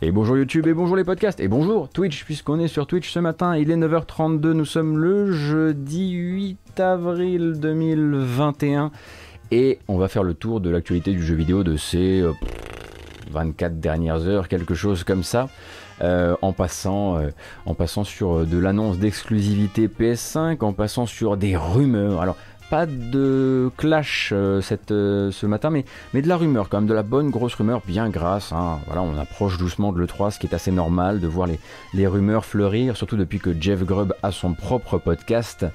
Et bonjour YouTube et bonjour les podcasts et bonjour Twitch puisqu'on est sur Twitch ce matin, il est 9h32, nous sommes le jeudi 8 avril 2021 et on va faire le tour de l'actualité du jeu vidéo de ces 24 euh, dernières heures, quelque chose comme ça. Euh, en, passant, euh, en passant sur de l'annonce d'exclusivité PS5, en passant sur des rumeurs. Alors, pas de clash euh, euh, ce matin, mais, de la rumeur, quand même, de la bonne grosse rumeur, bien grasse. Hein. Voilà, on approche doucement de l'E3, ce qui est assez normal de voir les, les rumeurs fleurir, surtout depuis que Jeff Grubb a son propre podcast.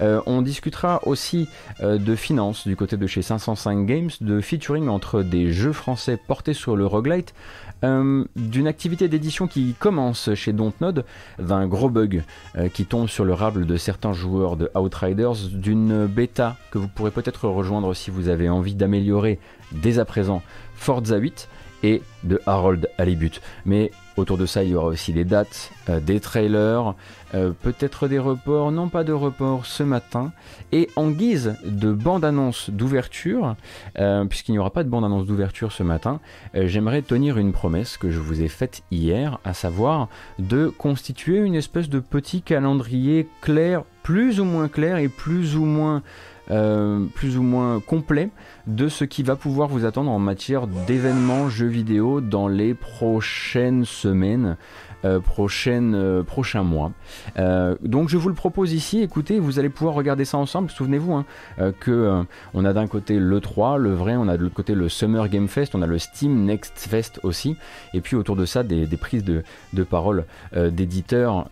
Euh, on discutera aussi de finances du côté de chez 505 Games, de featuring entre des jeux français portés sur le roguelite, euh, d'une activité d'édition qui commence chez Dontnod, d'un gros bug euh, qui tombe sur le rable de certains joueurs de Outriders, d'une bêta que vous pourrez peut-être rejoindre si vous avez envie d'améliorer dès à présent Forza 8 et de Harold Halibut. Mais autour de ça, il y aura aussi des dates, euh, des trailers, euh, peut-être des reports, non pas de reports ce matin. Et en guise de bande-annonce d'ouverture, euh, puisqu'il n'y aura pas de bande-annonce d'ouverture ce matin, j'aimerais tenir une promesse que je vous ai faite hier, à savoir de constituer une espèce de petit calendrier clair, plus ou moins clair et plus ou moins euh, plus ou moins complet de ce qui va pouvoir vous attendre en matière d'événements jeux vidéo dans les prochaines semaines. Euh, euh, prochains mois. Euh, donc je vous le propose ici, écoutez, vous allez pouvoir regarder ça ensemble. Souvenez-vous hein, que on a d'un côté le 3, le vrai, on a de l'autre côté le Summer Game Fest, on a le Steam Next Fest aussi, et puis autour de ça des, prises de, de parole d'éditeurs,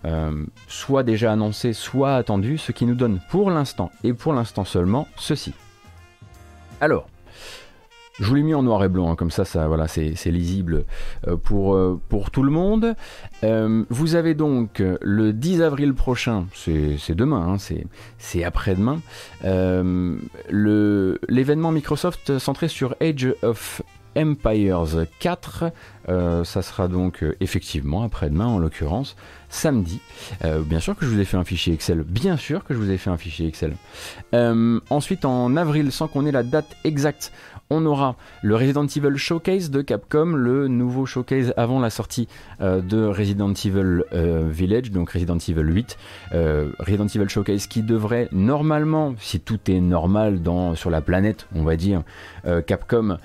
soit déjà annoncées, soit attendues, ce qui nous donne pour l'instant, et pour l'instant seulement, ceci. Alors, je vous l'ai mis en noir et blanc, hein, comme ça, ça voilà, c'est lisible euh, pour, euh, pour tout le monde. Euh, vous avez donc le 10 avril prochain, c'est demain, hein, c'est après-demain, l'événement Microsoft centré sur Age of Empires 4. ça sera donc effectivement après-demain en l'occurrence samedi. bien sûr que je vous ai fait un fichier Excel, bien sûr que je vous ai fait un fichier Excel. ensuite en avril, sans qu'on ait la date exacte, on aura le Resident Evil Showcase de Capcom, le nouveau showcase avant la sortie euh, de Resident Evil euh, Village, donc Resident Evil 8. Euh, Resident Evil Showcase qui devrait normalement, si tout est normal sur la planète, on va dire, Capcom,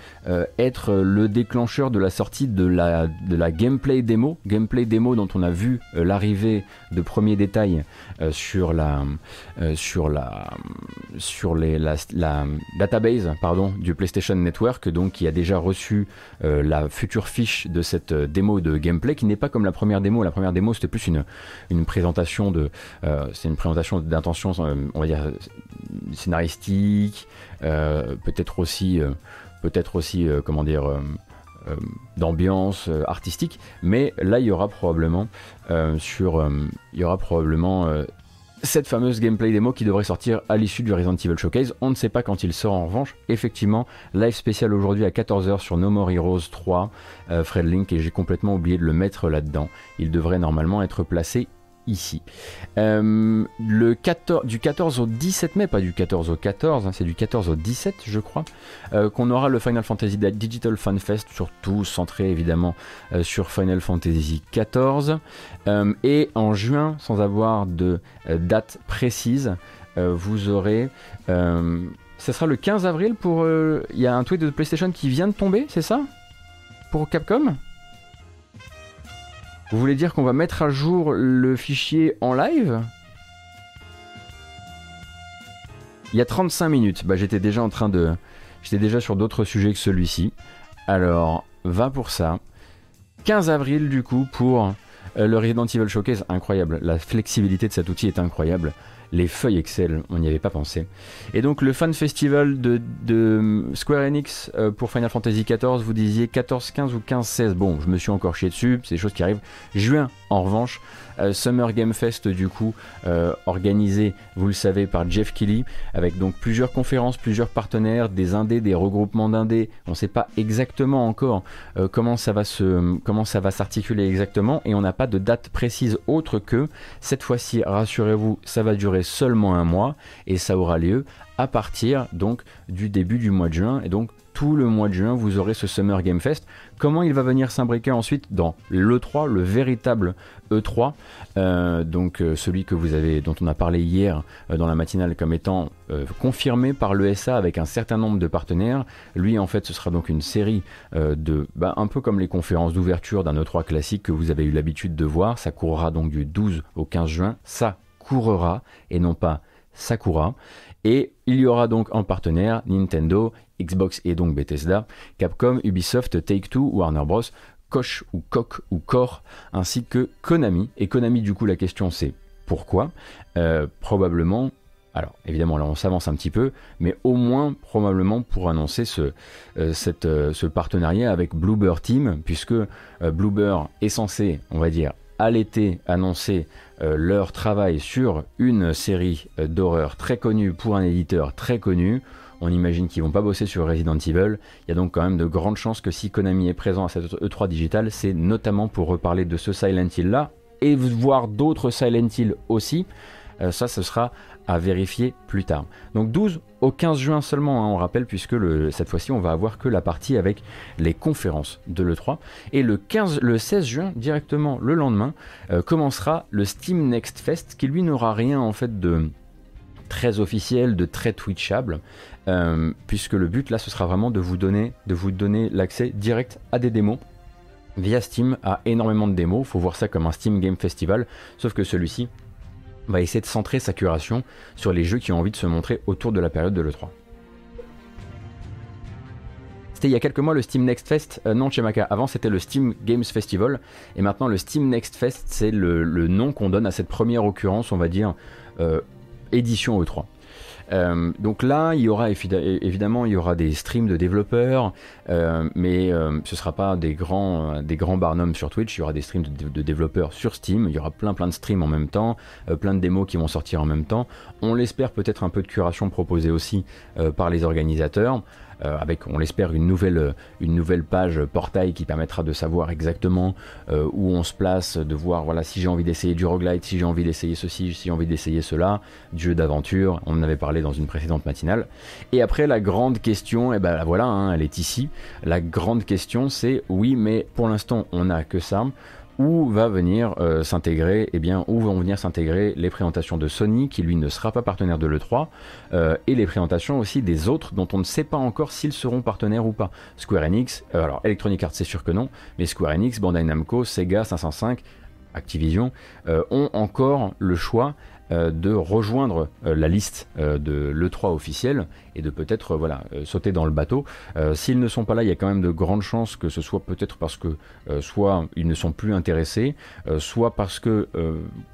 être le déclencheur de la sortie de la, de la gameplay démo. Gameplay démo dont on a vu l'arrivée de premiers détails sur la, sur la, sur les, la, la database pardon, du PlayStation Network, donc qui a déjà reçu euh, la future fiche de cette euh, démo de gameplay, qui n'est pas comme la première démo. La première démo, c'était plus une, une présentation de, euh, c'est une présentation d'intention, on va dire scénaristique, peut-être aussi, peut-être aussi, comment dire. D'ambiance artistique, mais là il y aura probablement sur, il y aura probablement cette fameuse gameplay démo qui devrait sortir à l'issue du Resident Evil Showcase. On ne sait pas quand il sort en revanche. Effectivement, live spécial aujourd'hui à 14h sur No More Heroes 3, euh, Fred Link, et j'ai complètement oublié de le mettre là-dedans. Il devrait normalement être placé ici. Euh, le 14, du 14 au 17 mai, pas du 14 au 14, hein, c'est du 14 au 17 je crois, euh, qu'on aura le Final Fantasy Digital Fan Fest, surtout centré évidemment euh, sur Final Fantasy 14. et en juin, sans avoir de date précise, vous aurez... ça sera le 15 avril pour... Il y a un tweet de PlayStation qui vient de tomber, c'est ça? Pour Capcom? Vous voulez dire qu'on va mettre à jour le fichier en live? Il y a 35 minutes. Bah, j'étais déjà en train de. J'étais déjà sur d'autres sujets que celui-ci. Alors, va pour ça. 15 avril, du coup, pour euh, le Resident Evil Showcase. Incroyable. La flexibilité de cet outil est incroyable les feuilles Excel, on n'y avait pas pensé. Et donc le Fan Festival de, Square Enix euh, pour Final Fantasy XIV, vous disiez 14-15 ou 15-16. Bon, je me suis encore chié dessus, c'est des choses qui arrivent. Juin, en revanche, euh, Summer Game Fest du coup euh, organisé, vous le savez, par Jeff Kelly, avec donc plusieurs conférences, plusieurs partenaires, des indés, des regroupements d'indés. On ne sait pas exactement encore comment ça va se, comment ça va s'articuler exactement, et on n'a pas de date précise autre que cette fois-ci, rassurez-vous, ça va durer seulement un mois et ça aura lieu à partir donc du début du mois de juin et donc tout le mois de juin, vous aurez ce Summer Game Fest. Comment il va venir s'imbriquer ensuite dans l'E3, le véritable E3, euh, donc euh, celui que vous avez, dont on a parlé hier euh, dans la matinale comme étant confirmé par l'ESA avec un certain nombre de partenaires. Lui, en fait, ce sera donc une série de, bah, un peu comme les conférences d'ouverture d'un E3 classique que vous avez eu l'habitude de voir. Ça courra donc du 12 au 15 juin. Ça courra et non pas Sakura. Et il y aura donc en partenaire Nintendo, Xbox et donc Bethesda, Capcom, Ubisoft, Take-Two, Warner Bros, Koch ou Koch ou Core, ainsi que Konami. Et Konami, du coup, la question c'est pourquoi? Euh, Probablement alors évidemment là on s'avance un petit peu, mais au moins probablement pour annoncer ce, euh, euh, ce partenariat avec Bloober Team, puisque Bloober est censé, on va dire, à l'été annoncer leur travail sur une série d'horreur très connue pour un éditeur très connu. On imagine qu'ils vont pas bosser sur Resident Evil. Il y a donc quand même de grandes chances que si Konami est présent à cette E3 digital, c'est notamment pour reparler de ce Silent Hill là et voir d'autres Silent Hill aussi. Euh, ça, ce sera à vérifier plus tard. Donc 12 au 15 juin seulement, hein, on rappelle, puisque cette fois-ci, on va avoir que la partie avec les conférences de l'E3. Et le, 15, le 16 juin, directement le lendemain, euh, commencera le Steam Next Fest, qui lui n'aura rien en fait de très officiel, de très twitchable. Euh, puisque le but là ce sera vraiment de vous donner, de vous donner l'accès direct à des démos via Steam à énormément de démos. Faut voir ça comme un Steam Game Festival, sauf que celui-ci va essayer de centrer sa curation sur les jeux qui ont envie de se montrer autour de la période de l'E3. C'était il y a quelques mois le Steam Next Fest, euh, non Chemaka, avant c'était le Steam Games Festival, et maintenant le Steam Next Fest c'est le, nom qu'on donne à cette première occurrence, on va dire, euh, édition E3. Euh, donc là, il y aura évidemment il y aura des streams de développeurs, euh, mais euh, ce ne sera pas des grands, des grands barnums sur Twitch. Il y aura des streams de, développeurs sur Steam. Il y aura plein plein de streams en même temps, plein de démos qui vont sortir en même temps. On l'espère peut-être un peu de curation proposée aussi par les organisateurs. Euh, avec, on l'espère, une nouvelle, euh, une nouvelle page portail qui permettra de savoir exactement euh, où on se place, de voir voilà, si j'ai envie d'essayer du roguelite, si j'ai envie d'essayer ceci, si j'ai envie d'essayer cela, du jeu d'aventure, on en avait parlé dans une précédente matinale. Et après, la grande question, et eh ben voilà, hein, elle est ici. La grande question, c'est oui, mais pour l'instant, on n'a que ça où va venir euh, s'intégrer, eh bien, où vont venir s'intégrer les présentations de Sony, qui lui ne sera pas partenaire de l'E3, euh, et les présentations aussi des autres dont on ne sait pas encore s'ils seront partenaires ou pas. Square Enix, euh, alors Electronic Arts c'est sûr que non, mais Square Enix, Bandai Namco, Sega 505, Activision ont encore le choix de rejoindre euh, la liste euh, de l'E3 officiel et de peut-être voilà, sauter dans le bateau. S'ils ne sont pas là, il y a quand même de grandes chances que ce soit peut-être parce que soit ils ne sont plus intéressés, soit parce que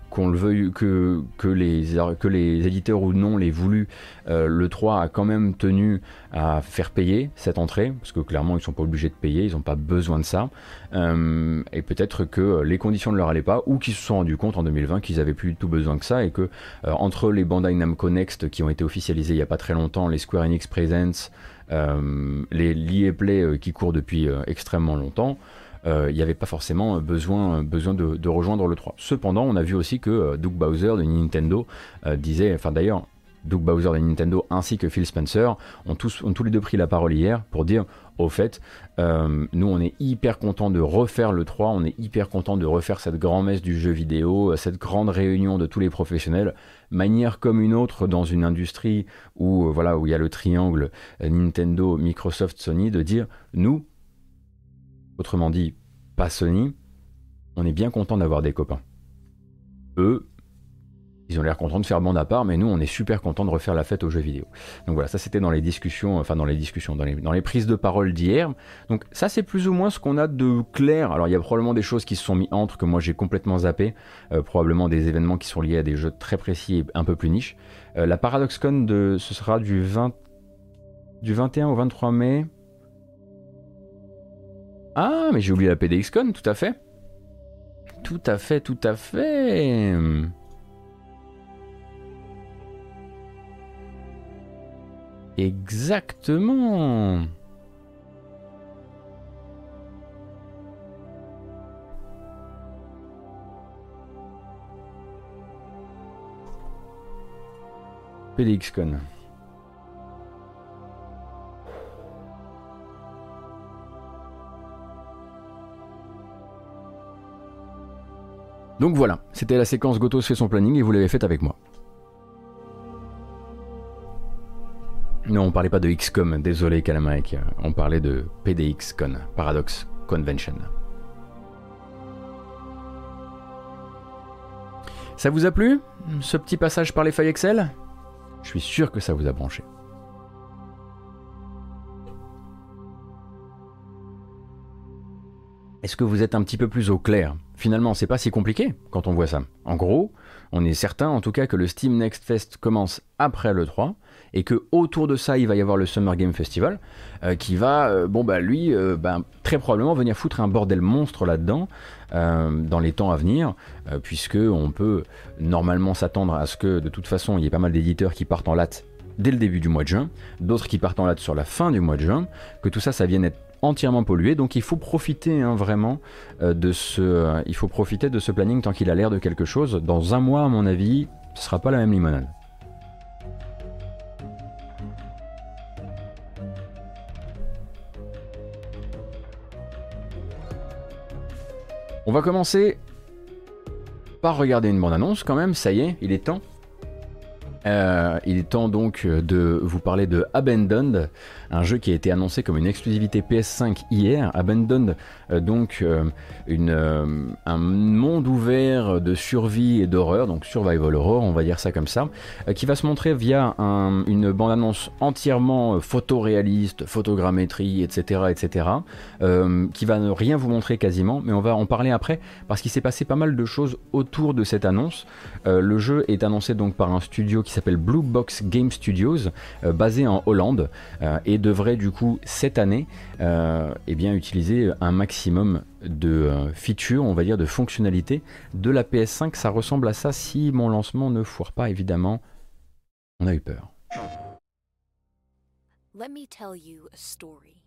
qu'on le veuille, que, les, éditeurs ou non l'aient voulu, euh, le 3 a quand même tenu à faire payer cette entrée, parce que clairement ils ne sont pas obligés de payer, ils n'ont pas besoin de ça, euh, et peut-être que les conditions ne leur allaient pas, ou qu'ils se sont rendus compte en 2020 qu'ils avaient plus du tout besoin que ça, et que euh, entre les Bandai Namco Next qui ont été officialisés il n'y a pas très longtemps, les Square Enix Presents, les l'EA Play qui courent depuis extrêmement longtemps, euh, il n'y avait pas forcément besoin, besoin de, rejoindre le 3. Cependant, on a vu aussi que euh, Doug Bowser de Nintendo euh, disait, enfin d'ailleurs, Doug Bowser de Nintendo ainsi que Phil Spencer ont tous, ont les deux pris la parole hier pour dire au fait, nous on est hyper content de refaire le 3, on est hyper content de refaire cette grand-messe du jeu vidéo, cette grande réunion de tous les professionnels, manière comme une autre dans une industrie où voilà où il y a le triangle Nintendo, Microsoft, Sony, de dire nous autrement dit pas Sony, on est bien content d'avoir des copains. Eux, ils ont l'air contents de faire bande à part, mais nous, on est super contents de refaire la fête aux jeux vidéo. Donc voilà, ça c'était dans les discussions, enfin dans les discussions, dans les, prises de parole d'hier. Donc ça c'est plus ou moins ce qu'on a de clair. Alors il y a probablement des choses qui se sont mis entre que moi j'ai complètement zappé, euh, probablement des événements qui sont liés à des jeux très précis et un peu plus niche. Euh, la ParadoxCon de, ce sera du 20, du 21 au 23 mai. Ah, mais j'ai oublié la PDXCon, tout à fait. Tout à fait, tout à fait. Exactement. PDXCon. Donc voilà, c'était la séquence Gotos fait son planning et vous l'avez faite avec moi. Non, on parlait pas de XCOM, désolé Kalamaic, on parlait de PDXCon, Paradox Convention. Ça vous a plu, ce petit passage par les feuilles Excel? Je suis sûr que ça vous a branché. Est-ce que vous êtes un petit peu plus au clair? Finalement, c'est pas si compliqué quand on voit ça. En gros, on est certain en tout cas que le Steam Next Fest commence après le 3 et que autour de ça, il va y avoir le Summer Game Festival euh, qui va, euh, bon bah lui, euh, bah, très probablement venir foutre un bordel monstre là-dedans dans les temps à venir, puisque on peut normalement s'attendre à ce que de toute façon, il y ait pas mal d'éditeurs qui partent en latte dès le début du mois de juin, d'autres qui partent en latte sur la fin du mois de juin, que tout ça, ça vienne être entièrement pollué. Donc il faut profiter hein, vraiment de ce, il faut profiter de ce planning tant qu'il a l'air de quelque chose. Dans un mois, à mon avis, ce sera pas la même limonade. On va commencer par regarder une bande-annonce quand même, ça y est, il est temps. Euh, il est temps donc de vous parler de Abandoned, un jeu qui a été annoncé comme une exclusivité PS5 hier. Abandoned, euh, donc euh, une, un monde ouvert de survie et d'horreur, donc survival horror, on va dire ça comme ça, qui va se montrer via une bande-annonce entièrement photoréaliste, photogrammétrie, etc., etc., qui va ne rien vous montrer quasiment, mais on va en parler après parce qu'il s'est passé pas mal de choses autour de cette annonce. le jeu est annoncé donc par un studio qui s'appelle Blue Box Game Studios, euh, basé en Hollande, euh, devrait du coup cette année euh, eh bien, utiliser un maximum de features, on va dire de fonctionnalités de la PS5. Ça ressemble à ça si mon lancement ne foire pas évidemment. On a eu peur. Let me tell you a story.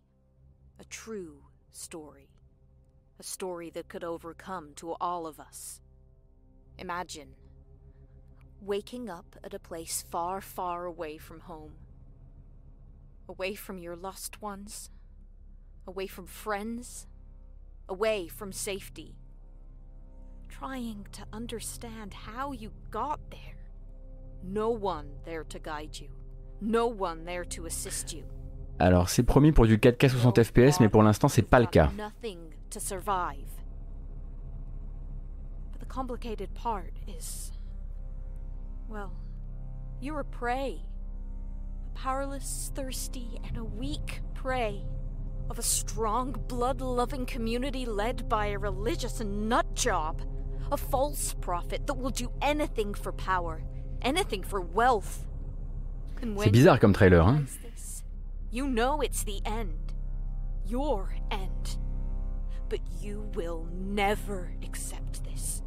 A true story. A story that could overcome to all of us. Imagine waking up at a place far, far away from home. Away from your lost ones, away from friends, away from safety. Trying to understand how you got there. No one there to guide you. No one there to assist you. Alors c'est promis pour du 4K 60 FPS, mais pour l'instant c'est pas le cas. Nothing to survive. But the complicated part is well, you're a prey. Powerless, thirsty, and a weak prey of a strong, blood loving community led by a religious nut job. A false prophet that will do anything for power, anything for wealth. C'est bizarre comme trailer, hein? You know it's the end. Your end. But you will never accept this.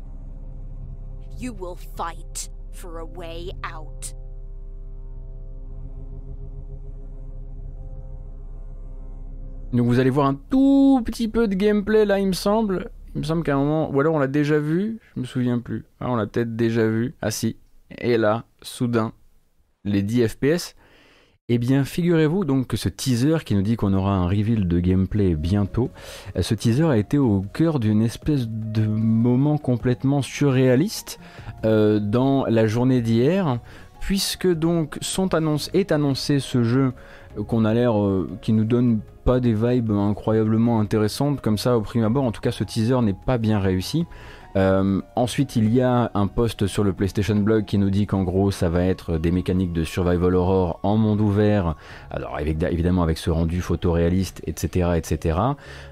You will fight for a way out. Donc vous allez voir un tout petit peu de gameplay là, il me semble. Il me semble qu'à un moment, ou alors on l'a déjà vu, je me souviens plus. Ah, on l'a peut-être déjà vu. Ah si. Et là, soudain, les 10 FPS. Eh bien, figurez-vous donc que ce teaser qui nous dit qu'on aura un reveal de gameplay bientôt, euh, ce teaser a été au cœur d'une espèce de moment complètement surréaliste euh, dans la journée d'hier, puisque donc sont annonce, est annoncé ce jeu qu'on a l'air, euh, qui nous donne pas des vibes incroyablement intéressantes comme ça au prime abord. En tout cas, ce teaser n'est pas bien réussi. Euh, ensuite, il y a un post sur le PlayStation Blog qui nous dit qu'en gros, ça va être des mécaniques de survival horror en monde ouvert. Alors, évidemment, avec ce rendu photoréaliste, etc., etc.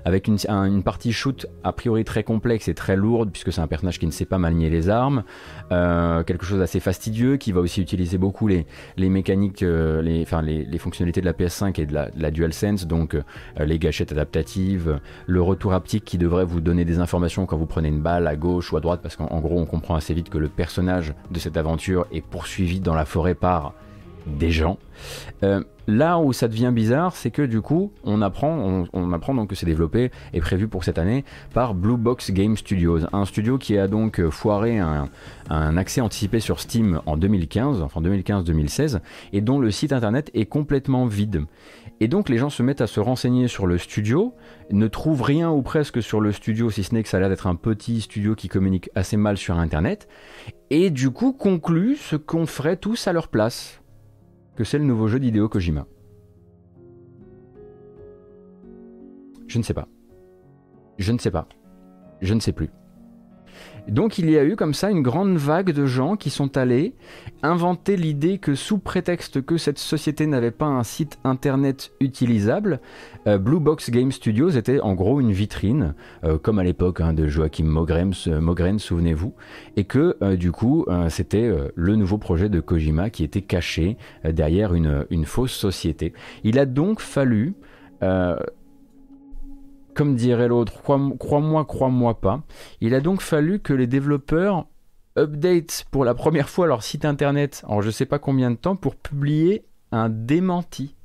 Avec une, partie shoot a priori très complexe et très lourde, puisque c'est un personnage qui ne sait pas manier les armes. Euh, quelque chose d'assez fastidieux, qui va aussi utiliser beaucoup les, mécaniques, euh, les, enfin, les, les, fonctionnalités de la PS5 et de la, de la DualSense, donc les gâchettes adaptatives, le retour haptique qui devrait vous donner des informations quand vous prenez une balle à gauche ou à droite, parce qu'en gros on comprend assez vite que le personnage de cette aventure est poursuivi dans la forêt par des gens. Euh, là où ça devient bizarre, c'est que du coup, on apprend, on, apprend donc que c'est développé et prévu pour cette année par Blue Box Game Studios, un studio qui a donc foiré un, un accès anticipé sur Steam en 2015, enfin 2015-2016, et dont le site internet est complètement vide. Et donc les gens se mettent à se renseigner sur le studio, ne trouvent rien ou presque sur le studio, si ce n'est que ça a l'air d'être un petit studio qui communique assez mal sur Internet, et du coup concluent ce qu'on ferait tous à leur place, que c'est le nouveau jeu d'Hideo Kojima. Je ne sais pas. Je ne sais pas. Je ne sais plus. Donc il y a eu comme ça une grande vague de gens qui sont allés inventer l'idée que sous prétexte que cette société n'avait pas un site internet utilisable, euh, Blue Box Game Studios était en gros une vitrine, euh, comme à l'époque hein, de Joachim Mogren, euh, souvenez-vous, et que du coup c'était le nouveau projet de Kojima qui était caché derrière une, fausse société. Il a donc fallu comme dirait l'autre, crois-moi, crois-moi pas. Il a donc fallu que les développeurs update pour la première fois leur site internet en je sais pas combien de temps pour publier un démenti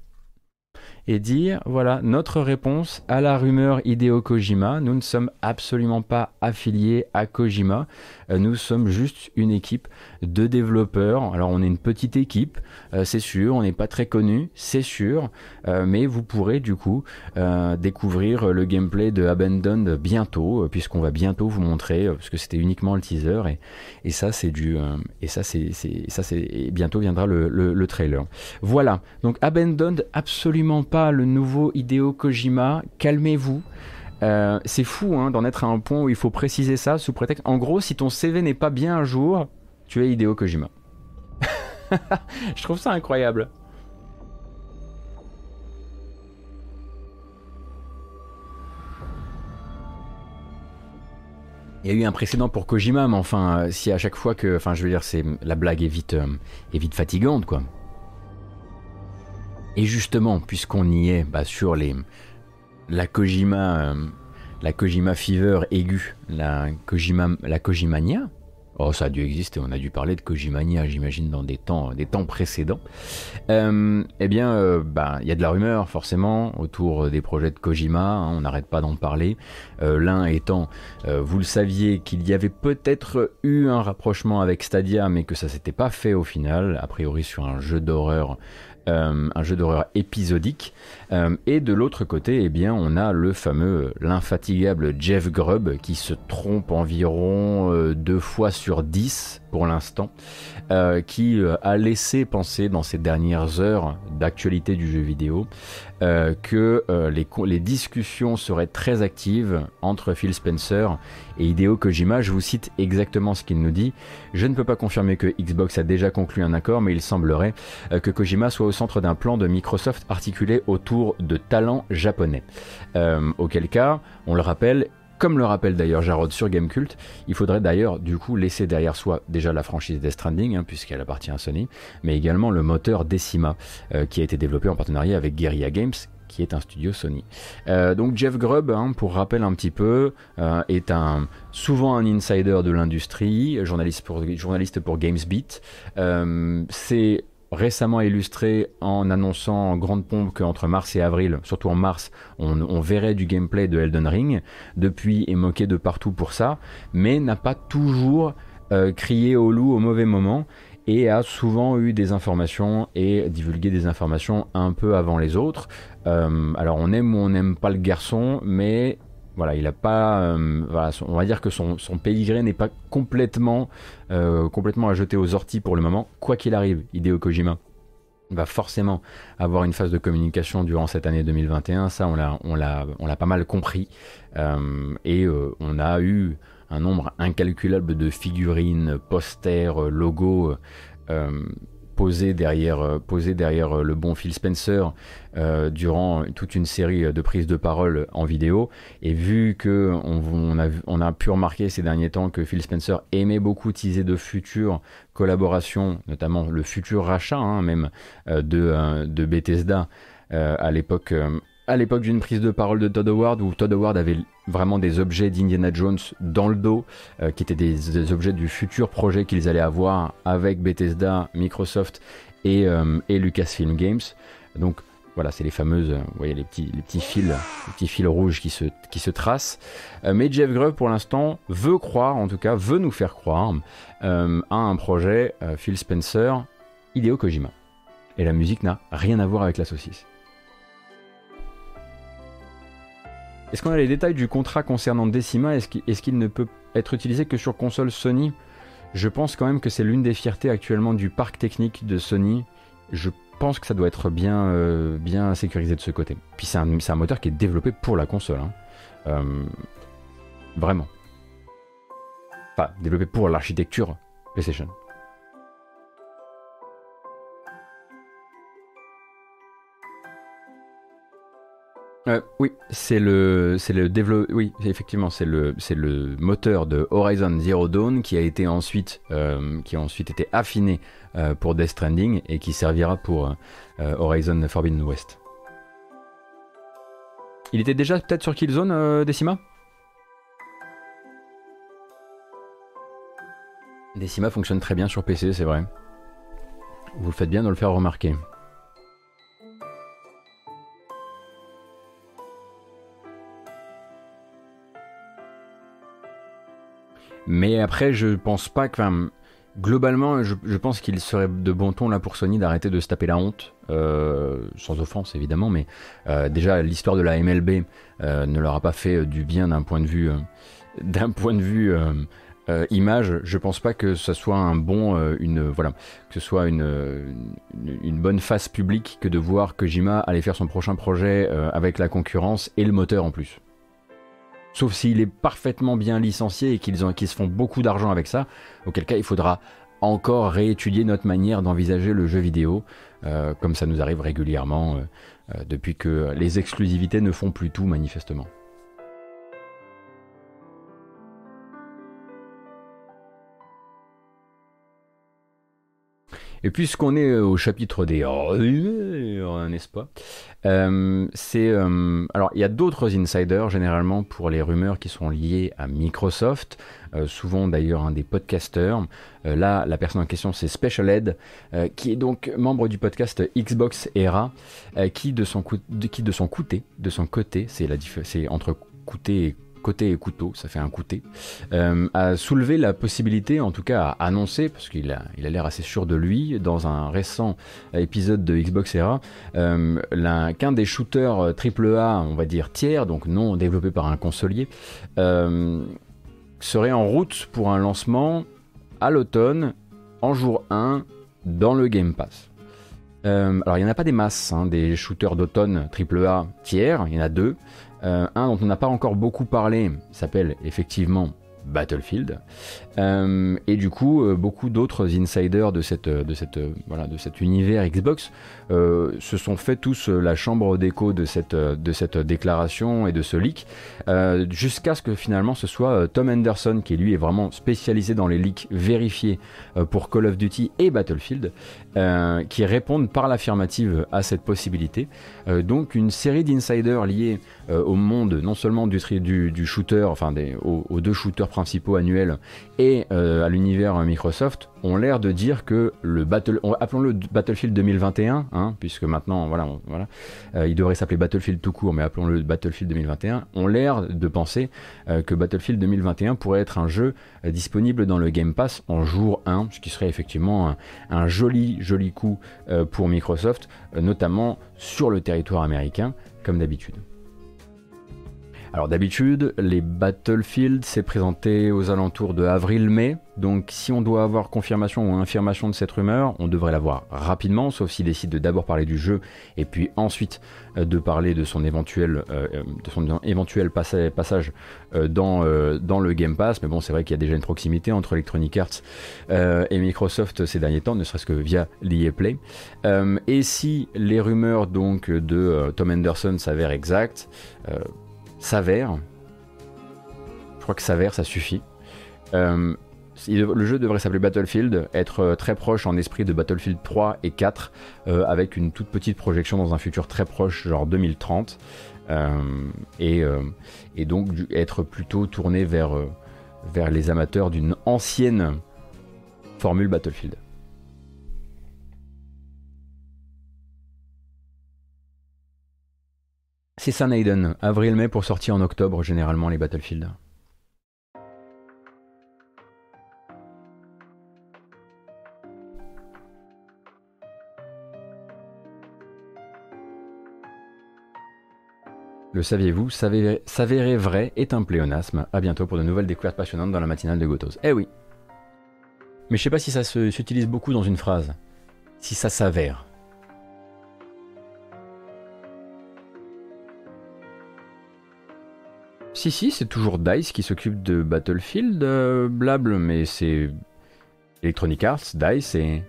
et dire voilà notre réponse à la rumeur Hideo Kojima. Nous ne sommes absolument pas affiliés à Kojima. Euh, nous sommes juste une équipe de développeurs. Alors on est une petite équipe, euh, c'est sûr. On n'est pas très connu, c'est sûr. Euh, mais vous pourrez du coup découvrir le gameplay de Abandoned bientôt, puisqu'on va bientôt vous montrer, parce que c'était uniquement le teaser et, ça c'est du et ça c'est ça c'est bientôt viendra le, le trailer. Voilà. Donc Abandoned absolument pas le nouveau Hideo Kojima, calmez-vous. Euh, c'est fou hein, d'en être à un point où il faut préciser ça sous prétexte. En gros, si ton CV n'est pas bien à jour, tu es Hideo Kojima. Je trouve ça incroyable. Il y a eu un précédent pour Kojima, mais enfin, euh, si à chaque fois que. Enfin, je veux dire, c'est la blague est vite, euh, est vite fatigante, quoi. Et justement, puisqu'on y est bah, sur les, la Kojima, euh, la Kojima Fever aiguë, la Kojima, la Kojimania, Oh, ça a dû exister, on a dû parler de Kojimania, j'imagine, dans des temps, des temps précédents. Euh, eh bien, euh, bah, il y a de la rumeur, forcément, autour des projets de Kojima, hein, on n'arrête pas d'en parler. L'un étant, vous le saviez, qu'il y avait peut-être eu un rapprochement avec Stadia, mais que ça s'était pas fait au final, a priori sur un jeu d'horreur euh, un jeu d'horreur épisodique. Euh, et de l'autre côté, eh bien, on a le fameux, l'infatigable Jeff Grubb qui se trompe environ euh, deux fois sur dix pour l'instant, qui a laissé penser dans ces dernières heures d'actualité du jeu vidéo que les, les discussions seraient très actives entre Phil Spencer et Hideo Kojima. Je vous cite exactement ce qu'il nous dit. Je ne peux pas confirmer que Xbox a déjà conclu un accord, mais il semblerait que Kojima soit au centre d'un plan de Microsoft articulé autour de talents japonais. Euh, auquel cas, on le rappelle, comme le rappelle d'ailleurs Jarod sur Gamecult, il faudrait d'ailleurs du coup laisser derrière soi déjà la franchise Death Stranding, hein, puisqu'elle appartient à Sony, mais également le moteur Decima, euh, qui a été développé en partenariat avec Guerrilla Games, qui est un studio Sony. Euh, donc Jeff Grubb, hein, pour rappel un petit peu, est un souvent un insider de l'industrie, journaliste pour, journaliste pour GamesBeat. c'est récemment illustré en annonçant en grande pompe qu'entre mars et avril, surtout en mars, on, verrait du gameplay de Elden Ring. Depuis est moqué de partout pour ça, mais n'a pas toujours euh, crié au loup au mauvais moment et a souvent eu des informations et divulgué des informations un peu avant les autres. Euh, alors on aime ou on n'aime pas le garçon, mais voilà, il a pas, euh, on va dire que son, son pédigré n'est pas complètement, euh, complètement à jeter aux orties pour le moment. Quoi qu'il arrive, Hideo Kojima va forcément avoir une phase de communication durant cette année 2021. Ça, on l'a pas mal compris. Euh, et on a eu un nombre incalculable de figurines, posters, logos posé derrière, euh, euh, le bon Phil Spencer euh, durant toute une série de prises de parole en vidéo. Et vu que on, a, pu remarquer ces derniers temps que Phil Spencer aimait beaucoup teaser de futures collaborations, notamment le futur rachat hein, même de Bethesda à l'époque à l'époque d'une prise de parole de Todd Howard où Todd Howard avait vraiment des objets d'Indiana Jones dans le dos, euh, qui étaient des, objets du futur projet qu'ils allaient avoir avec Bethesda, Microsoft et, euh, Lucasfilm Games. Donc voilà, c'est les fameuses, vous voyez les petits, fils, les petits fils rouges qui se, qui se tracent. Euh, mais Jeff Grubb, pour l'instant, veut croire, en tout cas, veut nous faire croire à un projet Phil Spencer, Hideo Kojima. Et la musique n'a rien à voir avec la saucisse. Est-ce qu'on a les détails du contrat concernant Decima? Est-ce qu'il ne peut être utilisé que sur console Sony? Je pense quand même que c'est l'une des fiertés actuellement du parc technique de Sony. Je pense que ça doit être bien, euh, bien sécurisé de ce côté. Puis c'est un, moteur qui est développé pour la console. Hein. Euh, vraiment. Enfin, développé pour l'architecture PlayStation. Euh, oui, c'est le, c'est le. Oui, effectivement, c'est le, c'est le moteur de Horizon Zero Dawn qui a été ensuite, euh, qui a ensuite été affiné euh, pour Death Stranding et qui servira pour Horizon Forbidden West. Il était déjà peut-être sur Killzone, Decima? Decima fonctionne très bien sur PC, c'est vrai. Vous faites bien de le faire remarquer. Mais après, je pense pas que. Globalement, je, pense qu'il serait de bon ton là pour Sony d'arrêter de se taper la honte, euh, sans offense évidemment, mais euh, déjà l'histoire de la MLB euh, ne leur a pas fait du bien d'un point de vue, d'un point de vue image. Je pense pas que ce soit un bon, une voilà, que ce soit une, une, bonne face publique que de voir Kojima aller faire son prochain projet avec la concurrence et le moteur en plus. Sauf s'il est parfaitement bien licencié et qu'ils se font beaucoup d'argent avec ça, auquel cas il faudra encore réétudier notre manière d'envisager le jeu vidéo, euh, comme ça nous arrive régulièrement euh, euh, depuis que les exclusivités ne font plus tout manifestement. Et puisqu'on est euh, au chapitre des n'est-ce pas euh, C'est euh, alors il y a d'autres insiders généralement pour les rumeurs qui sont liées à Microsoft, souvent d'ailleurs un des podcasters. là, la personne en question c'est Special Ed, qui est donc membre du podcast Xbox Era, qui de son qui de son côté, de son côté, c'est la c'est entre côté et côté couteau, ça fait un côté, euh, a soulevé la possibilité, en tout cas a annoncé, parce qu'il a il a l'air assez sûr de lui, dans un récent épisode de Xbox Era, euh, qu'un des shooters AAA, on va dire tiers, donc non développé par un consolier, euh, serait en route pour un lancement à l'automne, en jour 1, dans le Game Pass. alors il n'y en a pas des masses, hein, des shooters d'automne AAA tiers, il y en a deux. Euh, un dont on n'a pas encore beaucoup parlé s'appelle effectivement Battlefield. Euh, et du coup, euh, beaucoup d'autres insiders de, cette, de, cette, voilà, de cet univers Xbox se sont fait tous la chambre d'écho de cette, de cette déclaration et de ce leak, jusqu'à ce que finalement ce soit Tom Anderson, qui lui est vraiment spécialisé dans les leaks vérifiés pour Call of Duty et Battlefield, qui répondent par l'affirmative à cette possibilité. donc une série d'insiders liés euh, au monde non seulement du, du, shooter, enfin des, aux, deux shooters principaux annuels et euh, à l'univers Microsoft, ont l'air de dire que le appelons-le Battlefield 2021, hein, puisque maintenant, voilà, euh, il devrait s'appeler Battlefield tout court, mais appelons-le Battlefield 2021, ont l'air de penser que Battlefield 2021 pourrait être un jeu disponible dans le Game Pass en jour 1, ce qui serait effectivement un joli, joli coup pour Microsoft, notamment sur le territoire américain, comme d'habitude. Alors d'habitude, les Battlefield s'est présenté aux alentours de avril-mai, donc si on doit avoir confirmation ou infirmation de cette rumeur, on devrait l'avoir rapidement, sauf s'il décide de d'abord parler du jeu et puis ensuite euh, de parler de son éventuel, euh, euh, passage dans, le Game Pass. Mais bon, c'est vrai qu'il y a déjà une proximité entre Electronic Arts et Microsoft ces derniers temps, ne serait-ce que via l'EA Play. et si les rumeurs donc de Tom Anderson s'avèrent exactes, s'avère. Je crois que s'avère, ça suffit. Euh, le jeu devrait s'appeler Battlefield, être euh, très proche en esprit de Battlefield 3 et 4, euh, avec une toute petite projection dans un futur très proche, genre 2030, et, et, donc être plutôt tourné vers, vers les amateurs d'une ancienne formule Battlefield. C'est ça Naiden, avril-mai pour sortir en octobre généralement les Battlefield. Le saviez-vous S'avérer vrai est un pléonasme. A bientôt pour de nouvelles découvertes passionnantes dans la matinale de Gotos. Eh oui. Mais je sais pas si ça s'utilise beaucoup dans une phrase. Si ça s'avère. Si, si, c'est toujours DICE qui s'occupe de Battlefield, euh, mais c'est Electronic Arts, DICE, et...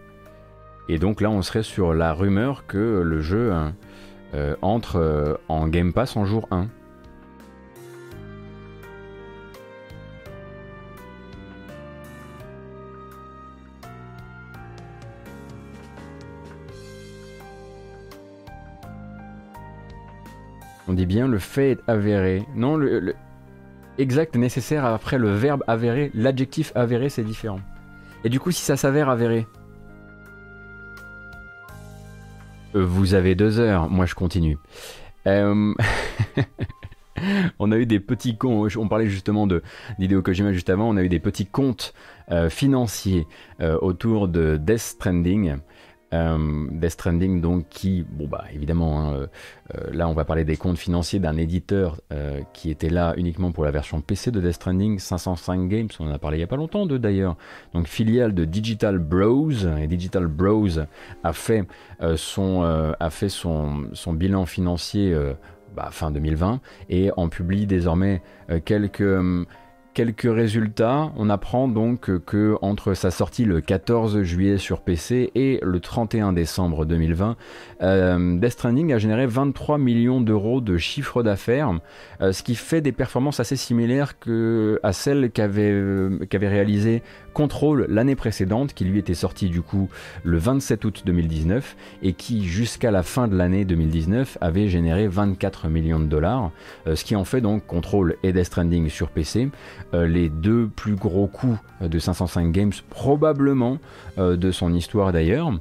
et donc là on serait sur la rumeur que le jeu hein, euh, entre euh, en Game Pass en jour 1. On dit bien le fait est avéré. Non, le, exact nécessaire après le verbe avéré. L'adjectif avéré, c'est différent. Et du coup, si ça s'avère avéré, euh, vous avez deux heures. Moi, je continue. Euh, on a eu des petits comptes, on parlait justement de Kojima juste avant, on a eu des petits comptes euh, financiers autour de Death Stranding. Euh, Death Stranding, donc, qui, bon, bah, évidemment, hein, euh, euh, là, on va parler des comptes financiers d'un éditeur qui était là uniquement pour la version PC de Death Stranding, 505 Games, on en a parlé il y a pas longtemps d'eux d'ailleurs, donc filiale de Digital Bros, et Digital Bros a fait, son, a fait son, son bilan financier bah, fin 2020 et en publie désormais quelques quelques résultats. On apprend donc que entre sa sortie le 14 juillet sur PC et le 31 décembre 2020, euh, Death Stranding a généré 23 millions d'euros de chiffre d'affaires, euh, ce qui fait des performances assez similaires que à celles qu'avait euh, qu'avait réalisé Control l'année précédente, qui lui était sorti du coup le 27 août 2019 et qui jusqu'à la fin de l'année 2019 avait généré 24 millions de dollars, euh, ce qui en fait donc Control et Death Stranding sur PC euh, les deux plus gros coups de 505 Games probablement euh, de son histoire d'ailleurs.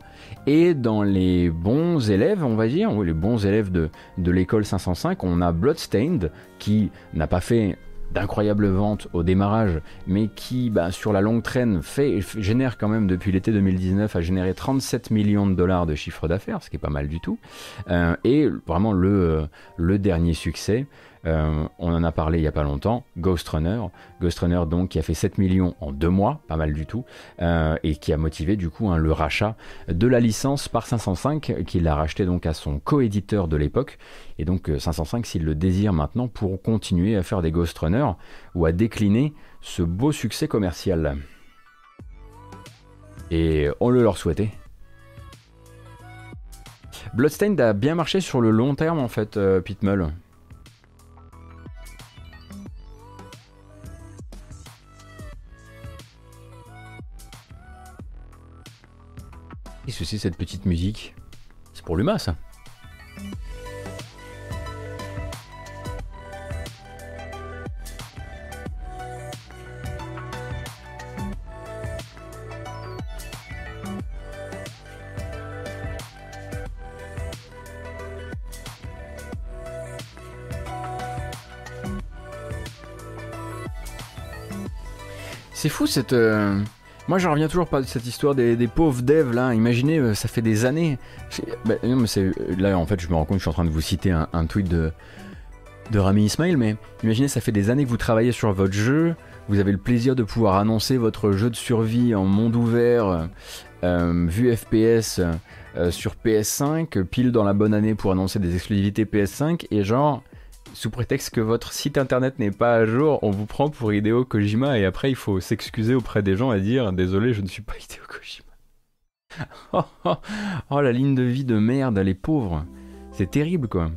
Et dans les bons élèves, on va dire, les bons élèves de, de l'école 505, on a Bloodstained qui n'a pas fait d'incroyables ventes au démarrage, mais qui, bah, sur la longue traîne, fait, génère quand même depuis l'été 2019, a généré 37 millions de dollars de chiffre d'affaires, ce qui est pas mal du tout. Euh, et vraiment le, euh, le dernier succès, euh, on en a parlé il n'y a pas longtemps, Ghost Runner. Ghost Runner donc qui a fait 7 millions en deux mois, pas mal du tout, euh, et qui a motivé du coup hein, le rachat de la licence par 505, qu'il a racheté donc à son coéditeur de l'époque. Et donc 505, euh, s'il le désire maintenant, pour continuer à faire des Ghost Runner ou à décliner ce beau succès commercial. Et on le leur souhaitait. Bloodstained a bien marché sur le long terme en fait, Pitmull. Et ceci, cette petite musique? C'est pour l'humain, ça. C'est fou cette... Euh, moi, je reviens toujours pas de cette histoire des, pauvres devs là. Imaginez, euh, ça fait des années. Bah, c'est là en fait, je me rends compte je suis en train de vous citer un, tweet de de Rami Ismail, mais imaginez, ça fait des années que vous travaillez sur votre jeu. Vous avez le plaisir de pouvoir annoncer votre jeu de survie en monde ouvert, euh, vue FPS euh, sur PS5, pile dans la bonne année pour annoncer des exclusivités PS5, et genre sous prétexte que votre site internet n'est pas à jour, on vous prend pour Hideo Kojima et après il faut s'excuser auprès des gens et dire désolé, je ne suis pas Hideo Kojima. oh, la ligne de vie de merde, les pauvres. C'est terrible quoi.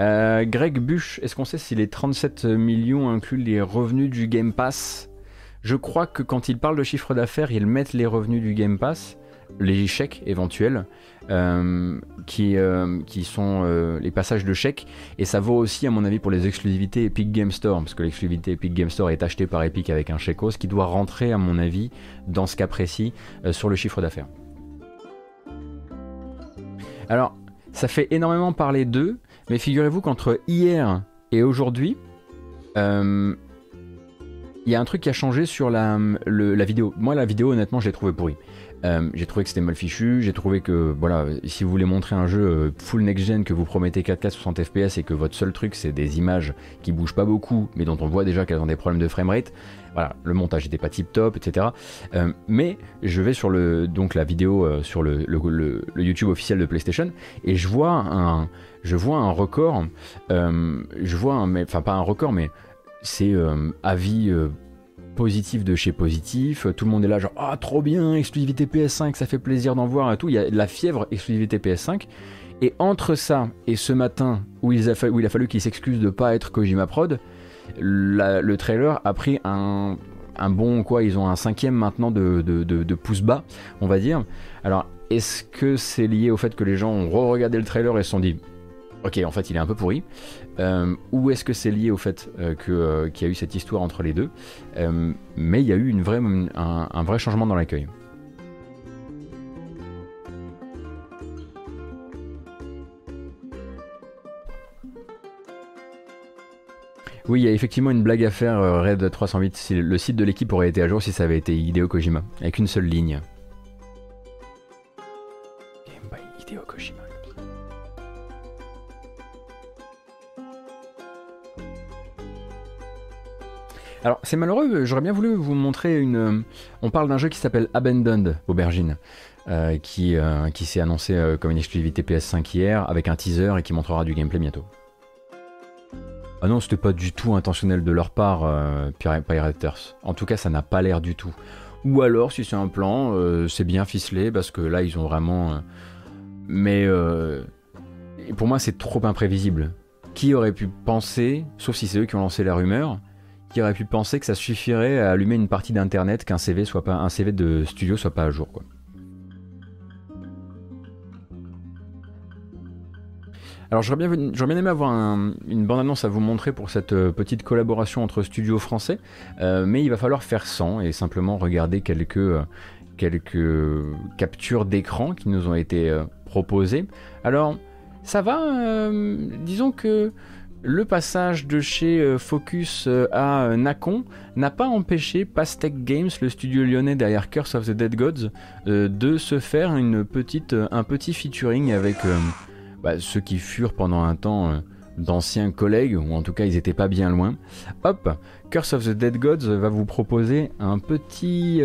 Euh, Greg Bush, est-ce qu'on sait si les 37 millions incluent les revenus du Game Pass? Je crois que quand ils parlent de chiffre d'affaires, ils mettent les revenus du Game Pass les chèques éventuels euh, qui, euh, qui sont euh, les passages de chèques et ça vaut aussi à mon avis pour les exclusivités Epic Game Store parce que l'exclusivité Epic Game Store est achetée par Epic avec un chèque ce qui doit rentrer à mon avis dans ce cas précis sur le chiffre d'affaires. Alors ça fait énormément parler d'eux mais figurez-vous qu'entre hier et aujourd'hui il y a un truc qui a changé sur la, la vidéo. Moi, la vidéo, honnêtement, je l'ai trouvée pourrie. Euh, j'ai trouvé que c'était mal fichu, j'ai trouvé que voilà, si vous voulez montrer un jeu euh, full next-gen que vous promettez 4K 60 FPS et que votre seul truc c'est des images qui bougent pas beaucoup mais dont on voit déjà qu'elles ont des problèmes de framerate, voilà, le montage n'était pas tip top, etc. Euh, mais je vais sur le, donc la vidéo sur le, le, YouTube officiel de PlayStation et je vois un, je vois un record, je vois un, enfin pas un record mais c'est avis positif de chez positif, tout le monde est là genre ah trop bien, exclusivité PS5, ça fait plaisir d'en voir et tout, il y a la fièvre exclusivité PS5 et entre ça et ce matin où il a, il a fallu qu'il s'excuse de pas être Kojima Prod, le trailer a pris un, bon quoi, ils ont un cinquième maintenant de, de, de, pouce bas, on va dire. Alors est-ce que c'est lié au fait que les gens ont re-regardé le trailer et se sont dit ok en fait il est un peu pourri euh, ou est-ce que c'est lié au fait euh, euh, qu'il y a eu cette histoire entre les deux Mais il y a eu une vraie, un, vrai changement dans l'accueil. Oui, il y a effectivement une blague à faire, Red 308. Si le site de l'équipe aurait été à jour si ça avait été Hideo Kojima, avec une seule ligne. Alors c'est malheureux, j'aurais bien voulu vous montrer une... Euh, on parle d'un jeu qui s'appelle Abandoned Aubergine, euh, qui, euh, qui s'est annoncé comme une exclusivité PS5 hier, avec un teaser et qui montrera du gameplay bientôt. Ah non, c'était pas du tout intentionnel de leur part, Pirates. En tout cas, ça n'a pas l'air du tout. Ou alors, si c'est un plan, c'est bien ficelé, parce que là, ils ont vraiment... Mais pour moi, c'est trop imprévisible. Qui aurait pu penser, sauf si c'est eux qui ont lancé la rumeur, qui aurait pu penser que ça suffirait à allumer une partie d'internet qu'un CV soit un CV de studio soit pas à jour quoi. Alors j'aurais bien, aimé avoir une bande-annonce à vous montrer pour cette euh, petite collaboration entre studios français, euh, mais il va falloir faire sans et simplement regarder quelques, euh, quelques captures d'écran qui nous ont été proposées. Alors ça va, disons que le passage de chez euh, Focus euh, à euh, Nacon n'a pas empêché Pastec Games, le studio lyonnais derrière Curse of the Dead Gods, de se faire un petit featuring avec bah, ceux qui furent pendant un temps d'anciens collègues, ou en tout cas ils n'étaient pas bien loin. Hop, Curse of the Dead Gods va vous proposer un petit,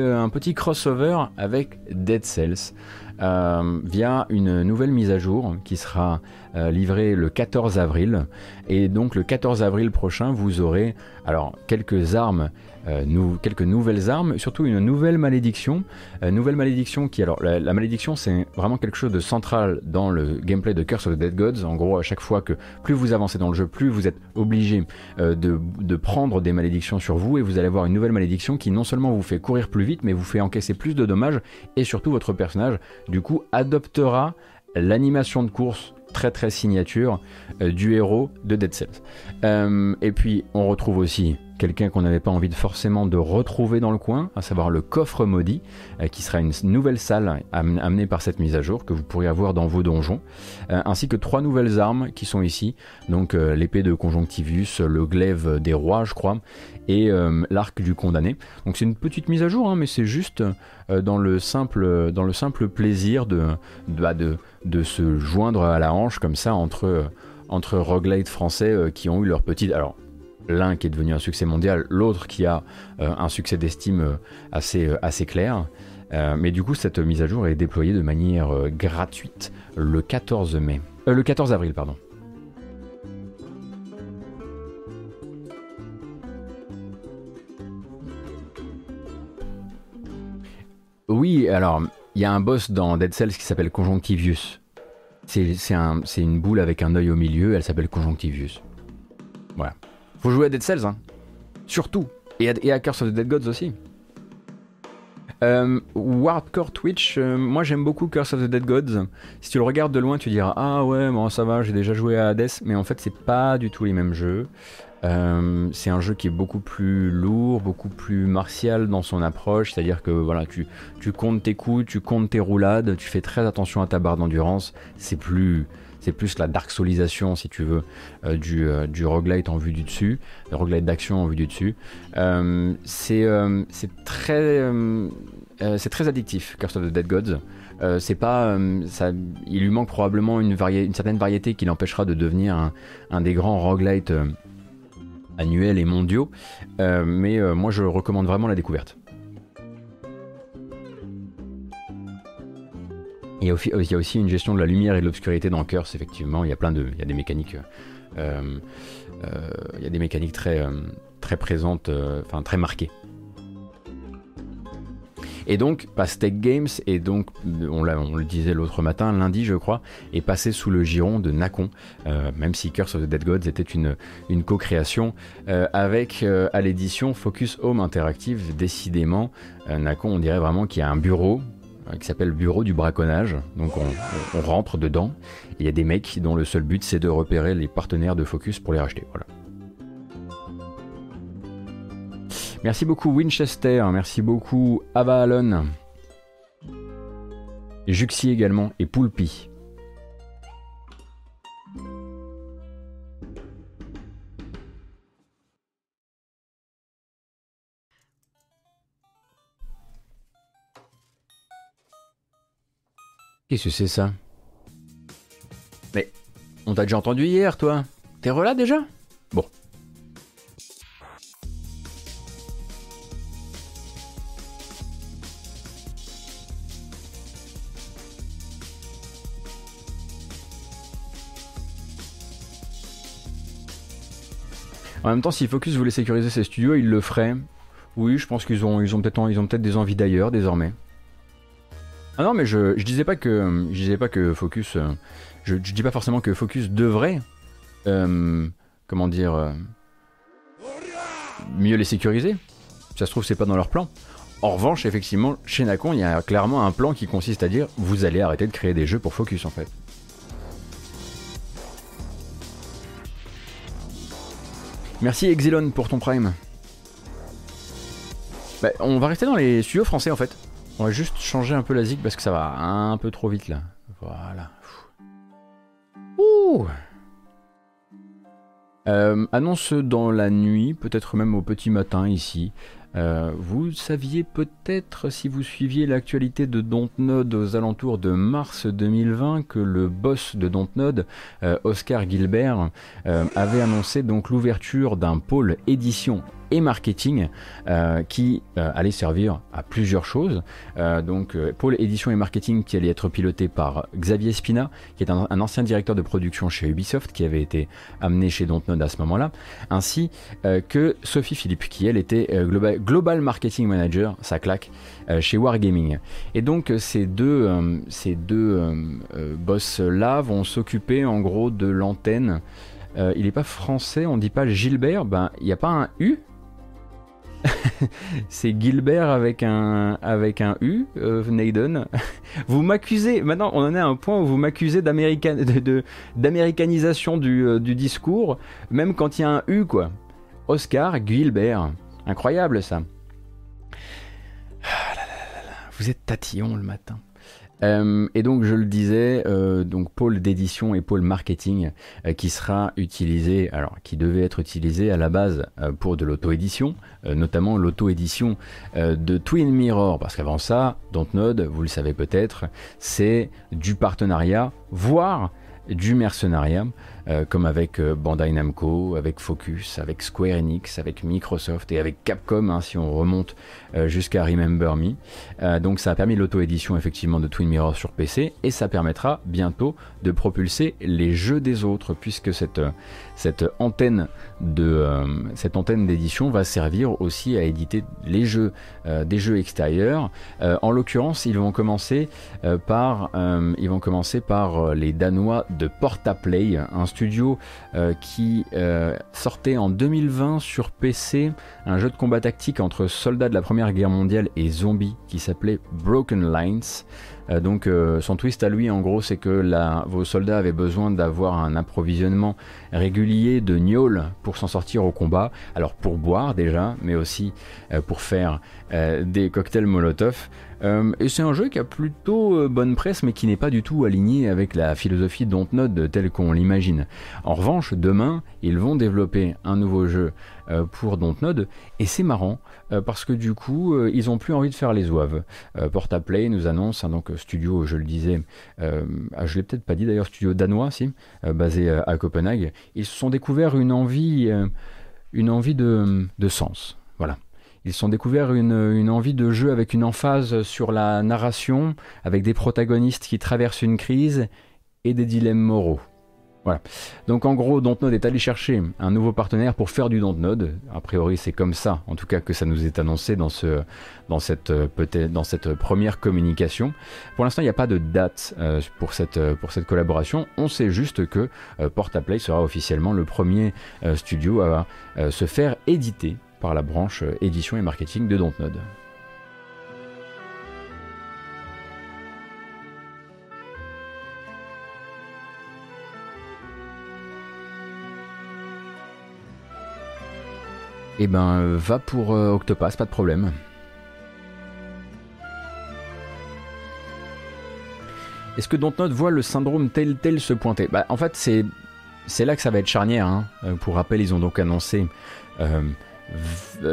crossover avec Dead Cells. Via une nouvelle mise à jour qui sera euh, livrée le 14 avril. Et donc le 14 avril prochain, vous aurez alors quelques armes euh, quelques nouvelles armes, surtout une nouvelle malédiction. Euh, nouvelle malédiction qui, alors la, malédiction c'est vraiment quelque chose de central dans le gameplay de Curse of the Dead Gods. En gros, à chaque fois que plus vous avancez dans le jeu, plus vous êtes obligé de, de, prendre des malédictions sur vous et vous allez avoir une nouvelle malédiction qui non seulement vous fait courir plus vite, mais vous fait encaisser plus de dommages et surtout votre personnage du coup adoptera l'animation de course très très signature du héros de Dead Cells. et puis on retrouve aussi quelqu'un qu'on n'avait pas envie de forcément de retrouver dans le coin, à savoir le coffre maudit, euh, qui sera une nouvelle salle amenée par cette mise à jour que vous pourrez avoir dans vos donjons, euh, ainsi que trois nouvelles armes qui sont ici, donc euh, l'épée de Conjonctivus, le glaive des rois, je crois, et l'arc du condamné. Donc c'est une petite mise à jour, hein, mais c'est juste dans, le simple, dans le simple plaisir de, de, bah, de, de, se joindre à la hanche comme ça entre, entre roguelites français qui ont eu leur petite... l'un qui est devenu un succès mondial, l'autre qui a euh, un succès d'estime euh, assez, euh, assez clair. mais du coup, cette mise à jour est déployée de manière gratuite le 14 mai. le 14 avril, pardon. Oui, alors, il y a un boss dans Dead Cells qui s'appelle Conjonctivius. C'est une boule avec un œil au milieu, elle s'appelle Conjonctivius. Voilà. Faut jouer à Dead Cells, hein. Surtout. Et à, Curse of the Dead Gods aussi. Euh, Wardcore Twitch, euh, moi j'aime beaucoup Curse of the Dead Gods. Si tu le regardes de loin, tu diras Ah ouais, bon ça va, j'ai déjà joué à Hades, mais en fait c'est pas du tout les mêmes jeux. Euh, c'est un jeu qui est beaucoup plus lourd, beaucoup plus martial dans son approche, c'est-à-dire que voilà, tu, tu comptes tes coups, tu comptes tes roulades, tu fais très attention à ta barre d'endurance. C'est plus, c'est plus la dark soulisation, si tu veux, du, du roguelite en vue du dessus, le roguelite d'action en vue du dessus. c'est très, c'est très addictif, Curse of the Dead Gods. il lui manque probablement une, certaine variété qui l'empêchera de devenir un, un, des grands roguelites annuels et mondiaux. mais moi, je recommande vraiment la découverte. Il y, a aussi, une gestion de la lumière et de l'obscurité dans Curse, effectivement. Il y a plein de, il y a des mécaniques, euh, euh, il y a des mécaniques très, euh, très présentes, enfin très marquées. Et donc, Pastec Games, et donc, on, le disait l'autre matin, lundi je crois, est passé sous le giron de Nacon, même si Curse of the Dead Gods était une, une co-création, avec à l'édition Focus Home Interactive, décidément, Nacon, on dirait vraiment qu'il y a un bureau qui s'appelle Bureau du braconnage. Donc on, rentre dedans. Il y a des mecs dont le seul but c'est de repérer les partenaires de Focus pour les racheter. Voilà. Merci beaucoup Winchester, merci beaucoup Avalon, Juxi également et Poulpi. Qu'est-ce que c'est ça Mais on t'a déjà entendu hier, toi T'es relà déjà? Bon. En même temps, si Focus voulait sécuriser ses studios, il le ferait. Oui, je pense qu'ils ont, ils ont peut-être peut des envies d'ailleurs désormais. Ah non, mais je, disais pas que je disais pas que Focus, euh, je, je dis pas forcément que Focus devrait, euh, comment dire, euh, mieux les sécuriser. Ça se trouve c'est pas dans leur plan. En revanche, effectivement, chez Nacon, il y a clairement un plan qui consiste à dire vous allez arrêter de créer des jeux pour Focus en fait. Merci Exilon pour ton prime. Bah, on va rester dans les studios français en fait. On va juste changer un peu la zig parce que ça va un peu trop vite là. Voilà. Ouh euh, annonce dans la nuit, peut-être même au petit matin ici. Euh, vous saviez peut-être, si vous suiviez l'actualité de Dontnod aux alentours de mars 2020, que le boss de Dontnod, euh, Oscar Gilbert, avait annoncé donc l'ouverture d'un pôle édition et marketing euh, qui euh, allait servir à plusieurs choses. Euh, donc pôle édition et marketing qui allait être piloté par Xavier Spina, qui est un, ancien directeur de production chez Ubisoft, qui avait été amené chez Dontnod à ce moment-là, ainsi que Sophie Philippe, qui elle était global, Marketing Manager, ça claque, chez Wargaming. Et donc ces deux, ces deux boss-là vont s'occuper en gros de l'antenne. il n'est pas français, on dit pas Gilbert, ben il n'y a pas un U c'est Gilbert avec un, U, euh, vous m'accusez, maintenant on en est à un point où vous m'accusez d'américanisation du, euh, du discours, même quand il y a un U, quoi. Oscar Gilbert. Incroyable ça. Ah vous êtes tatillon le matin. Euh, et donc je le disais, euh, donc pôle d'édition et pôle marketing euh, qui sera utilisé, alors qui devait être utilisé à la base pour de l'auto-édition, notamment l'auto-édition de Twin Mirror, parce qu'avant ça, Dontnod, vous le savez peut-être, c'est du partenariat, voire du mercenariat. Euh, comme avec euh, Bandai Namco, avec Focus, avec Square Enix, avec Microsoft et avec Capcom, hein, si on remonte euh, jusqu'à Remember Me. donc ça a permis l'auto-édition effectivement de Twin Mirror sur PC et ça permettra bientôt de propulser les jeux des autres puisque cette, cette antenne de cette antenne d'édition va servir aussi à éditer les jeux des jeux extérieurs. en l'occurrence, ils vont commencer par ils vont commencer par les Danois de Portaplay, un studio euh, qui euh, sortait en 2020 sur PC un jeu de combat tactique entre soldats de la Première Guerre mondiale et zombies qui s'appelait Broken Lines. Euh, donc son twist à lui en gros c'est que vos soldats avaient besoin d'avoir un approvisionnement régulier de gnôle pour s'en sortir au combat. Alors pour boire déjà, mais aussi pour faire des cocktails Molotov. Euh, et c'est un jeu qui a plutôt euh, bonne presse, mais qui n'est pas du tout aligné avec la philosophie Dontnod telle qu'on l'imagine. En revanche, demain, ils vont développer un nouveau jeu euh, pour Dontnod, et c'est marrant, parce que du coup, ils ont plus envie de faire les ouaves. Portaplay nous annonce, un donc studio, je le disais, ah, je l'ai peut-être pas dit d'ailleurs, studio danois, si, basé à Copenhague, ils se sont découverts une envie, une envie de, de sens. Voilà. Ils se sont découverts une, envie de jeu avec une emphase sur la narration, avec des protagonistes qui traversent une crise et des dilemmes moraux. Voilà. Donc en gros, Dontnod est allé chercher un nouveau partenaire pour faire du Dontnod. A priori, c'est comme ça, en tout cas, que ça nous est annoncé dans, dans, cette, première communication. Pour l'instant, il n'y a pas de date euh, pour, cette, pour cette collaboration. On sait juste que euh, Portaplay sera officiellement le premier euh, studio à se faire éditer par la branche euh, édition et marketing de Dontnod. Eh ben, euh, va pour euh, Octopass, pas de problème. Est-ce que Dontnod voit le syndrome tel tel se pointer? Bah, En fait, c'est, là que ça va être charnière. Hein. Pour rappel, ils ont donc annoncé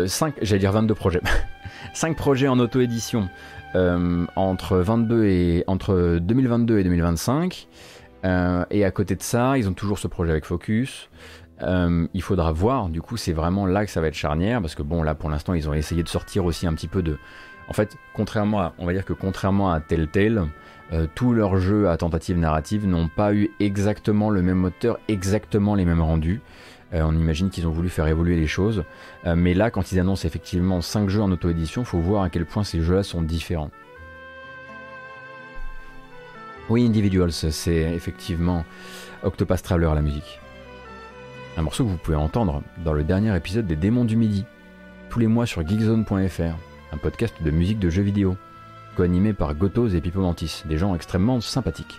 5, j'allais dire 22 projets. 5 projets en auto-édition euh, entre, 22 et, entre 2022 et 2025. Euh, et à côté de ça, ils ont toujours ce projet avec Focus. Euh, il faudra voir, du coup, c'est vraiment là que ça va être charnière, parce que bon, là pour l'instant, ils ont essayé de sortir aussi un petit peu de. En fait, contrairement on va dire que contrairement à Telltale, tous leurs jeux à tentative narrative n'ont pas eu exactement le même moteur, exactement les mêmes rendus. Euh, on imagine qu'ils ont voulu faire évoluer les choses. Euh, mais là, quand ils annoncent effectivement 5 jeux en auto-édition, il faut voir à quel point ces jeux-là sont différents. Oui, Individuals, c'est effectivement Octopath Traveler la musique. Un morceau que vous pouvez entendre dans le dernier épisode des Démons du Midi, tous les mois sur geekzone.fr, un podcast de musique de jeux vidéo, co-animé par Gotos et Pipo Mantis, des gens extrêmement sympathiques.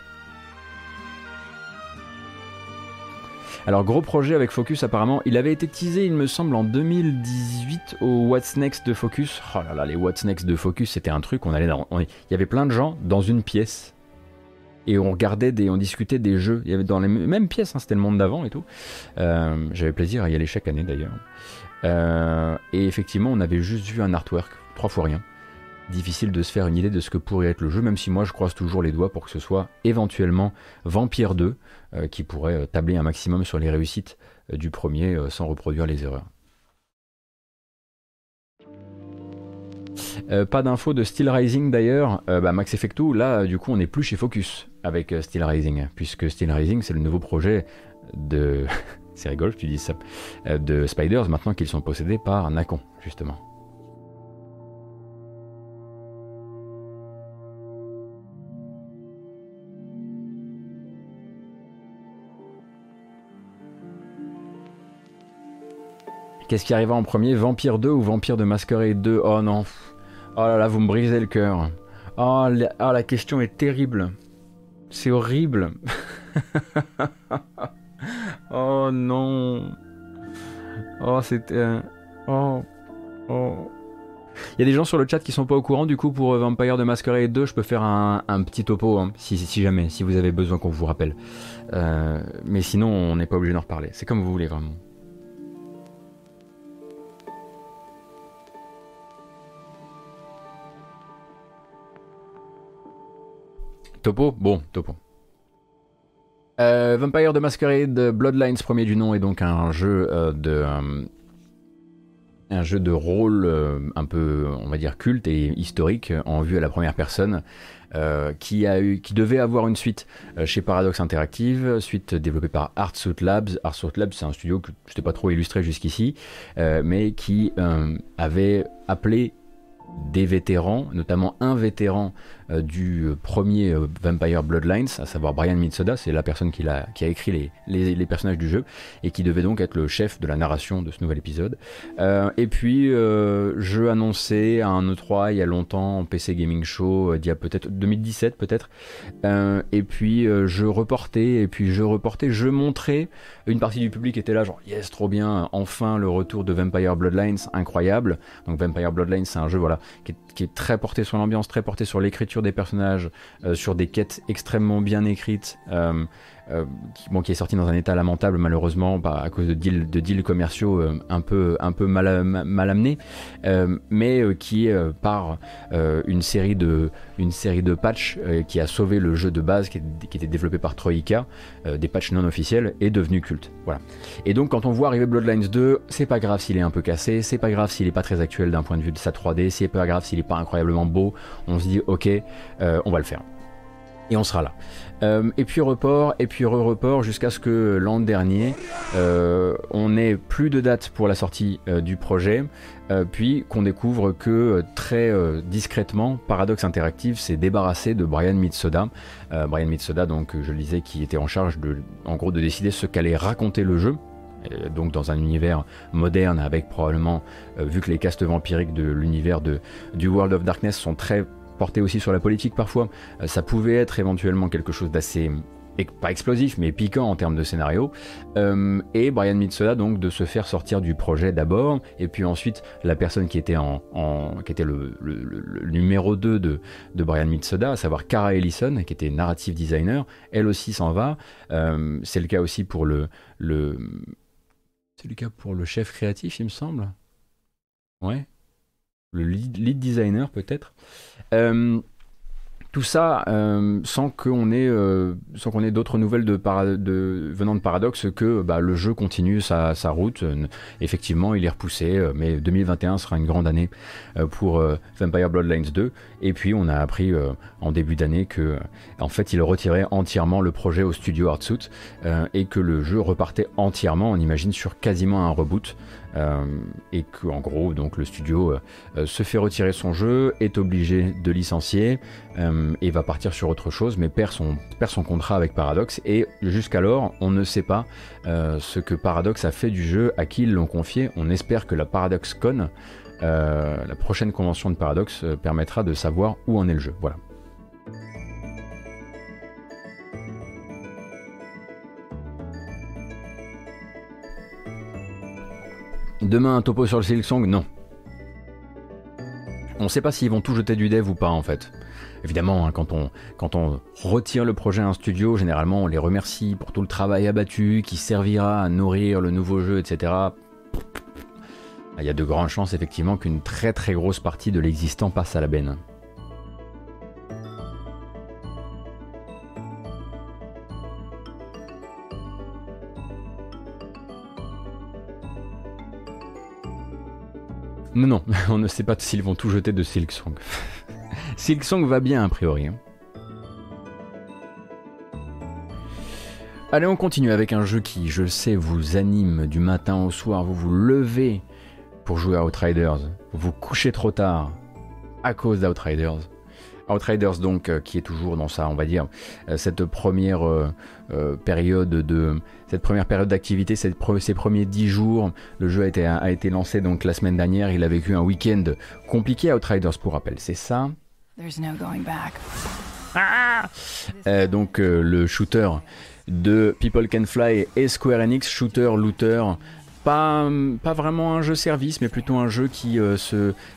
Alors gros projet avec Focus apparemment, il avait été teasé il me semble en 2018 au What's Next de Focus. Oh là là, les What's Next de Focus c'était un truc, on allait dans... il y avait plein de gens dans une pièce et on regardait des, on discutait des jeux. Il y avait dans les mêmes pièces, hein, c'était le monde d'avant et tout. Euh, j'avais plaisir à y aller chaque année d'ailleurs. Euh, et effectivement, on avait juste vu un artwork, trois fois rien difficile de se faire une idée de ce que pourrait être le jeu, même si moi je croise toujours les doigts pour que ce soit éventuellement Vampire 2, euh, qui pourrait euh, tabler un maximum sur les réussites euh, du premier sans reproduire les erreurs. pas d'infos de Steel Rising d'ailleurs. bah, Max Effecto, là, du coup, on n'est plus chez Focus avec Steel Rising, puisque Steel Rising, c'est le nouveau projet de. c'est rigolo, tu dis ça. de Spiders, maintenant qu'ils sont possédés par Nacon, justement. Qu'est-ce qui arriva en premier? Vampire 2 ou Vampire de Masquerade 2 Oh non. Oh là là, vous me brisez le cœur. Oh la, oh, question est terrible. C'est horrible. oh non. Oh, c'était. Oh. Oh. Il y a des gens sur le chat qui sont pas au courant, du coup, pour Vampire de Masquerade 2, je peux faire un, petit topo, hein, si, si, jamais, si vous avez besoin qu'on vous rappelle. Euh, mais sinon, on n'est pas obligé d'en reparler. C'est comme vous voulez, vraiment. Topo Bon, topo. Euh, Vampire de Masquerade Bloodlines premier du nom est donc un jeu euh, de euh, un jeu de rôle un peu on va dire culte et historique en vue à la première personne qui a eu qui devait avoir une suite chez Paradox Interactive suite développée par Artsuit Labs Artsuit Labs c'est un studio que je n'ai pas trop illustré jusqu'ici mais qui avait appelé des vétérans, notamment un vétéran du premier Vampire Bloodlines, à savoir Brian Mitsoda, c'est la personne qui a, qui écrit les, personnages du jeu et qui devait donc être le chef de la narration de ce nouvel épisode. et puis, jeu annoncé à un E3 il y a longtemps en PC Gaming Show, il y a peut-être 2017 peut-être. et puis, je reportais, et puis je reportais, je montrais. Une partie du public était là, genre yes, trop bien, enfin le retour de Vampire Bloodlines, incroyable. Donc Vampire Bloodlines, c'est un jeu voilà qui est, très porté sur l'ambiance, très porté sur l'écriture des personnages, euh, sur des quêtes extrêmement bien écrites. Euh, qui, est sorti dans un état lamentable malheureusement bah, à cause de deals, de deals commerciaux euh, un peu, un peu mal, mal amenés, euh, mais qui par une série de, une série de patchs qui a sauvé le jeu de base qui, qui était développé par Troika, des patchs non officiels, est devenu culte. Voilà. Et donc quand on voit arriver Bloodlines 2, c'est pas grave s'il est un peu cassé, c'est pas grave s'il est pas très actuel d'un point de vue de sa 3D, c'est pas grave s'il est pas incroyablement beau, on se dit ok, on va le faire. Et on sera là. Euh, et puis report, et puis re-report jusqu'à ce que l'an dernier, euh, on ait plus de date pour la sortie euh, du projet, puis qu'on découvre que très discrètement, Paradox Interactive s'est débarrassé de Brian Mitsoda. Brian Mitsoda, donc je le disais, qui était en charge de, en gros, de décider ce qu'allait raconter le jeu, donc dans un univers moderne avec probablement, vu que les castes vampiriques de l'univers du World of Darkness sont très porté aussi sur la politique parfois, euh, ça pouvait être éventuellement quelque chose d'assez pas explosif mais piquant en termes de scénario. Euh, et Brian Mitsoda donc de se faire sortir du projet d'abord et puis ensuite la personne qui était en, qui était le, numéro 2 de, de Brian Mitsoda à savoir Cara Ellison qui était narrative designer elle aussi s'en va. Euh, c'est le cas aussi pour le, le c'est le cas pour le chef créatif il me semble. Ouais le lead, designer peut-être. Euh, tout ça euh, sans qu'on ait, euh, sans ait d'autres nouvelles de, de, venant de Paradox que bah, le jeu continue sa, sa route. effectivement, il est repoussé, mais 2021 sera une grande année pour Vampire Bloodlines 2. Et puis, on a appris en début d'année que, en fait, il retirait entièrement le projet au studio Artsuit et que le jeu repartait entièrement, on imagine, sur quasiment un reboot. Euh, et que en gros donc le studio euh, euh, se fait retirer son jeu, est obligé de licencier et va partir sur autre chose, mais perd son, contrat avec Paradox et jusqu'alors on ne sait pas ce que Paradox a fait du jeu, à qui ils l'ont confié. On espère que la Paradox Con, la prochaine convention de Paradox, permettra de savoir où en est le jeu. Voilà. Demain, un topo sur le Silksong Non. On ne sait pas s'ils vont tout jeter du dev ou pas en fait. Évidemment, hein, quand, on, retire le projet à un studio, généralement on les remercie pour tout le travail abattu qui servira à nourrir le nouveau jeu, etc. Il y a de grandes chances effectivement qu'une très très grosse partie de l'existant passe à la benne. Non, on ne sait pas s'ils vont tout jeter de Silksong. Silksong va bien a priori. Hein. Allez, on continue avec un jeu qui, je sais, vous anime du matin au soir. Vous vous levez pour jouer à Outriders. Vous vous couchez trop tard à cause d'Outriders. Outriders donc euh, qui est toujours dans ça, on va dire, euh, cette première euh, période de cette première période d'activité, ces premiers dix jours. Le jeu a été, a été lancé donc la semaine dernière. Il a vécu un week-end compliqué Outriders pour rappel. C'est ça? Ah donc le shooter de People Can Fly et Square Enix, shooter looter pas, pas vraiment un jeu service, mais plutôt un jeu qui euh,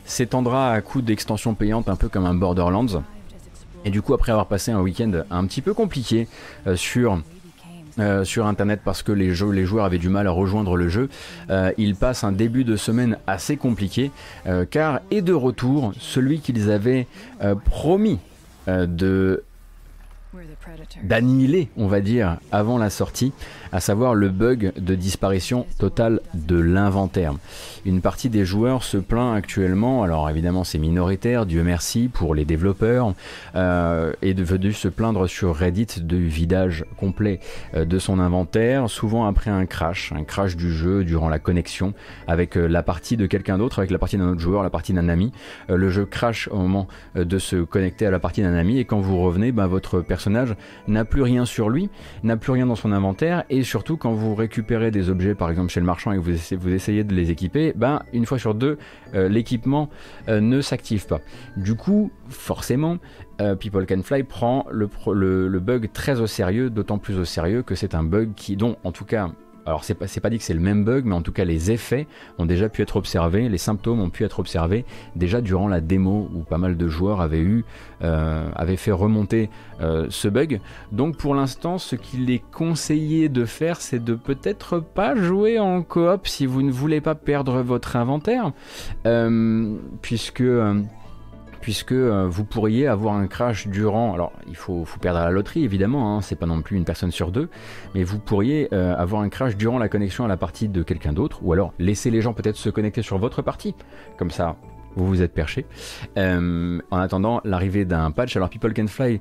s'étendra à coup d'extension payante, un peu comme un Borderlands. Et du coup, après avoir passé un week-end un petit peu compliqué euh, sur euh, sur internet parce que les, les, joueurs avaient du mal à rejoindre le jeu, ils passent un début de semaine assez compliqué car est de retour celui qu'ils avaient promis de d'annihiler, on va dire, avant la sortie, à savoir le bug de disparition totale de l'inventaire. Une partie des joueurs se plaint actuellement, alors évidemment c'est minoritaire, Dieu merci pour les développeurs, euh, devenu se plaindre sur Reddit du vidage complet euh, de son inventaire, souvent après un crash, un crash du jeu durant la connexion avec euh, la partie de quelqu'un d'autre, avec la partie d'un autre joueur, la partie d'un ami. Euh, le jeu crash au moment de se connecter à la partie d'un ami et quand vous revenez, bah, votre personnage n'a plus rien sur lui, n'a plus rien dans son inventaire et surtout quand vous récupérez des objets par exemple chez le marchand et que vous essayez, de les équiper, ben une fois sur deux euh, l'équipement euh, ne s'active pas. Du coup, forcément, euh, People Can Fly prend le, le, bug très au sérieux, d'autant plus au sérieux que c'est un bug qui, dont en tout cas alors c'est pas, dit que c'est le même bug, mais en tout cas les effets ont déjà pu être observés, les symptômes ont pu être observés déjà durant la démo où pas mal de joueurs avaient eu, euh, avaient fait remonter euh, ce bug. Donc pour l'instant, ce qu'il est conseillé de faire, c'est de peut-être pas jouer en coop si vous ne voulez pas perdre votre inventaire, euh, puisque puisque euh, vous pourriez avoir un crash durant. Alors, il faut, perdre à la loterie évidemment, hein, c'est pas non plus une personne sur deux, mais vous pourriez euh, avoir un crash durant la connexion à la partie de quelqu'un d'autre, ou alors laisser les gens peut-être se connecter sur votre partie, comme ça. Vous vous êtes perché. Euh, en attendant l'arrivée d'un patch, alors People Can Fly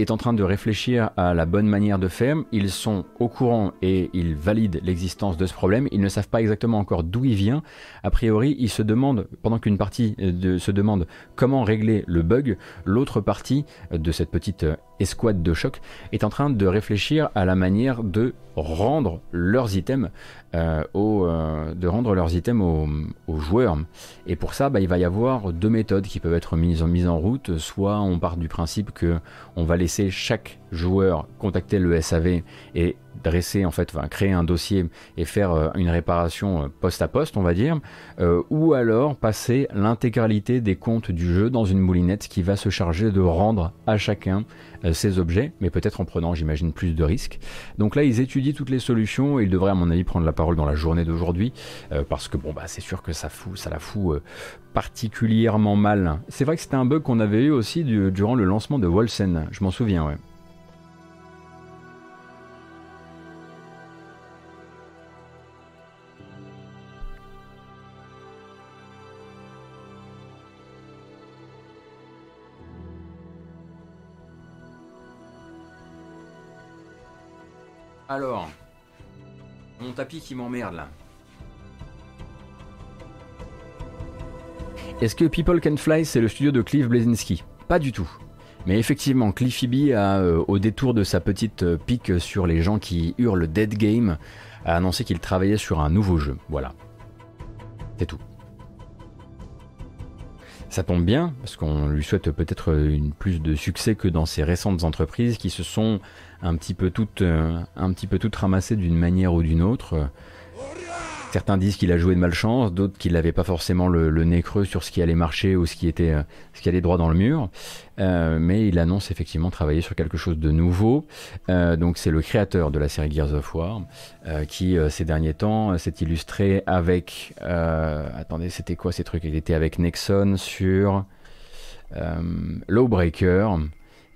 est en train de réfléchir à la bonne manière de faire. Ils sont au courant et ils valident l'existence de ce problème. Ils ne savent pas exactement encore d'où il vient. A priori, ils se demandent, pendant qu'une partie se demande comment régler le bug, l'autre partie de cette petite escouade de choc est en train de réfléchir à la manière de rendre leurs items euh, euh, de rendre leurs items aux, joueurs. Et pour ça, bah, il va y avoir deux méthodes qui peuvent être mises en, mises en route. Soit on part du principe que on va laisser chaque joueur contacter le SAV et dresser en fait, créer un dossier et faire euh, une réparation euh, poste à poste, on va dire, euh, ou alors passer l'intégralité des comptes du jeu dans une moulinette qui va se charger de rendre à chacun ces objets, mais peut-être en prenant, j'imagine, plus de risques. Donc là, ils étudient toutes les solutions ils devraient, à mon avis, prendre la parole dans la journée d'aujourd'hui, parce que bon, bah, c'est sûr que ça fout, ça la fout particulièrement mal. C'est vrai que c'était un bug qu'on avait eu aussi durant le lancement de Wolsen, je m'en souviens, ouais. Alors, mon tapis qui m'emmerde là. Est-ce que People Can Fly, c'est le studio de Cliff Blazinski Pas du tout. Mais effectivement, Cliffy B a, euh, au détour de sa petite euh, pique sur les gens qui hurlent Dead Game, a annoncé qu'il travaillait sur un nouveau jeu. Voilà. C'est tout. Ça tombe bien, parce qu'on lui souhaite peut-être plus de succès que dans ses récentes entreprises qui se sont un petit peu toutes, euh, un petit peu d'une manière ou d'une autre. Certains disent qu'il a joué de malchance, d'autres qu'il n'avait pas forcément le, nez creux sur ce qui allait marcher ou ce qui était, euh, allait droit dans le mur. Euh, mais il annonce effectivement travailler sur quelque chose de nouveau. donc c'est le créateur de la série Gears of War qui ces derniers temps s'est illustré avec. attendez, c'était quoi ces trucs? Il était avec Nexon sur Lawbreaker.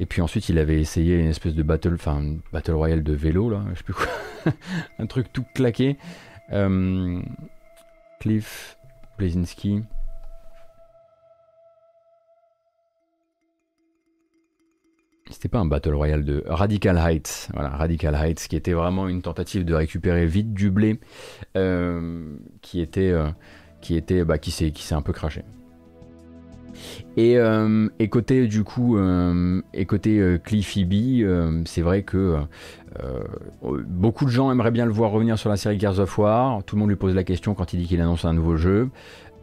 Et puis ensuite, il avait essayé une espèce de battle, enfin, battle royale de vélo, là, je sais plus quoi. un truc tout claqué. Euh, Cliff Blazinski. C'était pas un battle royale de Radical Heights, voilà Radical Heights, qui était vraiment une tentative de récupérer vite du blé, euh, qui était, euh, qui était, bah, qui s'est, qui s'est un peu craché. Euh, et, côté du coup, euh, et côté euh, Cliffy B, c'est vrai que beaucoup de gens aimeraient bien le voir revenir sur la série Gears of War. Tout le monde lui pose la question quand il dit qu'il annonce un nouveau jeu.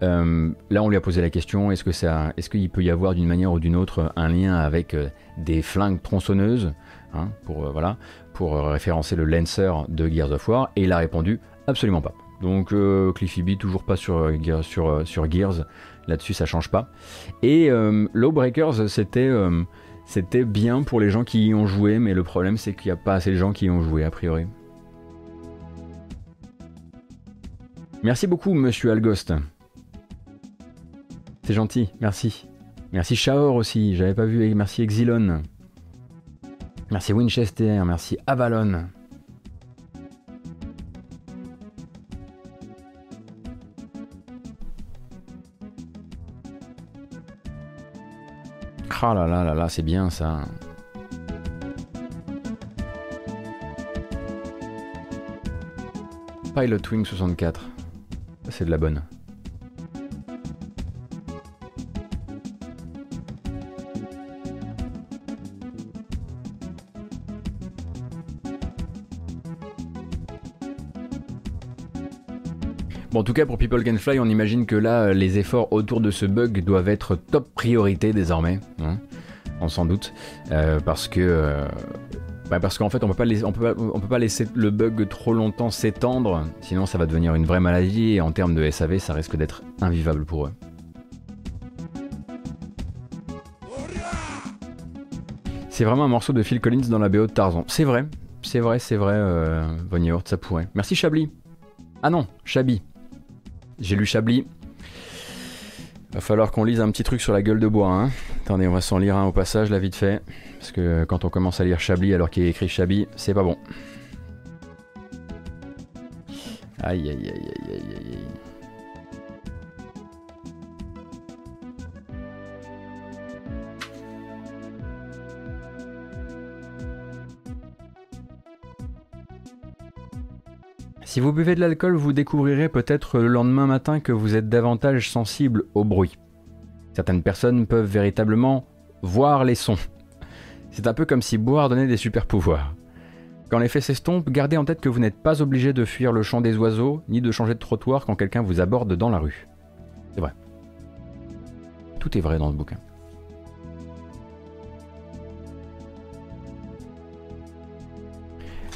là, on lui a posé la question est-ce que est-ce qu'il peut y avoir d'une manière ou d'une autre un lien avec des flingues tronçonneuses, hein, pour voilà, pour référencer le Lancer de Gears of War? Et il a répondu absolument pas. Donc Cliffy B toujours pas sur Gears. Là-dessus, ça change pas. Et euh, Lawbreakers, c'était euh, c'était bien pour les gens qui y ont joué, mais le problème, c'est qu'il n'y a pas assez de gens qui y ont joué, a priori. Merci beaucoup, monsieur Algost. C'est gentil, merci. Merci Shaor aussi, j'avais pas vu, merci Exilon. Merci Winchester, merci Avalon. Ah là là là là, c'est bien ça. Pilot Wing 64. C'est de la bonne. En tout cas, pour People Can Fly, on imagine que là, les efforts autour de ce bug doivent être top priorité désormais. Hein, on s'en doute. Euh, parce que. Euh, bah, parce qu'en fait, on peut, pas peut pas, peut pas laisser le bug trop longtemps s'étendre, sinon ça va devenir une vraie maladie et en termes de SAV, ça risque d'être invivable pour eux. C'est vraiment un morceau de Phil Collins dans la BO de Tarzan. C'est vrai, c'est vrai, c'est vrai, euh, Bonnie ça pourrait. Merci Chablis. Ah non, Chabi. J'ai lu Chablis. Va falloir qu'on lise un petit truc sur la gueule de bois. Hein. Attendez, on va s'en lire un au passage, la vite fait. Parce que quand on commence à lire Chablis alors qu'il est écrit Chablis, c'est pas bon. Aïe aïe aïe aïe Si vous buvez de l'alcool, vous découvrirez peut-être le lendemain matin que vous êtes davantage sensible au bruit. Certaines personnes peuvent véritablement voir les sons. C'est un peu comme si boire donnait des super pouvoirs. Quand l'effet s'estompe, gardez en tête que vous n'êtes pas obligé de fuir le chant des oiseaux, ni de changer de trottoir quand quelqu'un vous aborde dans la rue. C'est vrai. Tout est vrai dans ce bouquin.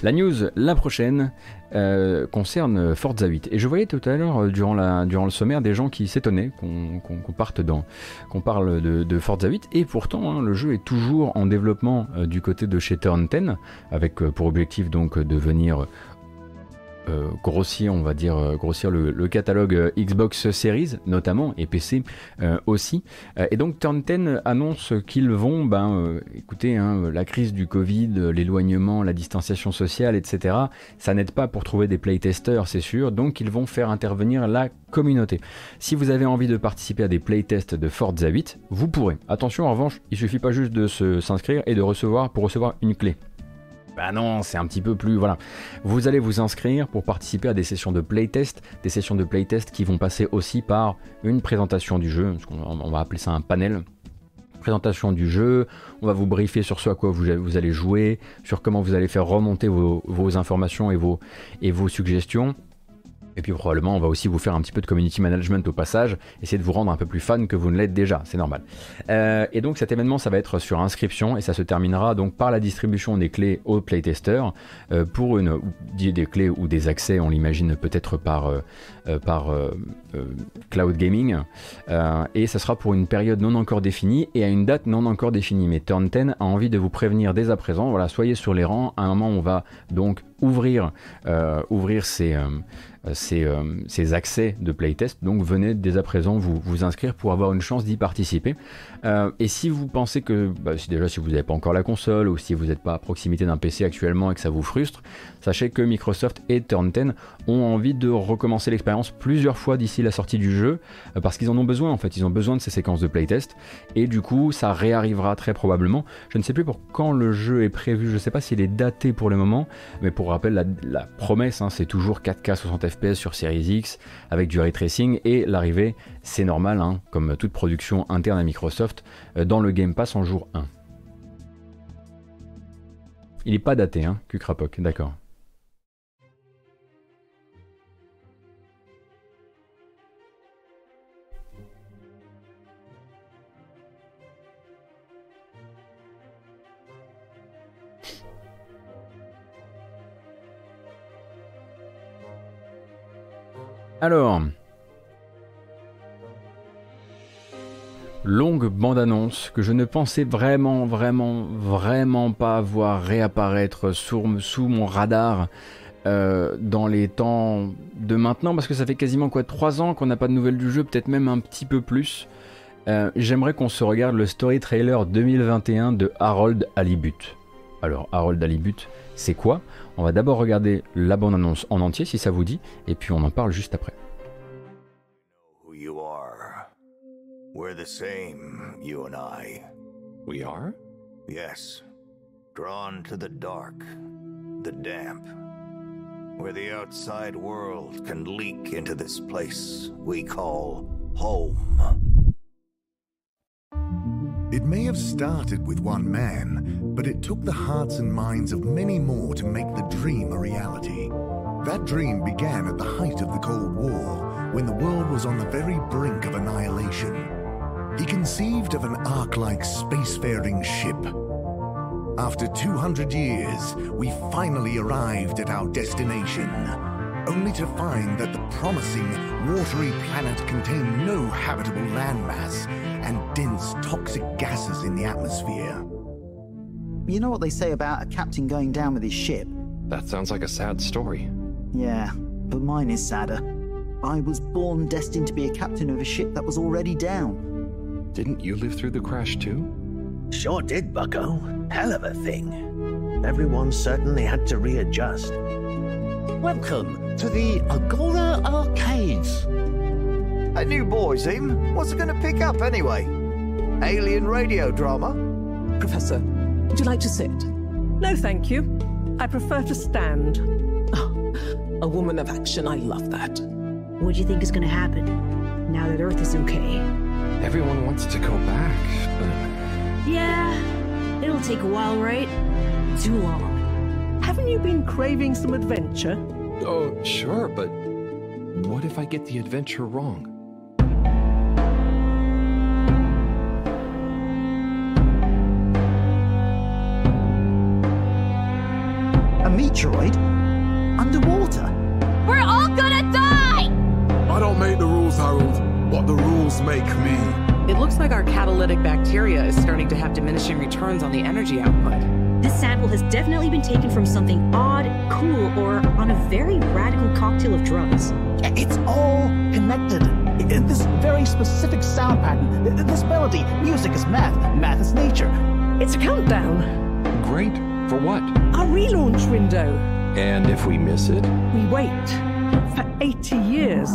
La news, la prochaine, euh, concerne Forza 8. Et je voyais tout à l'heure, euh, durant, le sommaire, des gens qui s'étonnaient qu'on parte dans, qu'on parle de, Forza 8. Et pourtant, hein, le jeu est toujours en développement euh, du côté de chez Turn 10, avec pour objectif donc de venir euh, grossir, on va dire, euh, grossir le, catalogue euh, Xbox Series notamment et PC aussi. et donc Turn 10 annonce qu'ils vont, ben, écoutez, hein, la crise du Covid, l'éloignement, la distanciation sociale, etc. Ça n'aide pas pour trouver des playtesters, c'est sûr. Donc ils vont faire intervenir la communauté. Si vous avez envie de participer à des playtests de Forza 8, vous pourrez. Attention, en revanche, il suffit pas juste de s'inscrire et de recevoir pour recevoir une clé. Bah non, c'est un petit peu plus. Voilà. Vous allez vous inscrire pour participer à des sessions de playtest, des sessions de playtest qui vont passer aussi par une présentation du jeu, on va appeler ça un panel. Présentation du jeu, on va vous briefer sur ce à quoi vous, allez jouer, sur comment vous allez faire remonter vos, informations et vos, et vos suggestions. Et puis probablement on va aussi vous faire un petit peu de community management au passage, essayer de vous rendre un peu plus fan que vous ne l'êtes déjà, c'est normal. Euh, et donc cet événement ça va être sur inscription et ça se terminera donc par la distribution des clés aux playtesters euh, pour une des clés ou des accès, on l'imagine peut-être par euh, par cloud gaming et ça sera pour une période non encore définie et à une date non encore définie. Mais Turn 10 a envie de vous prévenir dès à présent, voilà, soyez sur les rangs. À un moment on va donc ouvrir ouvrir ces euh, euh, ces, accès de playtest. Donc venez dès à présent vous, vous inscrire pour avoir une chance d'y participer. Euh, et si vous pensez que, bah, déjà si vous n'avez pas encore la console ou si vous n'êtes pas à proximité d'un PC actuellement et que ça vous frustre, sachez que Microsoft et Turn 10 ont envie de recommencer l'expérience plusieurs fois d'ici la sortie du jeu parce qu'ils en ont besoin en fait. Ils ont besoin de ces séquences de playtest et du coup ça réarrivera très probablement. Je ne sais plus pour quand le jeu est prévu. Je ne sais pas s'il est daté pour le moment, mais pour rappel la, promesse hein, c'est toujours 4K 60 FPS sur Series X avec du ray tracing et l'arrivée, c'est normal, hein, comme toute production interne à Microsoft, euh, dans le Game Pass en jour 1. Il n'est pas daté, hein, d'accord. Alors, longue bande-annonce que je ne pensais vraiment, vraiment, vraiment pas voir réapparaître sous mon radar euh, dans les temps de maintenant, parce que ça fait quasiment quoi 3 ans qu'on n'a pas de nouvelles du jeu, peut-être même un petit peu plus. Euh, j'aimerais qu'on se regarde le story trailer 2021 de Harold Halibut. Alors, Harold Dalibut, c'est quoi? On va d'abord regarder la bande-annonce en entier, si ça vous dit, et puis on en parle juste après. We're the same, you and I. We are? Yes. Drawn to the dark, the damp, where the outside world can leak into this place we call home. It may have started with one man, but it took the hearts and minds of many more to make the dream a reality. That dream began at the height of the Cold War, when the world was on the very brink of annihilation. He conceived of an ark-like spacefaring ship. After 200 years, we finally arrived at our destination, only to find that the promising, watery planet contained no habitable landmass and dense toxic gases in the atmosphere. You know what they say about a captain going down with his ship? That sounds like a sad story. Yeah, but mine is sadder. I was born destined to be a captain of a ship that was already down. Didn't you live through the crash too? Sure did, Bucko. Hell of a thing. Everyone certainly had to readjust. Welcome to the Agora Arcades. A new boys in? What's it going to pick up anyway? Alien radio drama? Professor, would you like to sit? No, thank you. I prefer to stand. Oh, a woman of action, I love that. What do you think is going to happen now that Earth is okay? Everyone wants to go back, but. Yeah, it'll take a while, right? Too long. Haven't you been craving some adventure? Oh, sure, but what if I get the adventure wrong? Meteoroid? Underwater? We're all gonna die! I don't make the rules, Harold. What the rules make me. It looks like our catalytic bacteria is starting to have diminishing returns on the energy output. This sample has definitely been taken from something odd, cool, or on a very radical cocktail of drugs. It's all connected. This very specific sound pattern, this melody, music is math, math is nature. It's a countdown. Great. For what? Our relaunch window. And if we miss it? We wait. For 80 years.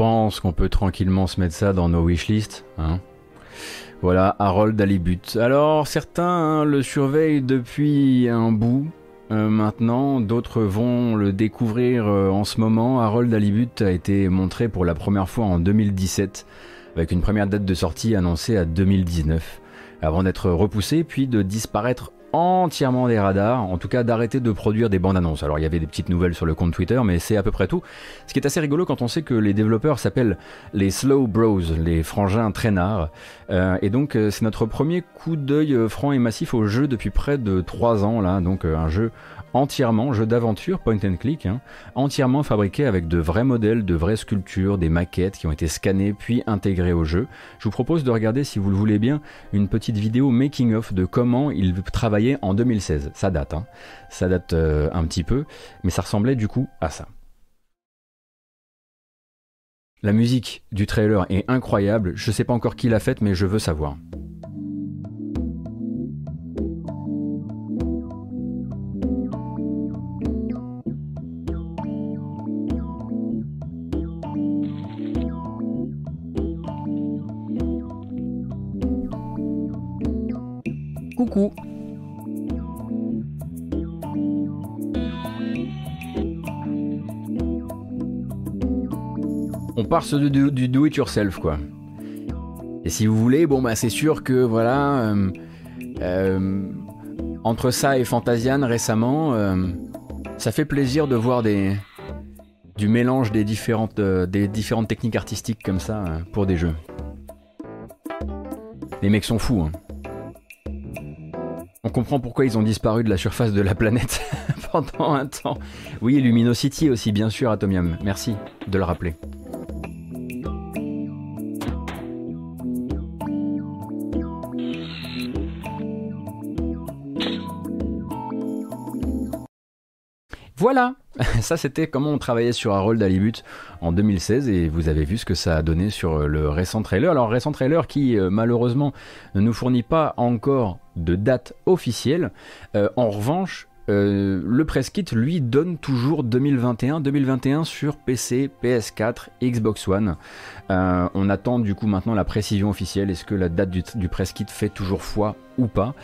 Pense qu'on peut tranquillement se mettre ça dans nos wishlists. Hein. Voilà, Harold Alibut. Alors, certains hein, le surveillent depuis un bout. Euh, maintenant, d'autres vont le découvrir euh, en ce moment. Harold Alibut a été montré pour la première fois en 2017, avec une première date de sortie annoncée à 2019, avant d'être repoussé puis de disparaître entièrement des radars, en tout cas d'arrêter de produire des bandes annonces. Alors il y avait des petites nouvelles sur le compte Twitter, mais c'est à peu près tout. Ce qui est assez rigolo quand on sait que les développeurs s'appellent les Slow Bros, les frangins traînards. Euh, et donc euh, c'est notre premier coup d'œil euh, franc et massif au jeu depuis près de 3 ans là, donc un jeu entièrement, jeu d'aventure, point and click, hein, entièrement fabriqué avec de vrais modèles, de vraies sculptures, des maquettes qui ont été scannées puis intégrées au jeu. Je vous propose de regarder, si vous le voulez bien, une petite vidéo making-of de comment il travaillait en 2016. Ça date, hein. ça date euh, un petit peu, mais ça ressemblait du coup à ça. La musique du trailer est incroyable, je sais pas encore qui l'a faite, mais je veux savoir. On part sur du, du do it yourself quoi. Et si vous voulez, bon bah c'est sûr que voilà, euh, euh, entre ça et Fantasian récemment, euh, ça fait plaisir de voir du mélange des différentes, des différentes techniques artistiques comme ça pour des jeux. Les mecs sont fous. Hein. On comprend pourquoi ils ont disparu de la surface de la planète pendant un temps. Oui, Luminosity aussi, bien sûr, Atomium. Merci de le rappeler. Voilà, ça c'était comment on travaillait sur Harold Alibut en 2016 et vous avez vu ce que ça a donné sur le récent trailer. Alors récent trailer qui euh, malheureusement ne nous fournit pas encore de date officielle. Euh, en revanche, euh, le press kit lui donne toujours 2021, 2021 sur PC, PS4, Xbox One. on attend du coup maintenant la précision officielle. Est-ce que la date du, du press kit fait toujours foi ou pas?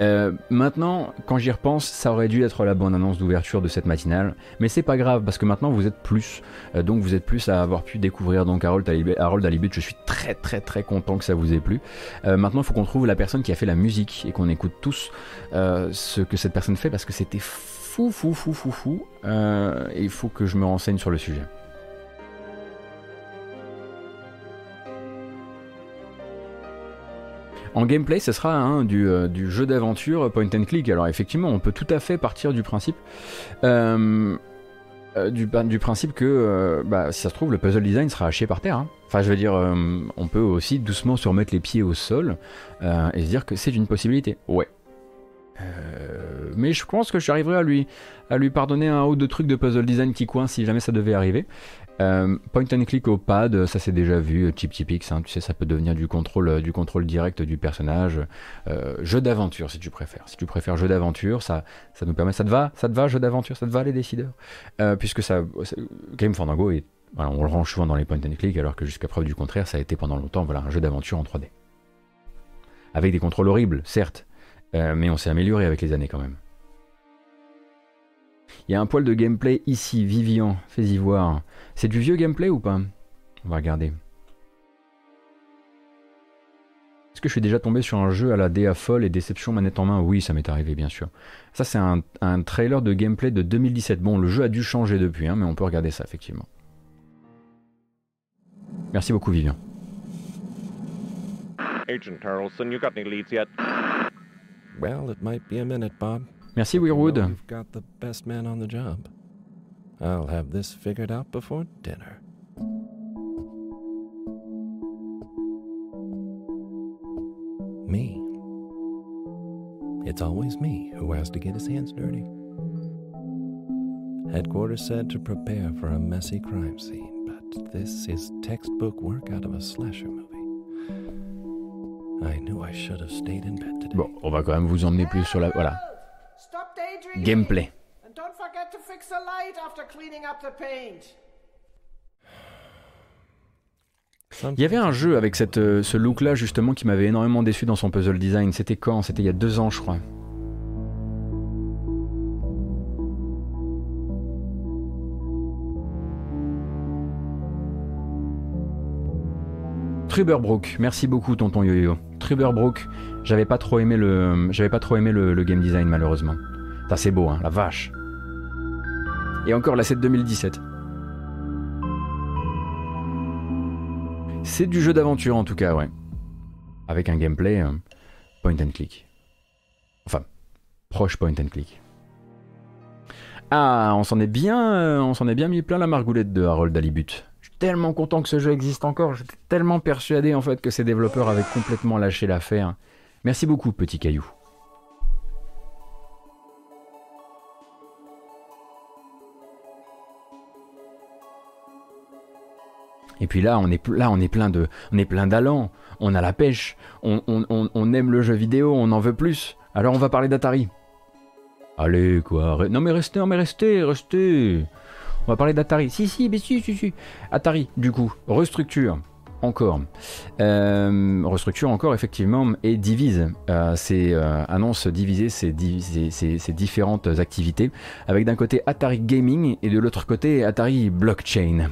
Euh, maintenant, quand j'y repense, ça aurait dû être la bonne annonce d'ouverture de cette matinale, mais c'est pas grave parce que maintenant vous êtes plus, euh, donc vous êtes plus à avoir pu découvrir donc Harold, Harold Alibut. Je suis très très très content que ça vous ait plu. Euh, maintenant, il faut qu'on trouve la personne qui a fait la musique et qu'on écoute tous ce que cette personne fait parce que c'était fou fou fou fou fou. et il faut que je me renseigne sur le sujet. En gameplay, ce sera hein, euh, du, jeu d'aventure point and click. Alors effectivement, on peut tout à fait partir du principe, euh, euh, du, principe que, bah, si ça se trouve, le puzzle design sera haché par terre. Hein. Enfin, je veux dire, on peut aussi doucement se remettre les pieds au sol et se dire que c'est une possibilité. Ouais. Mais je pense que j'arriverai à lui, à lui pardonner un ou deux trucs de puzzle design qui coincent si jamais ça devait arriver. Euh, point and click au pad, ça c'est déjà vu, type typique, hein, tu sais, ça peut devenir du contrôle, euh, du contrôle direct du personnage. Euh, jeu d'aventure si tu préfères. Si tu préfères jeu d'aventure, ça, ça nous permet. Ça te va Ça te va, jeu d'aventure Ça te va les décideurs? Puisque ça. Game Fandango on le range souvent dans les point and click, alors que jusqu'à preuve du contraire, ça a été pendant longtemps voilà, un jeu d'aventure en 3D. Avec des contrôles horribles, certes, mais on s'est amélioré avec les années quand même. Il y a un poil de gameplay ici, Vivian, fais-y voir. C'est du vieux gameplay ou pas? On va regarder. Est-ce que je suis déjà tombé sur un jeu à la DA folle et déception manette en main? Oui, ça m'est arrivé, bien sûr. Ça, c'est un, trailer de gameplay de 2017. Bon, le jeu a dû changer depuis, hein, mais on peut regarder ça, effectivement. Merci beaucoup, Vivian. Agent Harrelson, you got any leads yet? Well, it might be a minute, Bob. Merci, Weirwood. You've got the best man on the job. I'll have this figured out before dinner. Me. It's always me who has to get his hands dirty. Headquarters said to prepare for a messy crime scene, but this is textbook work out of a slasher movie. I knew I should have stayed in bed today. Bon, on va quand même vous emmener plus sur la. Voilà. Gameplay. Il y avait un jeu avec cette, euh, ce look-là justement qui m'avait énormément déçu dans son puzzle design. C'était quand? C'était il y a deux ans, je crois. Truberbrook, merci beaucoup tonton Yo-Yo. Truberbrook, j'avais pas trop aimé le, j'avais pas trop aimé le game design malheureusement c'est beau, hein, la vache. Et encore la 7 2017. C'est du jeu d'aventure en tout cas, ouais. Avec un gameplay euh, point and click. Enfin, proche point and click. Ah, on s'en est bien, euh, on s'en est bien mis plein la margoulette de Harold Dalibut. Tellement content que ce jeu existe encore. J'étais tellement persuadé en fait que ces développeurs avaient complètement lâché l'affaire. Merci beaucoup, petit caillou. Et puis là, on est là, on est plein de, on est plein d'allant. On a la pêche. On, on, aime le jeu vidéo. On en veut plus. Alors on va parler d'Atari. Allez quoi. Non mais restez, non mais restez, restez. On va parler d'Atari. Si si, mais si si si. Atari, du coup, restructure encore. Euh, restructure encore effectivement et divise euh, ses euh, annonce diviser ses, différentes activités avec d'un côté Atari Gaming et de l'autre côté Atari Blockchain.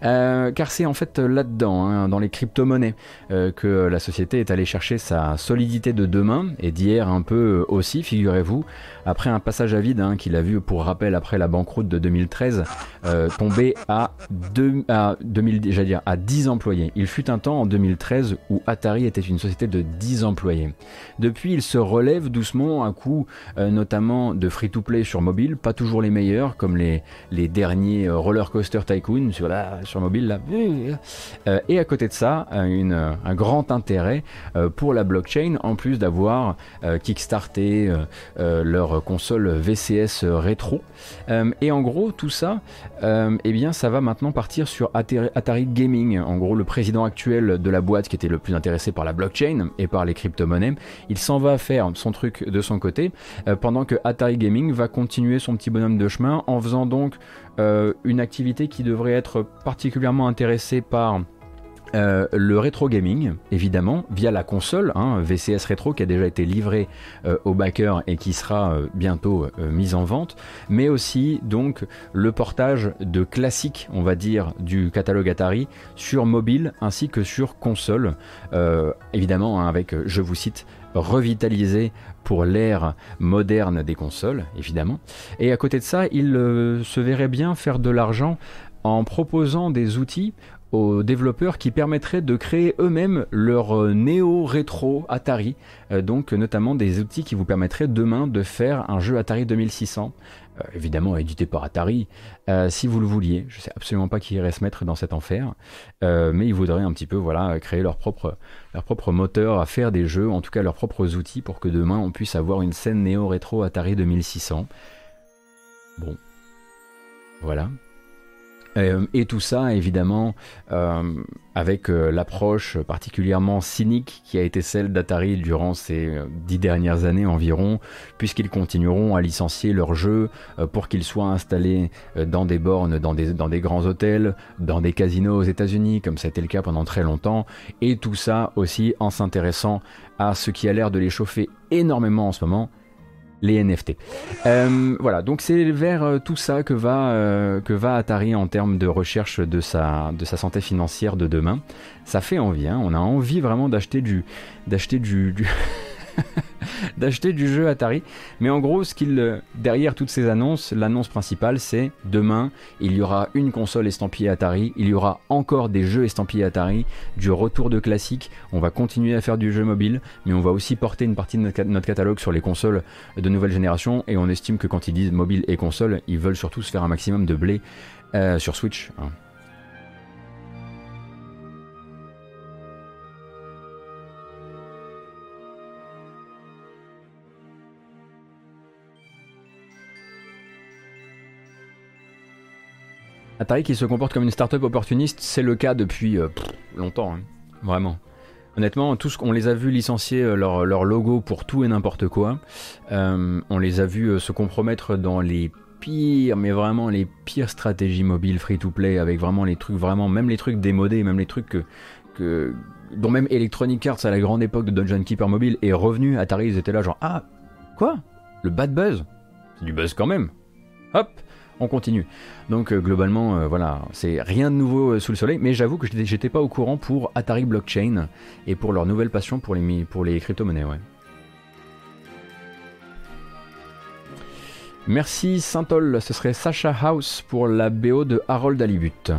car c'est en fait là-dedans, hein, dans les crypto-monnaies, que la société est allée chercher sa solidité de demain et d'hier un peu aussi, figurez-vous, après un passage à vide hein, qu'il a vu pour rappel après la banqueroute de 2013 tomber à, 2, à, 2000, dire, à 10 employés il fut un temps en 2013 où Atari était une société de 10 employés. Depuis, il se relève doucement à coup euh, notamment de free-to-play sur mobile, pas toujours les meilleurs comme les, les derniers euh, Roller Coaster Tycoon sur, la, sur mobile. Là. Euh, et à côté de ça, une, un grand intérêt pour la blockchain en plus d'avoir kickstarté leur console VCS rétro. et en gros, tout ça, eh bien, ça va maintenant partir sur Atari Gaming. En gros, le président actuel de la boîte qui était le plus intéressé par la blockchain et par les crypto-monnaies, il s'en va faire son truc de son côté, euh, pendant que Atari Gaming va continuer son petit bonhomme de chemin en faisant donc euh, une activité qui devrait être particulièrement intéressée par euh, le rétro gaming, évidemment, via la console hein, VCS Retro qui a déjà été livré euh, au backer et qui sera euh, bientôt mise en vente, mais aussi donc le portage de classiques, on va dire, du catalogue Atari sur mobile ainsi que sur console, évidemment hein, avec, je vous cite, revitalisé pour l'ère moderne des consoles, évidemment. Et à côté de ça, il se verrait bien faire de l'argent en proposant des outils aux développeurs qui permettraient de créer eux-mêmes leur euh, néo-rétro Atari, euh, donc notamment des outils qui vous permettraient demain de faire un jeu Atari 2600, euh, évidemment édité par Atari, si vous le vouliez. Je sais absolument pas qui irait se mettre dans cet enfer, mais ils voudraient un petit peu voilà créer leur propre leur propre moteur à faire des jeux, en tout cas leurs propres outils pour que demain on puisse avoir une scène néo-rétro Atari 2600. Bon, voilà. Euh, et tout ça, évidemment, euh, avec euh, l'approche particulièrement cynique qui a été celle d'Atari durant ces dix dernières années environ, puisqu'ils continueront à licencier leurs jeux pour qu'ils soient installés dans des bornes, dans des, dans des grands hôtels, dans des casinos aux États-Unis, comme ça a été le cas pendant très longtemps, et tout ça aussi en s'intéressant à ce qui a l'air de les chauffer énormément en ce moment, les NFT. Euh, voilà, donc c'est vers euh, tout ça que va, euh, que va Atari en termes de recherche de sa, de sa santé financière de demain. Ça fait envie, hein. on a envie vraiment d'acheter du, d'acheter du, du d'acheter du jeu Atari. Mais en gros, ce qu'il euh, derrière toutes ces annonces, l'annonce principale, c'est demain, il y aura une console estampillée Atari, il y aura encore des jeux estampillés Atari, du retour de classiques. On va continuer à faire du jeu mobile, mais on va aussi porter une partie de notre catalogue sur les consoles de nouvelle génération. Et on estime que quand ils disent mobile et console, ils veulent surtout se faire un maximum de blé euh, sur Switch. Hein. Atari qui se comporte comme une start-up opportuniste, c'est le cas depuis euh, longtemps, hein. vraiment. Honnêtement, tout ce qu'on les a vus licencier euh, leur, logo pour tout et n'importe quoi. Euh, on les a vus se compromettre dans les pires, mais vraiment les pires stratégies mobiles free-to-play, avec vraiment les trucs, vraiment, même les trucs démodés, même les trucs que, dont même Electronic Arts à la grande époque de Dungeon Keeper Mobile est revenu. Atari, ils étaient là genre, ah, quoi? Le bad buzz? C'est du buzz quand même. Hop on continue. Donc euh, globalement, euh, voilà, c'est rien de nouveau euh, sous le soleil, mais j'avoue que j'étais pas au courant pour Atari Blockchain et pour leur nouvelle passion pour les, pour crypto-monnaies. Merci Saint-Ol, ce serait Sacha House pour la BO de Harold Alibut.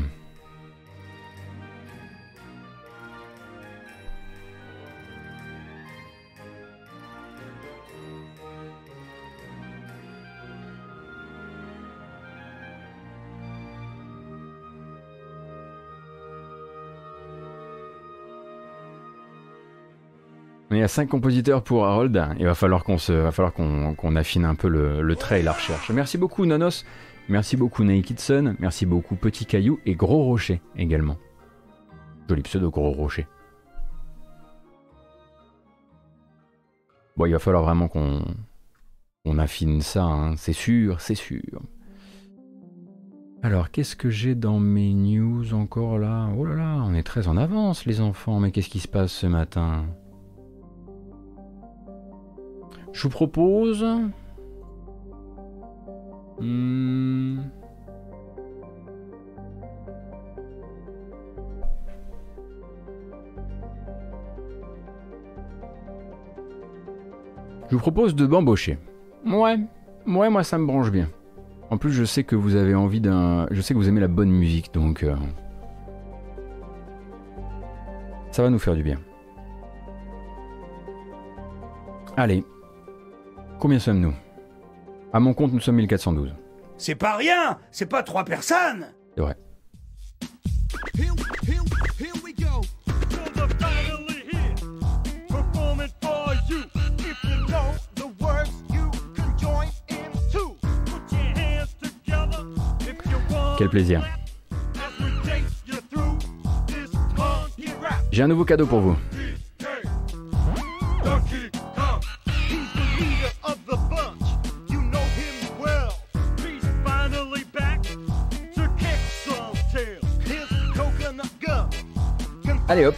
Il y a 5 compositeurs pour Harold. Il va falloir qu'on se, falloir qu'on, affine un peu le, trait et la recherche. Merci beaucoup Nonos. Merci beaucoup Naked Sun. Merci beaucoup Petit Caillou et Gros Rocher également. Joli pseudo Gros Rocher. Bon, il va falloir vraiment qu'on, affine ça. Hein. C'est sûr, c'est sûr. Alors, qu'est-ce que j'ai dans mes news encore là? Oh là là, on est très en avance les enfants. Mais qu'est-ce qui se passe ce matin? Je vous propose... Hmm. Je vous propose de m'embaucher. Ouais, ouais, moi ça me branche bien. En plus, je sais que vous avez envie d'un. Je sais que vous aimez la bonne musique, donc. Euh, Ça va nous faire du bien. Allez, combien sommes-nous? À mon compte, nous sommes 1412. C'est pas rien C'est pas trois personnes C'est vrai. Quel plaisir. J'ai un nouveau cadeau pour vous. Allez hop.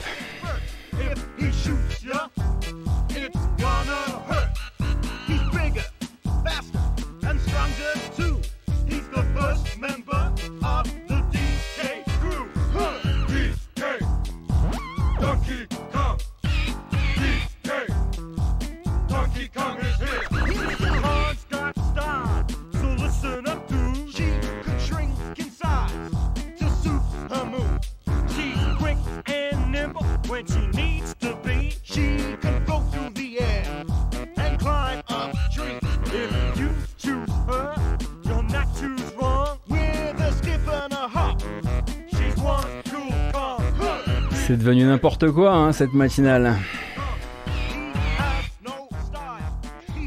N'importe quoi, hein, cette matinale.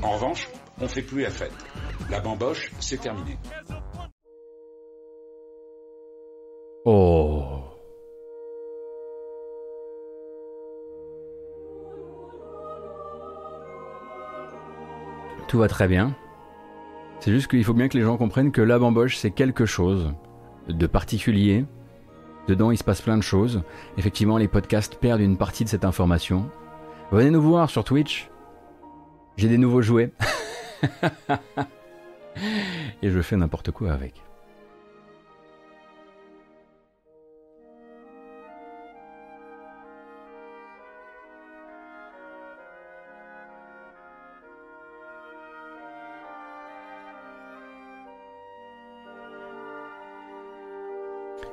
En revanche, on fait plus la fête. La bamboche, c'est terminé. Oh. Tout va très bien. C'est juste qu'il faut bien que les gens comprennent que la bamboche, c'est quelque chose de particulier, Dedans, il se passe plein de choses. Effectivement, les podcasts perdent une partie de cette information. Venez nous voir sur Twitch. J'ai des nouveaux jouets. Et je fais n'importe quoi avec.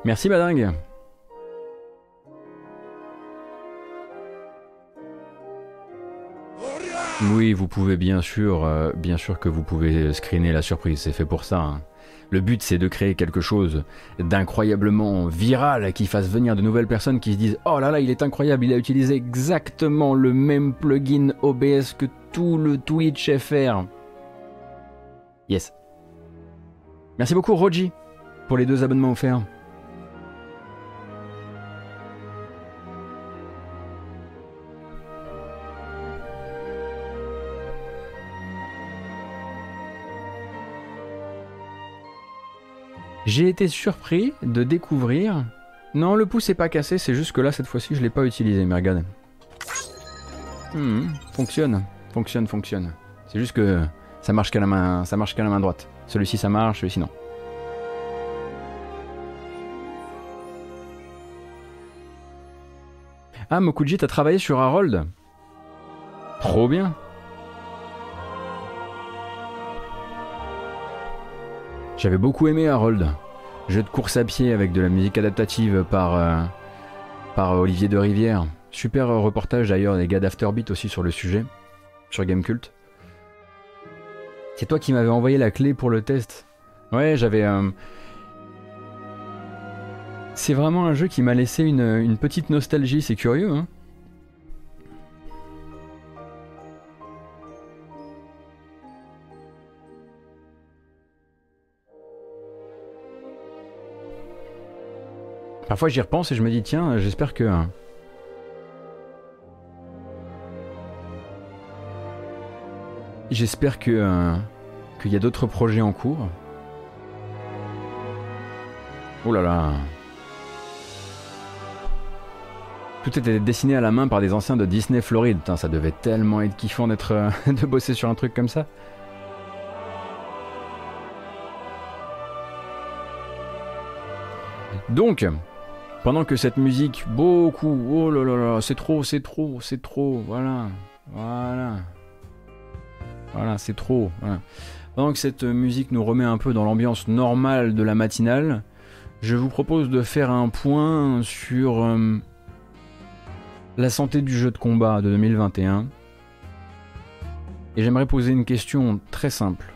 Merci Madingue. Oui, vous pouvez bien sûr, euh, bien sûr que vous pouvez screener la surprise, c'est fait pour ça. Hein. Le but c'est de créer quelque chose d'incroyablement viral qui fasse venir de nouvelles personnes qui se disent Oh là là, il est incroyable, il a utilisé exactement le même plugin OBS que tout le Twitch FR. Yes. Merci beaucoup Roji pour les deux abonnements offerts. J'ai été surpris de découvrir. Non, le pouce n'est pas cassé, c'est juste que là, cette fois-ci, je l'ai pas utilisé, mais regarde. Hmm, fonctionne, fonctionne, fonctionne. C'est juste que ça marche qu'à la main, ça marche qu'à la main droite. Celui-ci, ça marche, celui-ci, non. Ah, Mokuji, t'as travaillé sur Harold? Trop bien J'avais beaucoup aimé Harold, jeu de course à pied avec de la musique adaptative par, euh, par Olivier de Rivière. Super reportage d'ailleurs des gars d'Afterbeat aussi sur le sujet, sur Gamecult. C'est toi qui m'avais envoyé la clé pour le test. Ouais, j'avais... Euh, c'est vraiment un jeu qui m'a laissé une, une petite nostalgie, c'est curieux, hein Parfois j'y repense et je me dis tiens, j'espère que... Hein. J'espère que euh, qu'il y a d'autres projets en cours. Oh là là. Tout était dessiné à la main par des anciens de Disney Floride. ça devait tellement être kiffant d'être euh, de bosser sur un truc comme ça. Donc, pendant que cette musique, beaucoup, oh là là là, c'est trop, c'est trop, c'est trop, voilà, voilà, voilà, c'est trop, Pendant que cette musique nous remet un peu dans l'ambiance normale de la matinale, je vous propose de faire un point sur euh, la santé du jeu de combat de 2021. Et j'aimerais poser une question très simple.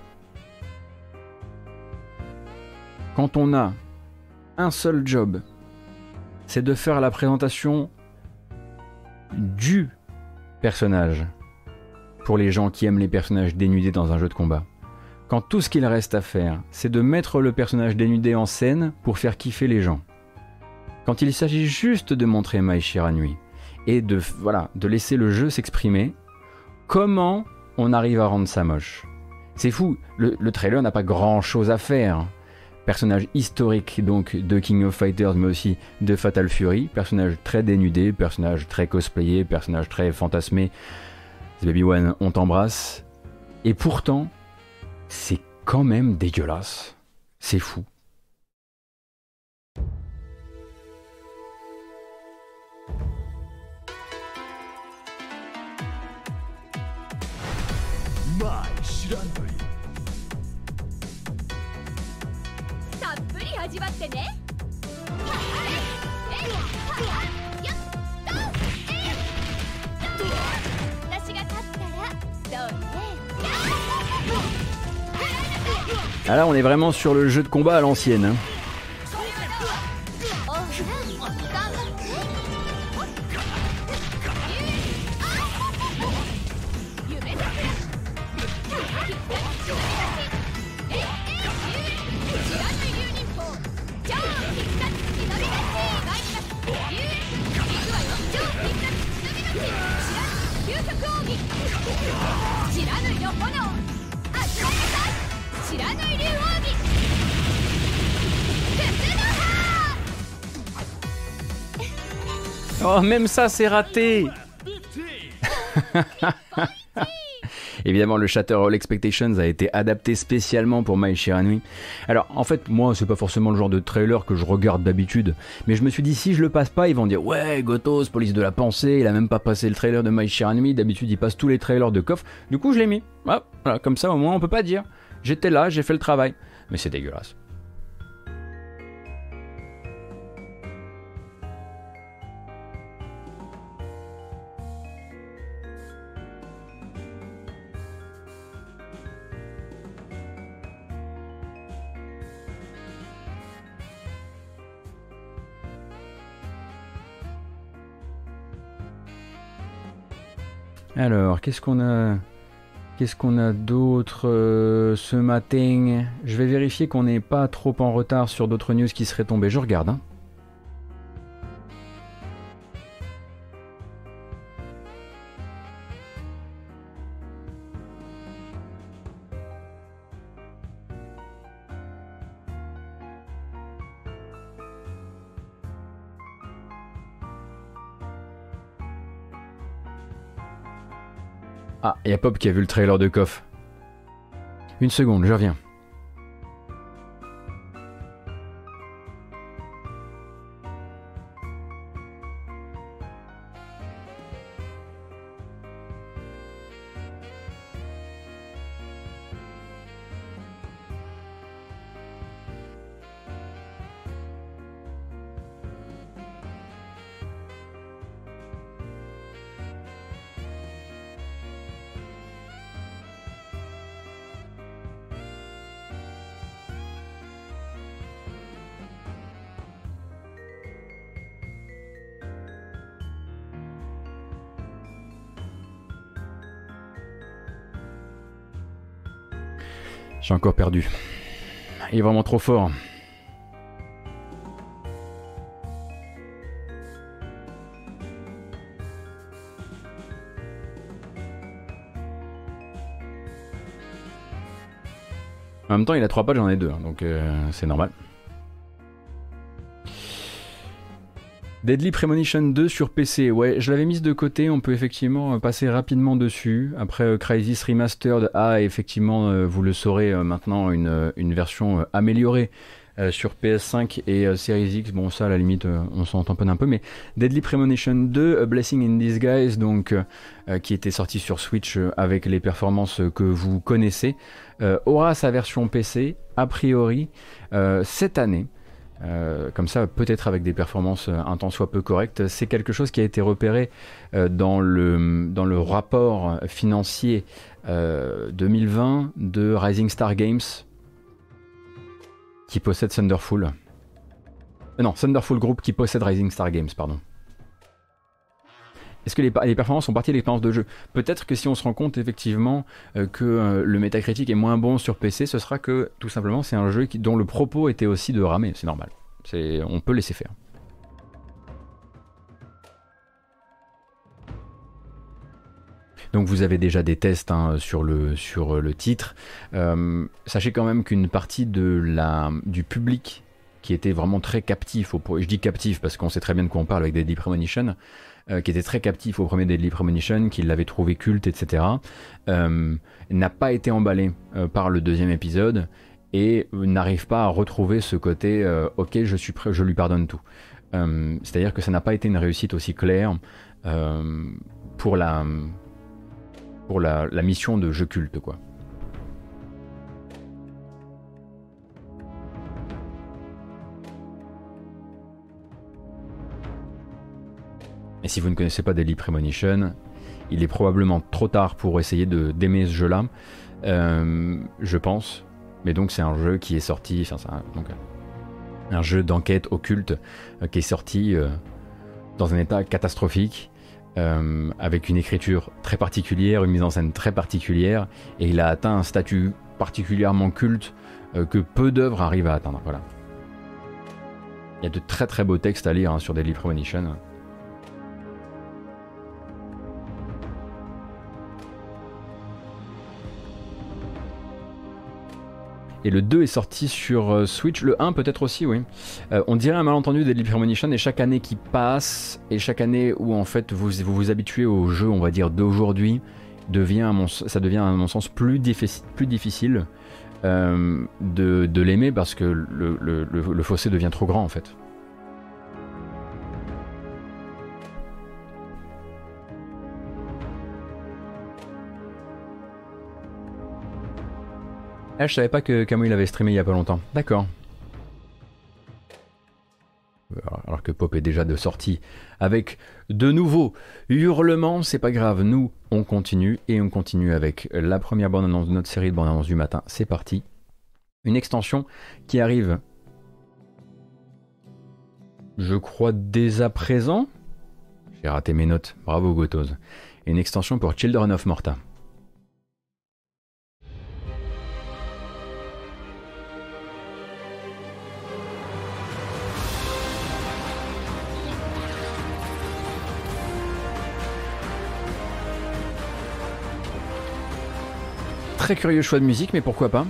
Quand on a un seul job, c'est de faire la présentation du personnage pour les gens qui aiment les personnages dénudés dans un jeu de combat. Quand tout ce qu'il reste à faire, c'est de mettre le personnage dénudé en scène pour faire kiffer les gens. Quand il s'agit juste de montrer Mai Shiranui et de, voilà, de laisser le jeu s'exprimer, comment on arrive à rendre ça moche? C'est fou, le, le trailer n'a pas grand chose à faire personnage historique donc de King of Fighters mais aussi de Fatal Fury, personnage très dénudé, personnage très cosplayé, personnage très fantasmé. Baby One, on t'embrasse. Et pourtant, c'est quand même dégueulasse. C'est fou. Ah là, on est vraiment sur le jeu de combat à l'ancienne. Hein. Oh, même ça, c'est raté Évidemment, le Shatter All Expectations a été adapté spécialement pour Mai Shiranui. Alors, en fait, moi, c'est pas forcément le genre de trailer que je regarde d'habitude, mais je me suis dit, si je le passe pas, ils vont dire, ouais, Gotos, police de la pensée, il a même pas passé le trailer de Mai Shiranui, d'habitude, il passe tous les trailers de KOF. Du coup, je l'ai mis. Ah, voilà, comme ça, au moins, on peut pas dire. J'étais là, j'ai fait le travail. Mais c'est dégueulasse. Alors, qu'est-ce qu'on a Qu'est-ce qu'on a d'autre euh, ce matin? Je vais vérifier qu'on n'est pas trop en retard sur d'autres news qui seraient tombées. Je regarde. Hein. Ah, y a Pop qui a vu le trailer de KOF. Une seconde, je reviens. J'ai encore perdu. Il est vraiment trop fort. En même temps, il a trois pages, j'en ai deux, hein, donc euh, c'est normal. Deadly Premonition 2 sur PC, ouais, je l'avais mise de côté, on peut effectivement euh, passer rapidement dessus. Après euh, Crisis Remastered a effectivement, euh, vous le saurez maintenant, une, version améliorée sur PS5 et Series X. Bon, ça à la limite, on s'en tamponne un peu, mais Deadly Premonition 2, A Blessing in Disguise, donc qui était sorti sur Switch avec les performances que vous connaissez, aura sa version PC a priori cette année. Euh, comme ça, peut-être avec des performances un tant soit peu correctes. C'est quelque chose qui a été repéré dans, le, dans le rapport financier 2020 de Rising Star Games, qui possède Thunderful. non, Thunderful Group qui possède Rising Star Games, pardon. Est-ce que les, performances sont partie de l'expérience de jeu? Peut-être que si on se rend compte effectivement euh, que euh, le métacritique est moins bon sur PC, ce sera que tout simplement c'est un jeu dont le propos était aussi de ramer, c'est normal. On peut laisser faire. Donc vous avez déjà des tests hein, sur, le, titre. Euh, sachez quand même qu'une partie du public qui était vraiment très captif, je dis captif parce qu'on sait très bien de quoi on parle avec Deadly Premonition, euh, qui était très captif au premier Deadly Premonition, qui l'avait trouvé culte, etc., euh, n'a pas été emballé euh, par le deuxième épisode et n'arrive pas à retrouver ce côté ok je suis prêt je lui pardonne tout c'est à dire que ça n'a pas été une réussite aussi claire pour la pour la, la, mission de jeu culte quoi Et si vous ne connaissez pas Daily Premonition, il est probablement trop tard pour essayer d'aimer ce jeu-là, euh, je pense. Mais donc c'est un jeu qui est sorti, enfin donc, un jeu d'enquête occulte euh, qui est sorti euh, dans un état catastrophique, avec une écriture très particulière, une mise en scène très particulière, et il a atteint un statut particulièrement culte que peu d'œuvres arrivent à atteindre. Voilà. Il y a de très très beaux textes à lire hein, sur Daily Premonition. Et le 2 est sorti sur euh, Switch. Le 1 peut-être aussi, oui. Euh, on dirait un malentendu des Premonition et chaque année qui passe et chaque année où en fait vous vous, vous habituez au jeu, on va dire d'aujourd'hui, ça devient à mon sens plus, plus difficile euh, de, l'aimer parce que le fossé devient trop grand en fait. Ah, je savais pas que Camille avait streamé il y a pas longtemps. D'accord. Alors que Pop est déjà de sortie avec de nouveaux hurlements, c'est pas grave, nous on continue et on continue avec la première bande-annonce de notre série de bande-annonce du matin. C'est parti. Une extension qui arrive, je crois, dès à présent. J'ai raté mes notes, bravo Gotos. Une extension pour Children of Morta. Très curieux choix de musique, mais pourquoi pas.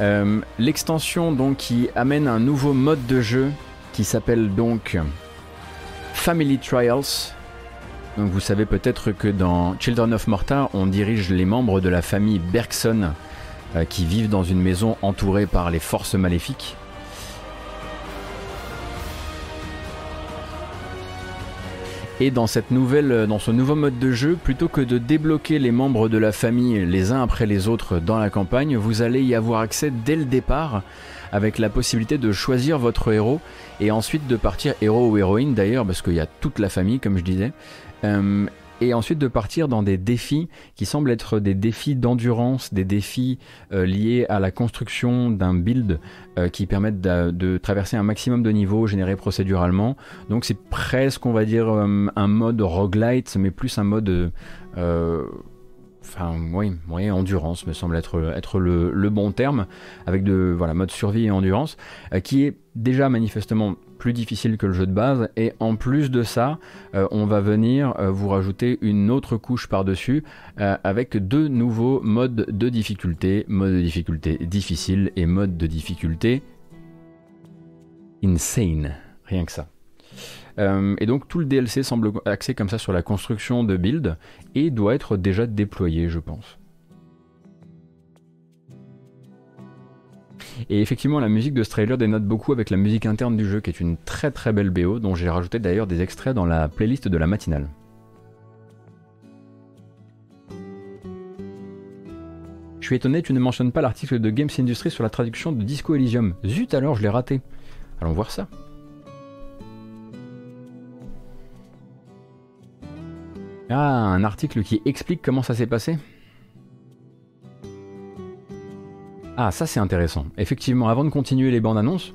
Euh, l'extension donc qui amène un nouveau mode de jeu qui s'appelle donc Family Trials. Donc vous savez peut-être que dans Children of Morta, on dirige les membres de la famille Bergson euh, qui vivent dans une maison entourée par les forces maléfiques. Et euh, dans ce nouveau mode de jeu, plutôt que de débloquer les membres de la famille les uns après les autres dans la campagne, vous allez y avoir accès dès le départ avec la possibilité de choisir votre héros et ensuite de partir héros ou héroïne d'ailleurs parce qu'il y a toute la famille comme je disais. Euh, et ensuite de partir dans des défis qui semblent être des défis d'endurance, des défis euh, liés à la construction d'un build euh, qui permettent de, traverser un maximum de niveaux générés procéduralement. Donc c'est presque, on va dire, euh, un mode roguelite, mais plus un mode enfin oui, oui, endurance me semble être, être le, bon terme, avec de voilà mode survie et endurance, qui est déjà manifestement difficile que le jeu de base, et en plus de ça, euh, on va venir euh, vous rajouter une autre couche par-dessus, avec deux nouveaux modes de difficulté, mode de difficulté difficile et mode de difficulté insane, rien que ça. Euh, et donc tout le DLC semble axé comme ça sur la construction de build et doit être déjà déployé, je pense. Et effectivement, la musique de ce trailer dénote beaucoup avec la musique interne du jeu, qui est une très très belle BO, dont j'ai rajouté d'ailleurs des extraits dans la playlist de la matinale. Je suis étonné, tu ne mentionnes pas l'article de Games Industry sur la traduction de Disco Elysium. Zut alors, je l'ai raté. Allons voir ça. Ah, un article qui explique comment ça s'est passé Ah, ça c'est intéressant. Effectivement, avant de continuer les bandes annonces,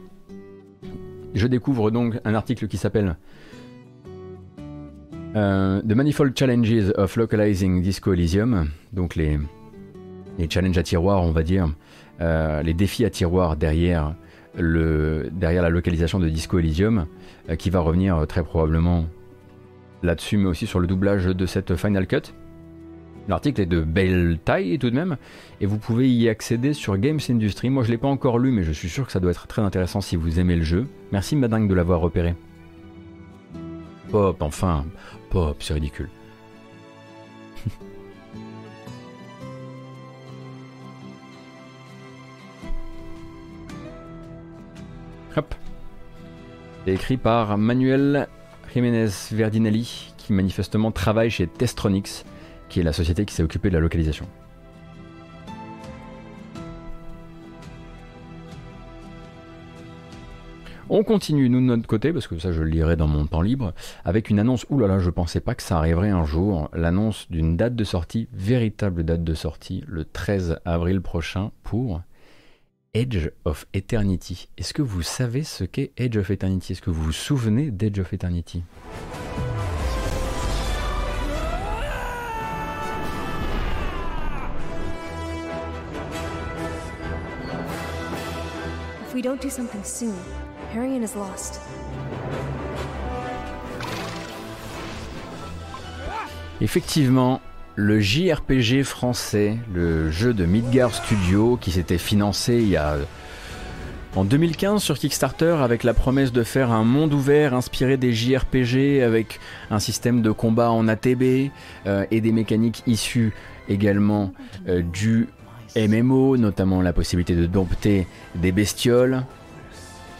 je découvre donc un article qui s'appelle euh, The Manifold Challenges of Localizing Disco Elysium, donc les, challenges à tiroir, on va dire, euh, les défis à tiroir derrière la localisation de Disco Elysium, euh, qui va revenir très probablement là-dessus, mais aussi sur le doublage de cette Final Cut. L'article est de belle taille tout de même, et vous pouvez y accéder sur Games Industry. Moi je ne l'ai pas encore lu, mais je suis sûr que ça doit être très intéressant si vous aimez le jeu. Merci Madingue de l'avoir repéré. Pop, enfin, pop, c'est ridicule. Hop. C'est écrit par Manuel Jiménez Verdinelli, qui manifestement travaille chez Testronix, qui est la société qui s'est occupée de la localisation. On continue, nous, de notre côté, parce que ça, je le lirai dans mon temps libre, avec une annonce. Ouh là là, je pensais pas que ça arriverait un jour. L'annonce d'une date de sortie, véritable date de sortie, le 13 avril prochain pour Edge of Eternity. Est-ce que vous savez ce qu'est Edge of Eternity? Est-ce que vous vous souvenez d'Edge of Eternity? We don't do something soon, Harian is lost. Effectivement, le JRPG français, le jeu de Midgar Studio qui s'était financé il y a en 2015 sur Kickstarter avec la promesse de faire un monde ouvert inspiré des JRPG avec un système de combat en ATB euh, et des mécaniques issues également euh, du MMO, notamment la possibilité de dompter des bestioles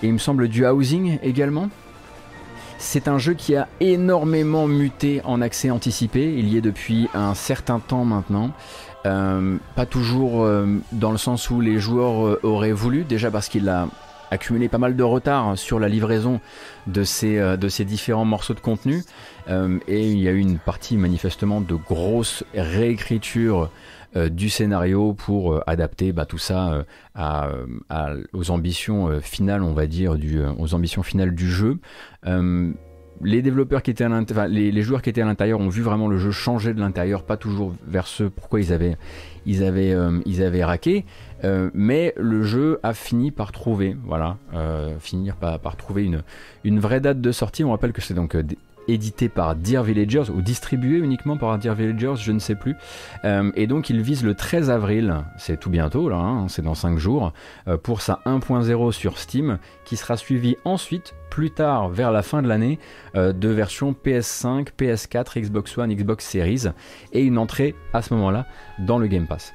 et il me semble du housing également. C'est un jeu qui a énormément muté en accès anticipé, il y est depuis un certain temps maintenant. Euh, pas toujours euh, dans le sens où les joueurs euh, auraient voulu, déjà parce qu'il a accumulé pas mal de retard sur la livraison de ces, différents morceaux de contenu. et il y a eu une partie manifestement de grosse réécriture du scénario pour adapter bah, tout ça à, aux ambitions finales, on va dire, du, aux ambitions finales du jeu les développeurs qui étaient à l'intérieur, les, joueurs qui étaient à l'intérieur ont vu vraiment le jeu changer de l'intérieur, pas toujours vers ce pourquoi ils avaient, ils avaient, euh, ils avaient raqué, euh, mais le jeu a fini par trouver, voilà, euh, finir par, trouver une, une vraie date de sortie. On rappelle que c'est donc édité par Dear Villagers ou distribué uniquement par Dear Villagers, je ne sais plus. Euh, et donc il vise le 13 avril, c'est tout bientôt là, hein, c'est dans 5 jours, euh, pour sa 1.0 sur Steam, qui sera suivi ensuite, plus tard vers la fin de l'année, euh, de versions PS5, PS4, Xbox One, Xbox Series, et une entrée à ce moment-là dans le Game Pass.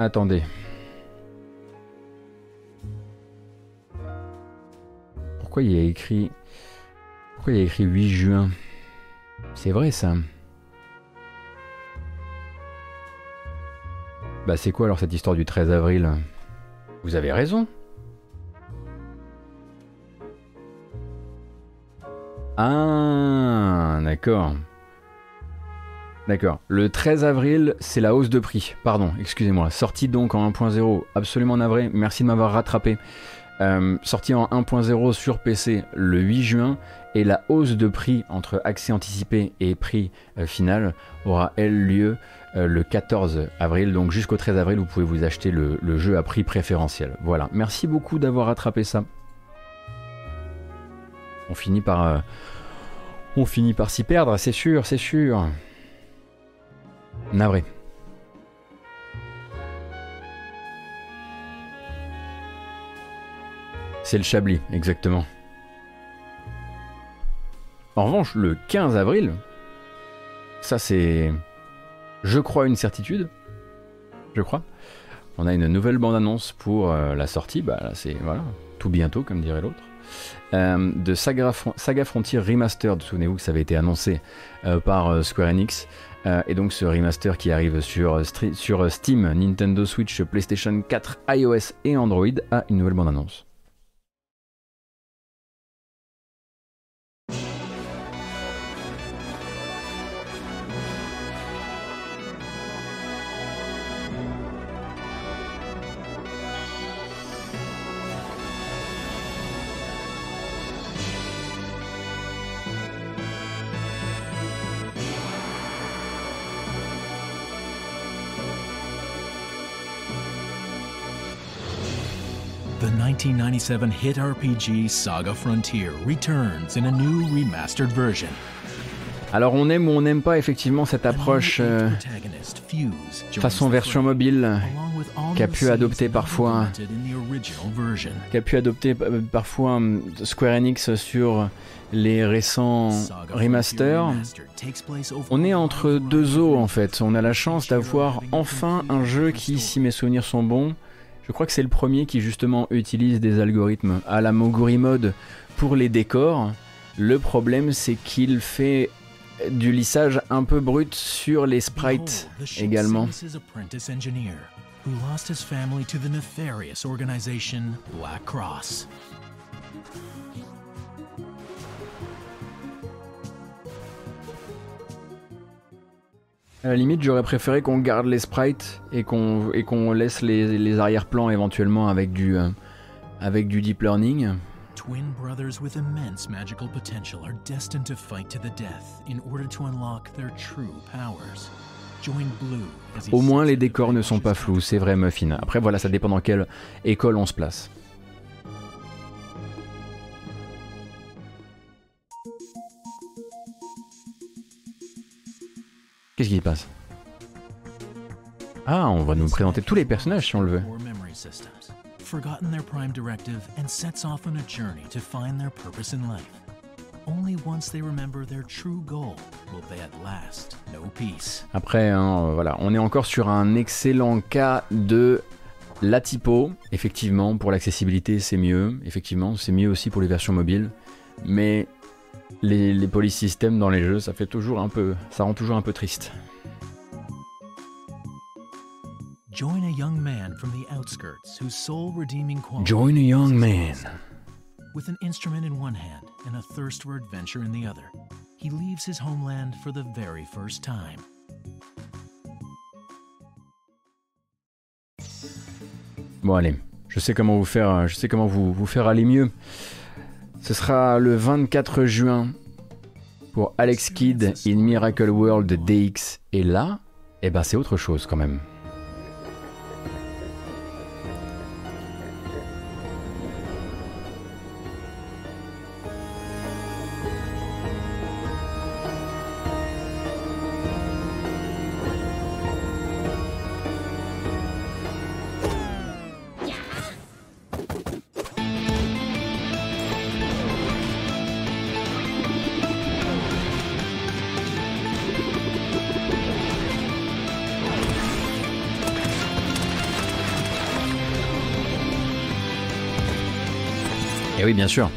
Attendez. Pourquoi il y a écrit... Pourquoi il y a écrit 8 juin? C'est vrai ça. Bah c'est quoi alors cette histoire du 13 avril? Vous avez raison. Ah, d'accord. D'accord. Le 13 avril, c'est la hausse de prix. Pardon, excusez-moi. Sortie donc en 1.0. Absolument navré. Merci de m'avoir rattrapé. Euh, sortie en 1.0 sur PC le 8 juin. Et la hausse de prix entre accès anticipé et prix euh, final aura, elle, lieu euh, le 14 avril. Donc jusqu'au 13 avril, vous pouvez vous acheter le, le jeu à prix préférentiel. Voilà. Merci beaucoup d'avoir rattrapé ça. On finit par... on finit par s'y perdre, c'est sûr, c'est sûr. Navré. C'est le Chablis, exactement. En revanche, le 15 avril, ça c'est, je crois, une certitude. Je crois. On a une nouvelle bande-annonce pour euh, la sortie. Bah c'est voilà, tout bientôt, comme dirait l'autre. de Saga, Saga, Frontier Remastered. Souvenez-vous que ça avait été annoncé par Square Enix. Et donc ce remaster qui arrive sur, sur Steam, Nintendo Switch, PlayStation 4, iOS et Android a une nouvelle bande-annonce. 1997 hit RPG Saga Frontier returns in a new remastered version. Alors on aime ou on n'aime pas effectivement cette approche euh, façon version mobile qu'a pu adopter parfois qu'a pu adopter euh, parfois Square Enix sur les récents remasters. On est entre deux eaux en fait. On a la chance d'avoir enfin un jeu qui, si mes souvenirs sont bons, je crois que c'est le premier qui justement utilise des algorithmes à la Moguri Mode pour les décors. Le problème c'est qu'il fait du lissage un peu brut sur les sprites également. À la limite, j'aurais préféré qu'on garde les sprites et qu'on et qu'on laisse les, les arrière-plans éventuellement avec du euh, avec du deep learning. Twin brothers with immense magical potential are destined to fight to the death in order to unlock their true powers. Au moins les décors ne sont pas flous, c'est vrai Muffin. Après voilà, ça dépend dans quelle école on se place. Qu'est-ce qui se passe Ah, on va nous présenter tous les personnages si on le veut. Forgotten their prime directive and sets off on a journey to find their purpose in life. Only once they remember their true goal will they at last know peace. Après, hein, voilà, on est encore sur un excellent cas de la typo. Effectivement, pour l'accessibilité, c'est mieux. Effectivement, c'est mieux aussi pour les versions mobiles. Mais les, les police systems dans les jeux, ça fait toujours un peu, ça rend toujours un peu triste. Join a young man from the outskirts whose sole redeeming quality Join a young man. With an instrument in one hand and a thirst for adventure in the other, he leaves his homeland for the very first time. Bon allez, je sais comment vous faire, je sais comment vous, vous faire aller mieux. Ce sera le 24 juin pour Alex Kidd in Miracle World DX. Et là, eh ben c'est autre chose quand même. Bien sûr.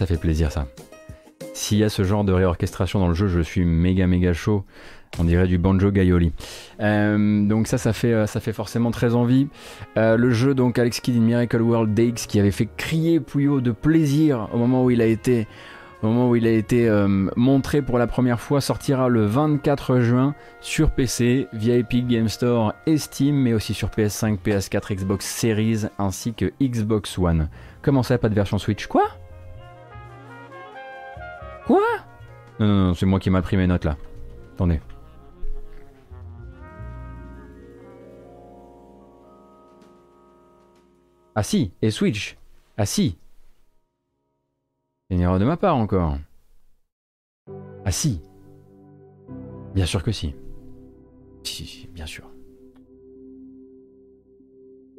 Ça fait plaisir ça. S'il y a ce genre de réorchestration dans le jeu, je suis méga méga chaud. On dirait du banjo Gaioli. Euh, donc ça, ça fait, euh, ça fait forcément très envie. Euh, le jeu, donc Alex Kidd in Miracle World DX, qui avait fait crier Puyo de plaisir au moment où il a été, au moment où il a été montré pour la première fois, sortira le 24 juin sur PC via Epic Game Store et Steam, mais aussi sur PS5, PS4, Xbox Series ainsi que Xbox One. Comment ça, pas de version Switch? Quoi? Quoi? Non, non, non, c'est moi qui m'a pris mes notes là. Attendez. Ah si, et Switch. Ah si. Une erreur de ma part encore. Ah si. Bien sûr que si. Si, si, si, bien sûr.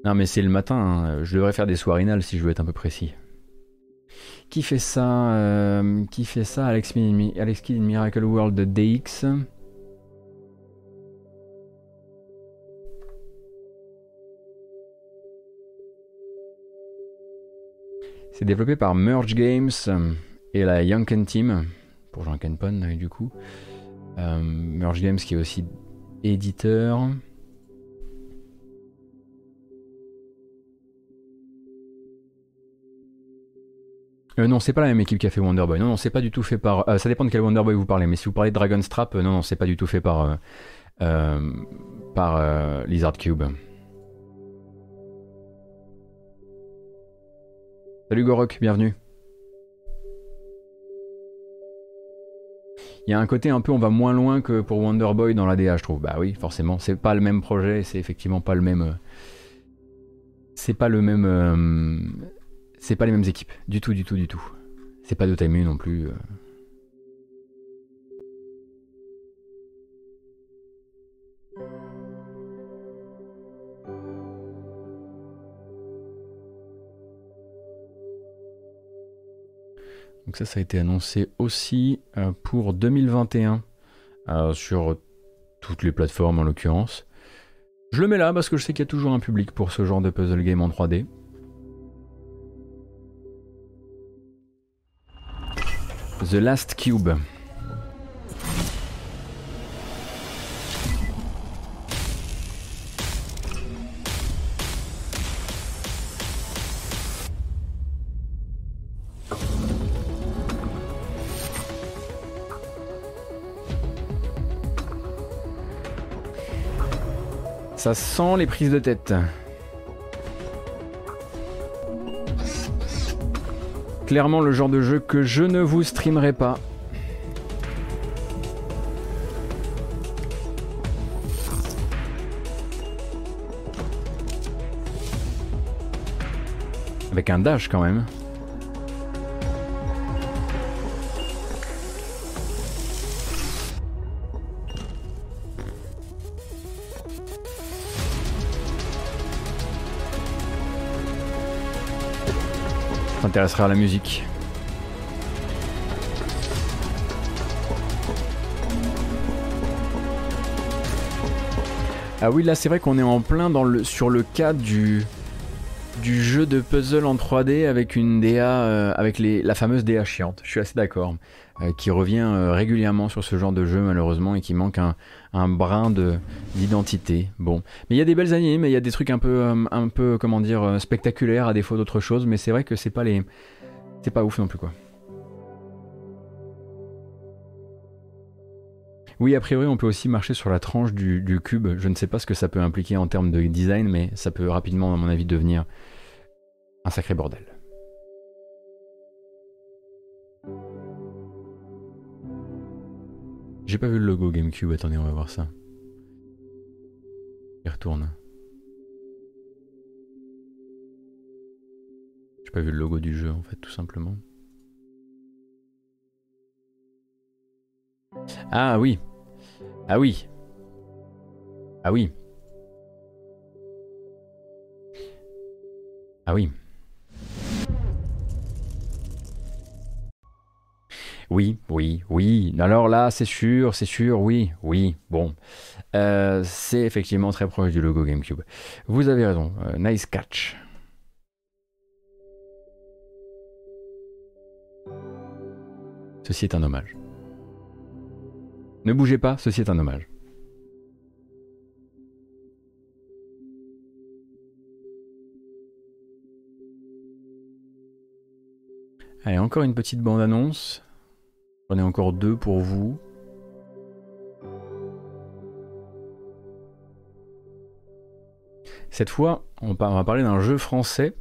Non mais c'est le matin, hein. je devrais faire des soirinales si je veux être un peu précis. Qui fait ça euh, Qui fait ça Alex, Alex Kidd Miracle World DX. C'est développé par Merge Games et la Youngken Team, pour Jean Kenpon du coup. Euh, Merge Games qui est aussi éditeur. Euh, non, c'est pas la même équipe qui a fait Wonder Boy. Non, non, c'est pas du tout fait par. Euh, ça dépend de quel Wonder Boy vous parlez, mais si vous parlez de Dragonstrap, non, non, c'est pas du tout fait par. par Lizard Cube. Salut Gorok, bienvenue. Il y a un côté un peu, on va moins loin que pour Wonder Boy dans la DA, je trouve. Bah oui, forcément, c'est pas le même projet, c'est effectivement pas le même. Euh, c'est pas le même. C'est pas les mêmes équipes, du tout, du tout, du tout. C'est pas de Dotemu non plus. Euh. Donc ça, ça a été annoncé aussi euh, pour 2021 euh, sur toutes les plateformes en l'occurrence. Je le mets là parce que je sais qu'il y a toujours un public pour ce genre de puzzle game en 3D. The Last Cube. Ça sent les prises de tête. Clairement le genre de jeu que je ne vous streamerai pas. Avec un dash quand même. Intéressera à la musique. Ah oui, là c'est vrai qu'on est en plein dans le, sur le cas du, du jeu de puzzle en 3D avec une DA, euh, avec la fameuse DA chiante. Je suis assez d'accord. Euh, qui revient euh, régulièrement sur ce genre de jeu malheureusement et qui manque un, un brin d'identité. Bon, mais il y a des belles animes, mais il y a des trucs un peu, un peu comment dire, spectaculaires à défaut d'autre chose. Mais c'est vrai que c'est pas les, c'est pas ouf non plus quoi. Oui, a priori, on peut aussi marcher sur la tranche du, cube. Je ne sais pas ce que ça peut impliquer en termes de design, mais ça peut rapidement, à mon avis, devenir un sacré bordel. J'ai pas vu le logo GameCube, attendez, on va voir ça. Il retourne. J'ai pas vu le logo du jeu en fait, tout simplement. Ah oui. Ah oui. Ah oui. Ah oui. Oui, oui, oui. Alors là, c'est sûr, c'est sûr, oui, oui. Bon, euh, c'est effectivement très proche du logo GameCube. Vous avez raison. Euh, nice catch. Ceci est un hommage. Ne bougez pas, ceci est un hommage. Allez, encore une petite bande-annonce. J'en ai encore deux pour vous. Cette fois, on va parler d'un jeu français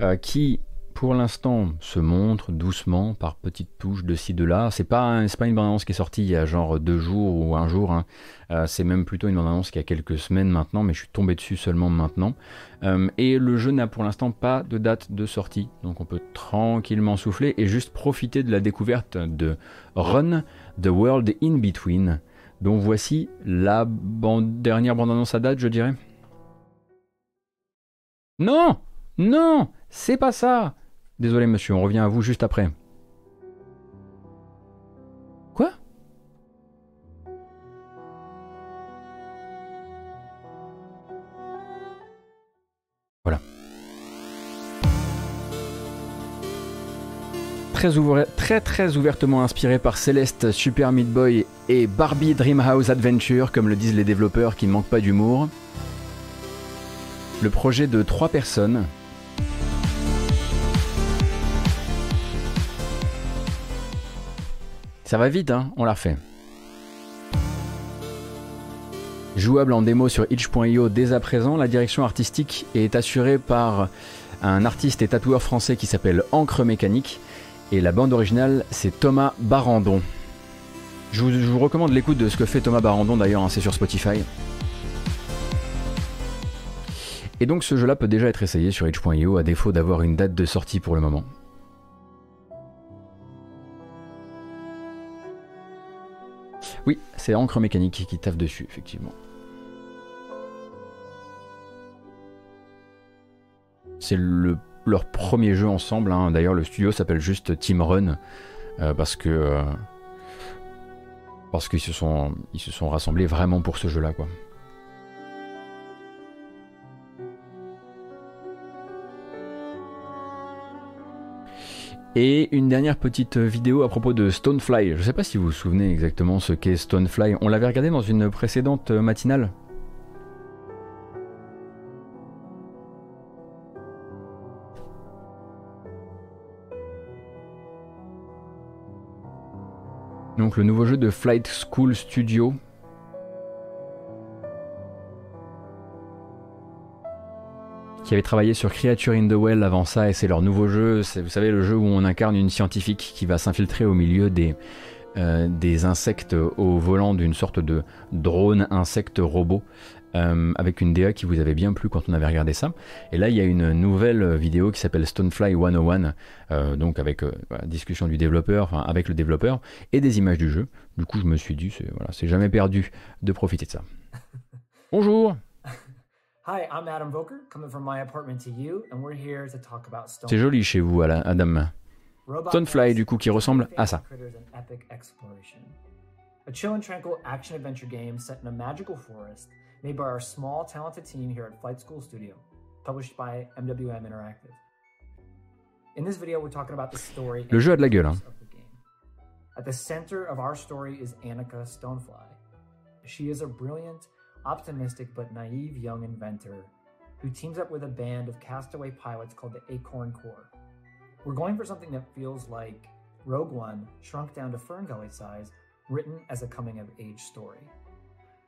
euh, qui, pour l'instant se montre doucement par petites touches de ci de là. C'est pas pas une bande-annonce qui est sortie il y a genre deux jours ou un jour. hein. Euh, c'est même plutôt une bande-annonce qui a quelques semaines maintenant, mais je suis tombé dessus seulement maintenant. Euh, et le jeu n'a pour l'instant pas de date de sortie, donc on peut tranquillement souffler et juste profiter de la découverte de Run, The World in Between, dont voici la bande- dernière bande-annonce à date, je dirais. Non Non C'est pas ça Désolé monsieur, on revient à vous juste après. Quoi? Voilà. Très, très ouvertement inspiré par Celeste, Super Meat Boy et Barbie Dreamhouse Adventure, comme le disent les développeurs qui ne manquent pas d'humour. Le projet de trois personnes Ça va vite, hein On la refait. Jouable en démo sur itch.io dès à présent, la direction artistique est assurée par un artiste et tatoueur français qui s'appelle Encre Mécanique. Et la bande originale, c'est Thomas Barandon. Je vous, recommande l'écoute de ce que fait Thomas Barandon d'ailleurs, hein, c'est sur Spotify. Et donc ce jeu-là peut déjà être essayé sur itch.io à défaut d'avoir une date de sortie pour le moment. Oui, c'est Encre Mécanique qui taffe dessus, effectivement. C'est le- leur premier jeu ensemble. hein. D'ailleurs, le studio s'appelle juste Team Run euh, parce que euh, qu'ils se sont ils se sont rassemblés vraiment pour ce jeu-là, quoi. Et une dernière petite vidéo à propos de Stonefly. Je ne sais pas si vous vous souvenez exactement ce qu'est Stonefly. On l'avait regardé dans une précédente matinale. Donc le nouveau jeu de Flight School Studio. Qui avait travaillé sur Creature in the Well avant ça, et c'est leur nouveau jeu. C'est, vous savez, le jeu où on incarne une scientifique qui va s'infiltrer au milieu des, euh, des insectes au volant d'une sorte de drone insecte robot. euh, avec une DA qui vous avait bien plu quand on avait regardé ça. Et là, il y a une nouvelle vidéo qui s'appelle Stonefly 101, euh, donc avec euh, discussion du développeur, enfin avec le développeur, et des images du jeu. Du coup, je me suis dit, c'est voilà, c'est jamais perdu de profiter de ça. Bonjour Hi, I'm Adam Voker, coming from my apartment to you, and we're here to talk about Stone. C'est joli chez vous, Adam. Stonefly, du coup, qui ressemble à ça. Epic exploration. A chill and tranquil action adventure game set in a magical forest, made by our small, talented team here at Flight School Studio, published by MWM Interactive. In this video, we're talking about the story. Le jeu a de la gueule. hein. At the center of our story is Annika Stonefly. She is a brilliant, optimistic, but naive young inventor who teams up with a band of castaway pilots called the Acorn Corps. We're going for something that feels like Rogue One shrunk down to Fern Gully size, written as a coming of age story.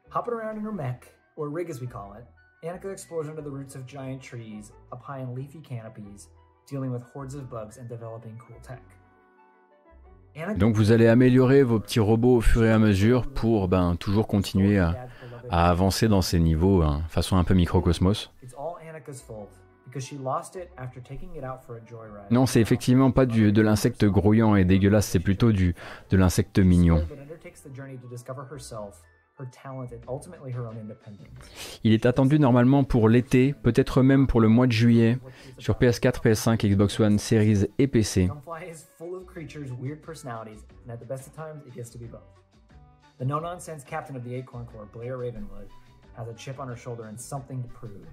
Hopping around in her mech, or rig as we call it, Annika explores under the roots of giant trees, up high in leafy canopies, dealing with hordes of bugs and developing cool tech. Donc vous allez améliorer vos petits robots au fur et à mesure pour ben, toujours continuer à, à avancer dans ces niveaux, hein, façon un peu microcosmos. Non, c'est effectivement pas du, de l'insecte grouillant et dégueulasse, c'est plutôt du, de l'insecte mignon. Il est attendu normalement pour l'été, peut-être même pour le mois de juillet, sur PS4, PS5, Xbox One, Series et PC. The no nonsense captain of the Acorn Corps, Blair Ravenwood, has a chip on her shoulder and something to prove.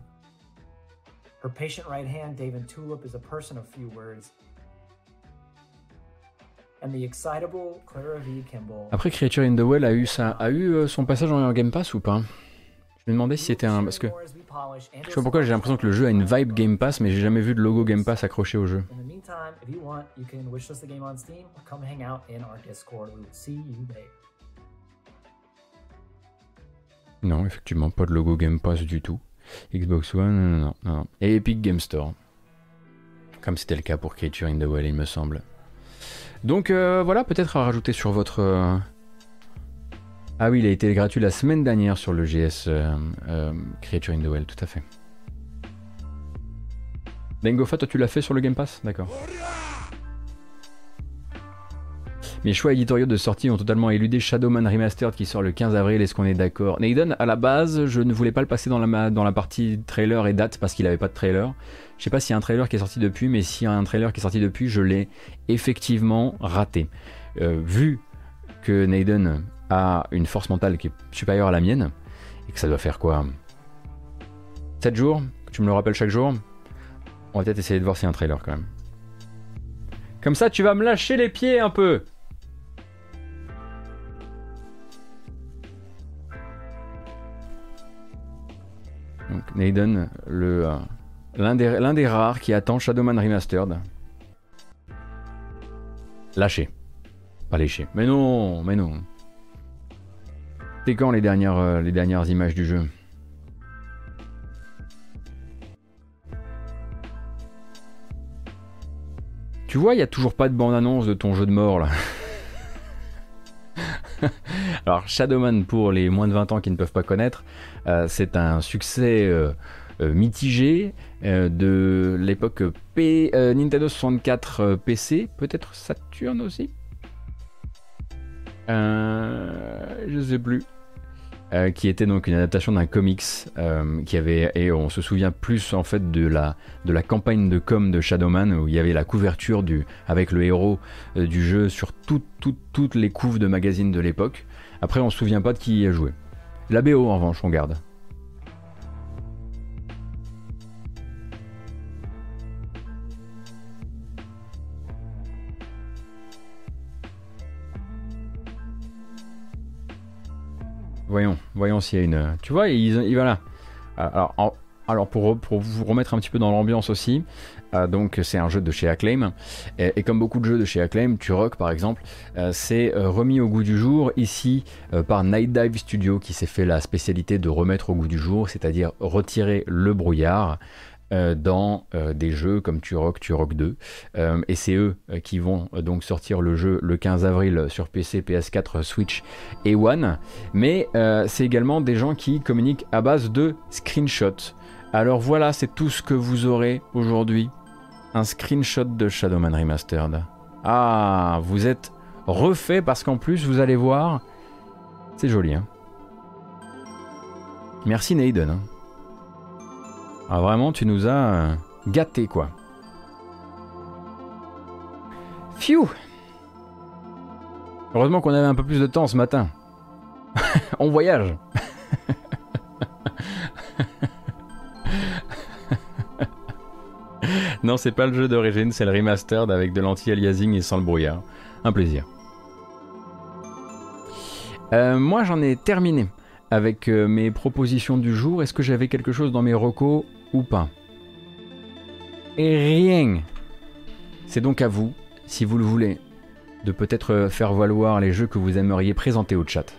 Her patient right hand, David Tulip, is a person of few words. Après, Creature in the Well a eu, ça, a eu euh, son passage en Game Pass ou pas? Je me demandais si c'était un. Parce que. Je sais pas pourquoi j'ai l'impression que le jeu a une vibe Game Pass, mais j'ai jamais vu de logo Game Pass accroché au jeu. Non, effectivement, pas de logo Game Pass du tout. Xbox One, non, non, non. Et Epic Game Store. Comme c'était le cas pour Creature in the Well, il me semble. Donc euh, voilà, peut-être à rajouter sur votre. euh, Ah oui, il a été gratuit la semaine dernière sur le GS euh, Creature in the Well, tout à fait. Bengofa, toi tu l'as fait sur le Game Pass? D'accord. Mes choix éditoriaux de sortie ont totalement éludé Shadowman Remastered qui sort le 15 avril, est-ce qu'on est d'accord? Naiden, à la base, je ne voulais pas le passer dans la, dans la partie trailer et date parce qu'il n'avait pas de trailer. Je sais pas s'il y a un trailer qui est sorti depuis, mais s'il y a un trailer qui est sorti depuis, je l'ai effectivement raté. Euh, vu que Naiden a une force mentale qui est supérieure à la mienne, et que ça doit faire quoi 7 jours Que tu me le rappelles chaque jour On va peut-être essayer de voir s'il y a un trailer quand même. Comme ça, tu vas me lâcher les pieds un peu Donc Naden, le, euh, l'un, des, rares qui attend Shadowman Remastered. Lâché. Pas léché. Mais non, mais non. C'est quand les dernières, euh, images du jeu? Tu vois, il n'y a toujours pas de bande-annonce de ton jeu de mort là. Alors Shadowman pour les moins de 20 ans qui ne peuvent pas connaître, euh, c'est un succès euh, mitigé euh, de l'époque P- euh, Nintendo 64 euh, PC, peut-être Saturn aussi? Euh, je sais plus. Euh, qui était donc une adaptation d'un comics euh, qui avait et on se souvient plus en fait de la de la campagne de com de Shadowman où il y avait la couverture du avec le héros euh, du jeu sur toutes toutes toutes les couves de magazines de l'époque. Après on se souvient pas de qui y a joué. La BO en revanche on garde. Voyons, voyons s'il y a une. Tu vois, ils, ils- voilà. Alors, en- alors pour, pour vous remettre un petit peu dans l'ambiance aussi, euh, donc c'est un jeu de chez Acclaim, et, comme beaucoup de jeux de chez Acclaim, Turok par exemple, euh, c'est euh, remis au goût du jour ici euh, par Night Dive Studio qui s'est fait la spécialité de remettre au goût du jour, c'est-à-dire retirer le brouillard. Euh, dans euh, des jeux comme Turok, Turok 2. Euh, et c'est eux qui vont donc sortir le jeu le 15 avril sur PC, PS4, Switch et One. Mais c'est également des gens qui communiquent à base de screenshots. Alors voilà, c'est tout ce que vous aurez aujourd'hui. Un screenshot de Shadowman Remastered. Ah, vous êtes refait parce qu'en plus, vous allez voir, c'est joli. Hein Merci Naiden. hein. Ah vraiment, tu nous as euh, gâté quoi. Phew Heureusement qu'on avait un peu plus de temps ce matin. On voyage. non, c'est pas le jeu d'origine, c'est le remastered avec de l'anti-aliasing et sans le brouillard. Un plaisir. Euh, moi, j'en ai terminé avec euh, mes propositions du jour. Est-ce que j'avais quelque chose dans mes recos ou pas Et rien. C'est donc à vous, si vous le voulez, de peut-être euh, faire valoir les jeux que vous aimeriez présenter au chat.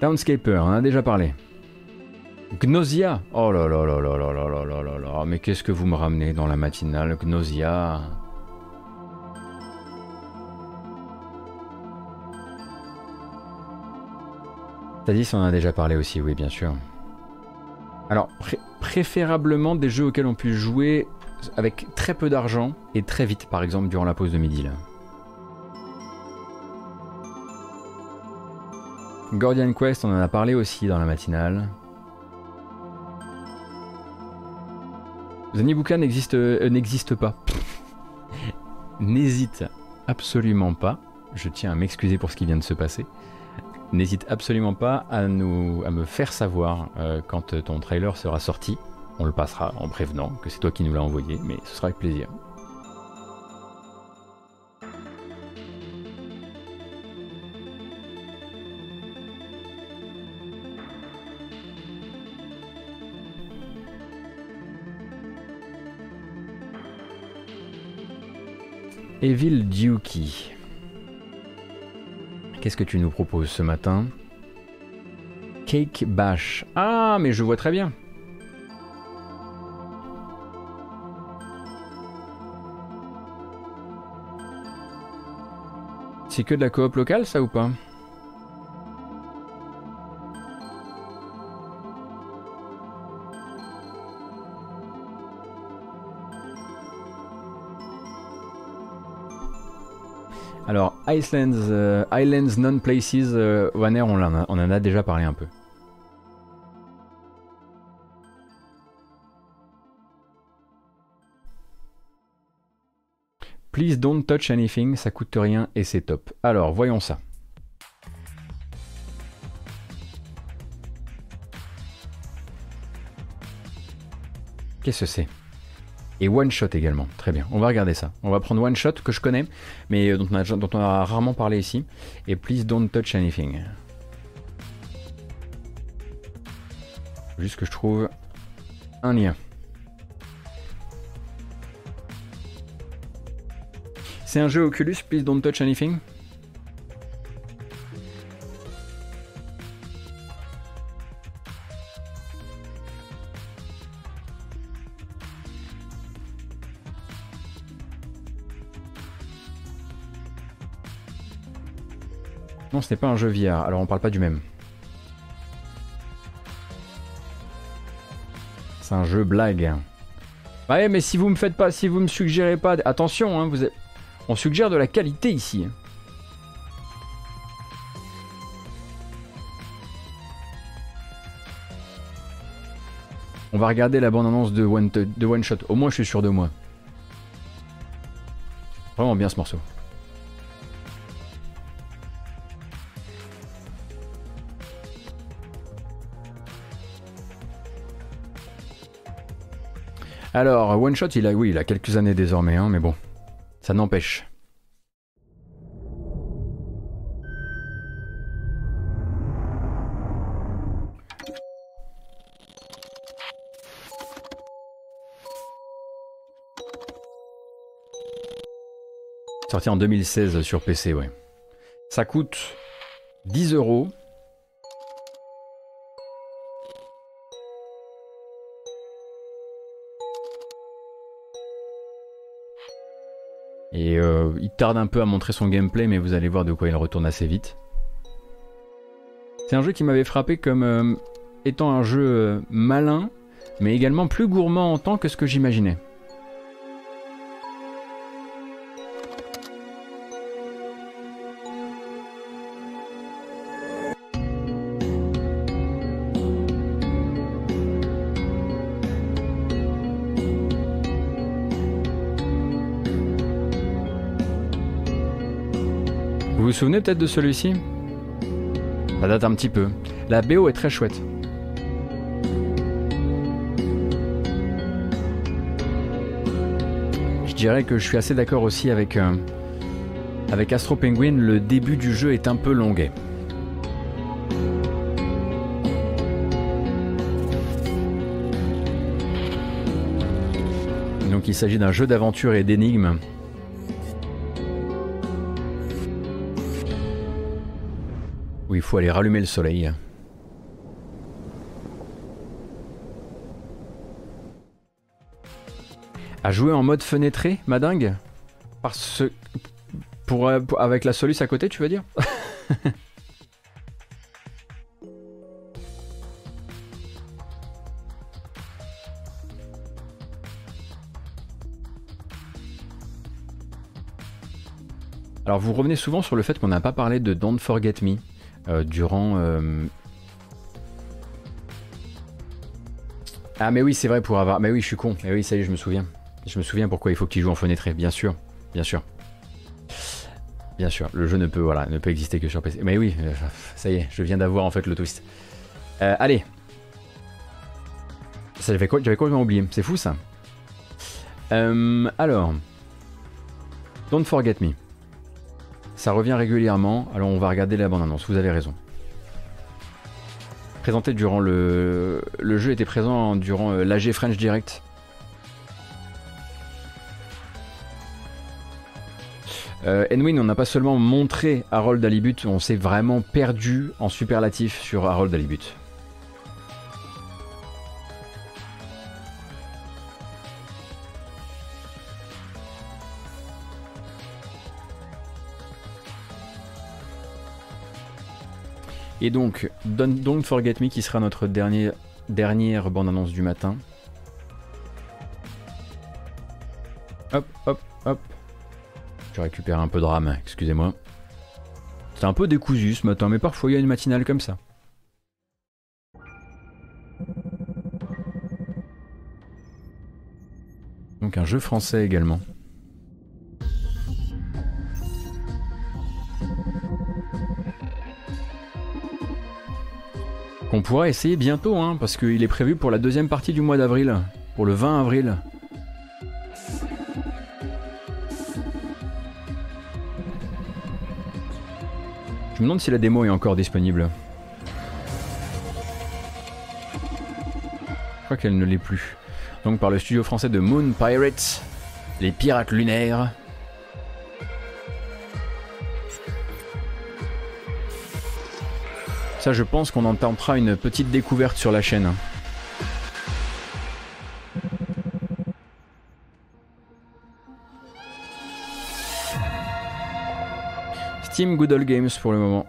Townscaper, on en a déjà parlé. Gnosia Oh là là là là là là là là là là, mais qu'est-ce que vous me ramenez dans la matinale Gnosia On en a déjà parlé aussi, oui bien sûr. Alors, pré- préférablement des jeux auxquels on puisse jouer avec très peu d'argent et très vite, par exemple durant la pause de midi là. Guardian Quest, on en a parlé aussi dans la matinale. Zanibuka n'existe euh, n'existe pas. N'hésite absolument pas. Je tiens à m'excuser pour ce qui vient de se passer. N'hésite absolument pas à, nous, à me faire savoir euh, quand ton trailer sera sorti. On le passera en prévenant que c'est toi qui nous l'as envoyé, mais ce sera avec plaisir. Evil Duki. Qu'est-ce que tu nous proposes ce matin? Cake Bash. Ah, mais je vois très bien. C'est que de la coop locale, ça ou pas? Islands, euh, Islands Non-Places, euh, Wanner, a, on en a déjà parlé un peu. Please don't touch anything, ça coûte rien et c'est top. Alors, voyons ça. Qu'est-ce que c'est? Et One Shot également. Très bien, on va regarder ça. On va prendre One Shot que je connais, mais dont on a, dont on a rarement parlé ici. Et Please don't touch anything. Juste que je trouve un lien. C'est un jeu Oculus, please don't touch anything. Ce n'est pas un jeu VR, alors on parle pas du même. C'est un jeu blague. Ouais, mais si vous me faites pas, si vous me suggérez pas, attention, hein, vous êtes... on suggère de la qualité ici. On va regarder la bande-annonce de One, de One Shot. Au moins, je suis sûr de moi. Vraiment bien ce morceau. Alors, One Shot, il a, oui, il a quelques années désormais, hein, mais bon, ça n'empêche. Sorti en 2016 sur PC, ouais. Ça coûte 10 euros. Et euh, il tarde un peu à montrer son gameplay, mais vous allez voir de quoi il retourne assez vite. C'est un jeu qui m'avait frappé comme euh, étant un jeu euh, malin, mais également plus gourmand en temps que ce que j'imaginais. Souvenez peut-être de celui-ci? Ça date un petit peu. La BO est très chouette. Je dirais que je suis assez d'accord aussi avec, euh, avec Astro Penguin, le début du jeu est un peu longuet. Donc il s'agit d'un jeu d'aventure et d'énigmes faut aller rallumer le soleil. À jouer en mode fenêtré, madingue Parce avec la Solus à côté, tu veux dire Alors vous revenez souvent sur le fait qu'on n'a pas parlé de Don't Forget Me durant... euh, Ah mais oui c'est vrai pour avoir... Mais oui je suis con, mais oui ça y est je me souviens. Je me souviens pourquoi il faut qu'il joue en fenêtré, bien sûr, bien sûr. Bien sûr, le jeu ne peut, voilà, ne peut exister que sur PC. Mais oui, euh, ça y est, je viens d'avoir en fait le twist. Euh, allez. Ça, J'avais complètement oublié, c'est fou ça. Euh, alors, Don't Forget Me. Ça revient régulièrement, alors on va regarder la bande-annonce, vous avez raison. Présenté durant le... Le jeu était présent durant euh, l'AG French Direct. Euh, Enwin, on n'a pas seulement montré Harold Alibut, on s'est vraiment perdu en superlatif sur Harold Alibut. Et donc, Don't, Forget Me qui sera notre dernière bande-annonce du matin. Hop, hop, hop. Je récupère un peu de rame, excusez-moi. C'est un peu décousu ce matin, mais parfois il y a une matinale comme ça. Donc un jeu français également. Qu'on pourra essayer bientôt, hein, parce qu'il est prévu pour la deuxième partie du mois d'avril, pour le 20 avril. Je me demande si la démo est encore disponible. Je crois qu'elle ne l'est plus. Donc par le studio français de Moon Pirates, les pirates lunaires. Je pense qu'on entendra une petite découverte sur la chaîne. Steam Good Games pour le moment.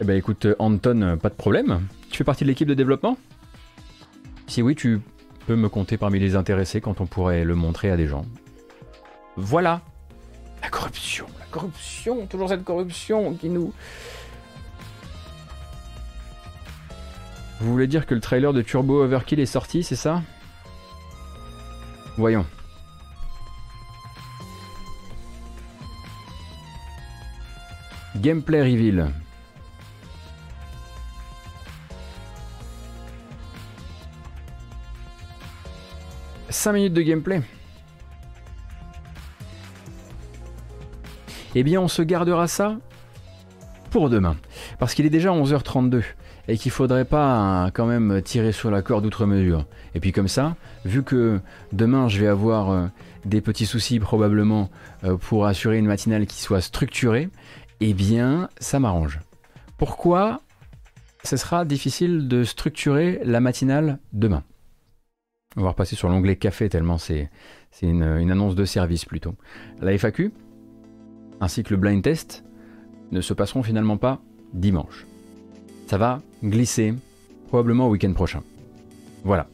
Eh ben écoute, Anton, pas de problème. Tu fais partie de l'équipe de développement? Si oui, tu peux me compter parmi les intéressés quand on pourrait le montrer à des gens. Voilà La corruption, corruption, toujours cette corruption qui nous... Vous voulez dire que le trailer de Turbo Overkill est sorti, c'est ça? Voyons. Gameplay reveal. « 5 minutes de gameplay. Eh bien, on se gardera ça pour demain. Parce qu'il est déjà 11h32 et qu'il faudrait pas quand même tirer sur la corde outre mesure. Et puis comme ça, vu que demain je vais avoir euh, des petits soucis probablement euh, pour assurer une matinale qui soit structurée, eh bien ça m'arrange. Pourquoi ce sera difficile de structurer la matinale demain? On va repasser sur l'onglet café tellement c'est une annonce de service plutôt. La FAQ ainsi que le blind test ne se passeront finalement pas dimanche. Ça va glisser probablement au week-end prochain. Voilà.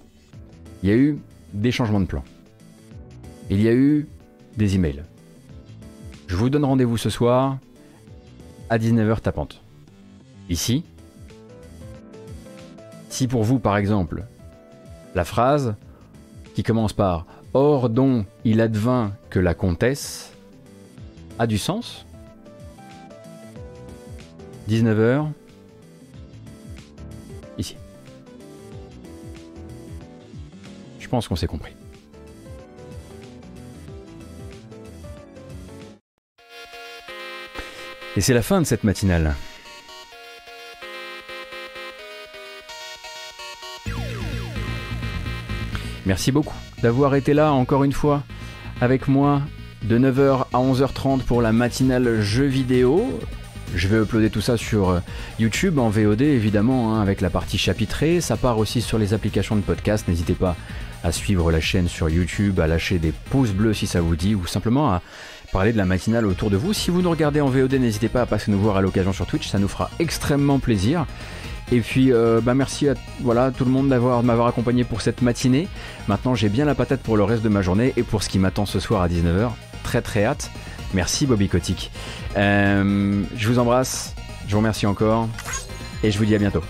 Il y a eu des changements de plan. Il y a eu des emails. Je vous donne rendez-vous ce soir à 19h tapante. Ici, si pour vous par exemple, la phrase qui commence par Or dont il advint que la comtesse a du sens, 19h, ici. Je pense qu'on s'est compris. Et c'est la fin de cette matinale. Merci beaucoup d'avoir été là encore une fois avec moi de 9h à 11h30 pour la matinale jeux vidéo. Je vais uploader tout ça sur YouTube en VOD évidemment hein, avec la partie chapitrée. Ça part aussi sur les applications de podcast. N'hésitez pas à suivre la chaîne sur YouTube, à lâcher des pouces bleus si ça vous dit ou simplement à parler de la matinale autour de vous. Si vous nous regardez en VOD, n'hésitez pas à passer nous voir à l'occasion sur Twitch, ça nous fera extrêmement plaisir. Et puis, euh, bah merci à voilà, tout le monde d'avoir, m'avoir accompagné pour cette matinée. Maintenant, j'ai bien la patate pour le reste de ma journée et pour ce qui m'attend ce soir à 19h. Très très hâte. Merci Bobby Kotick. Euh, je vous embrasse, je vous remercie encore et je vous dis à bientôt.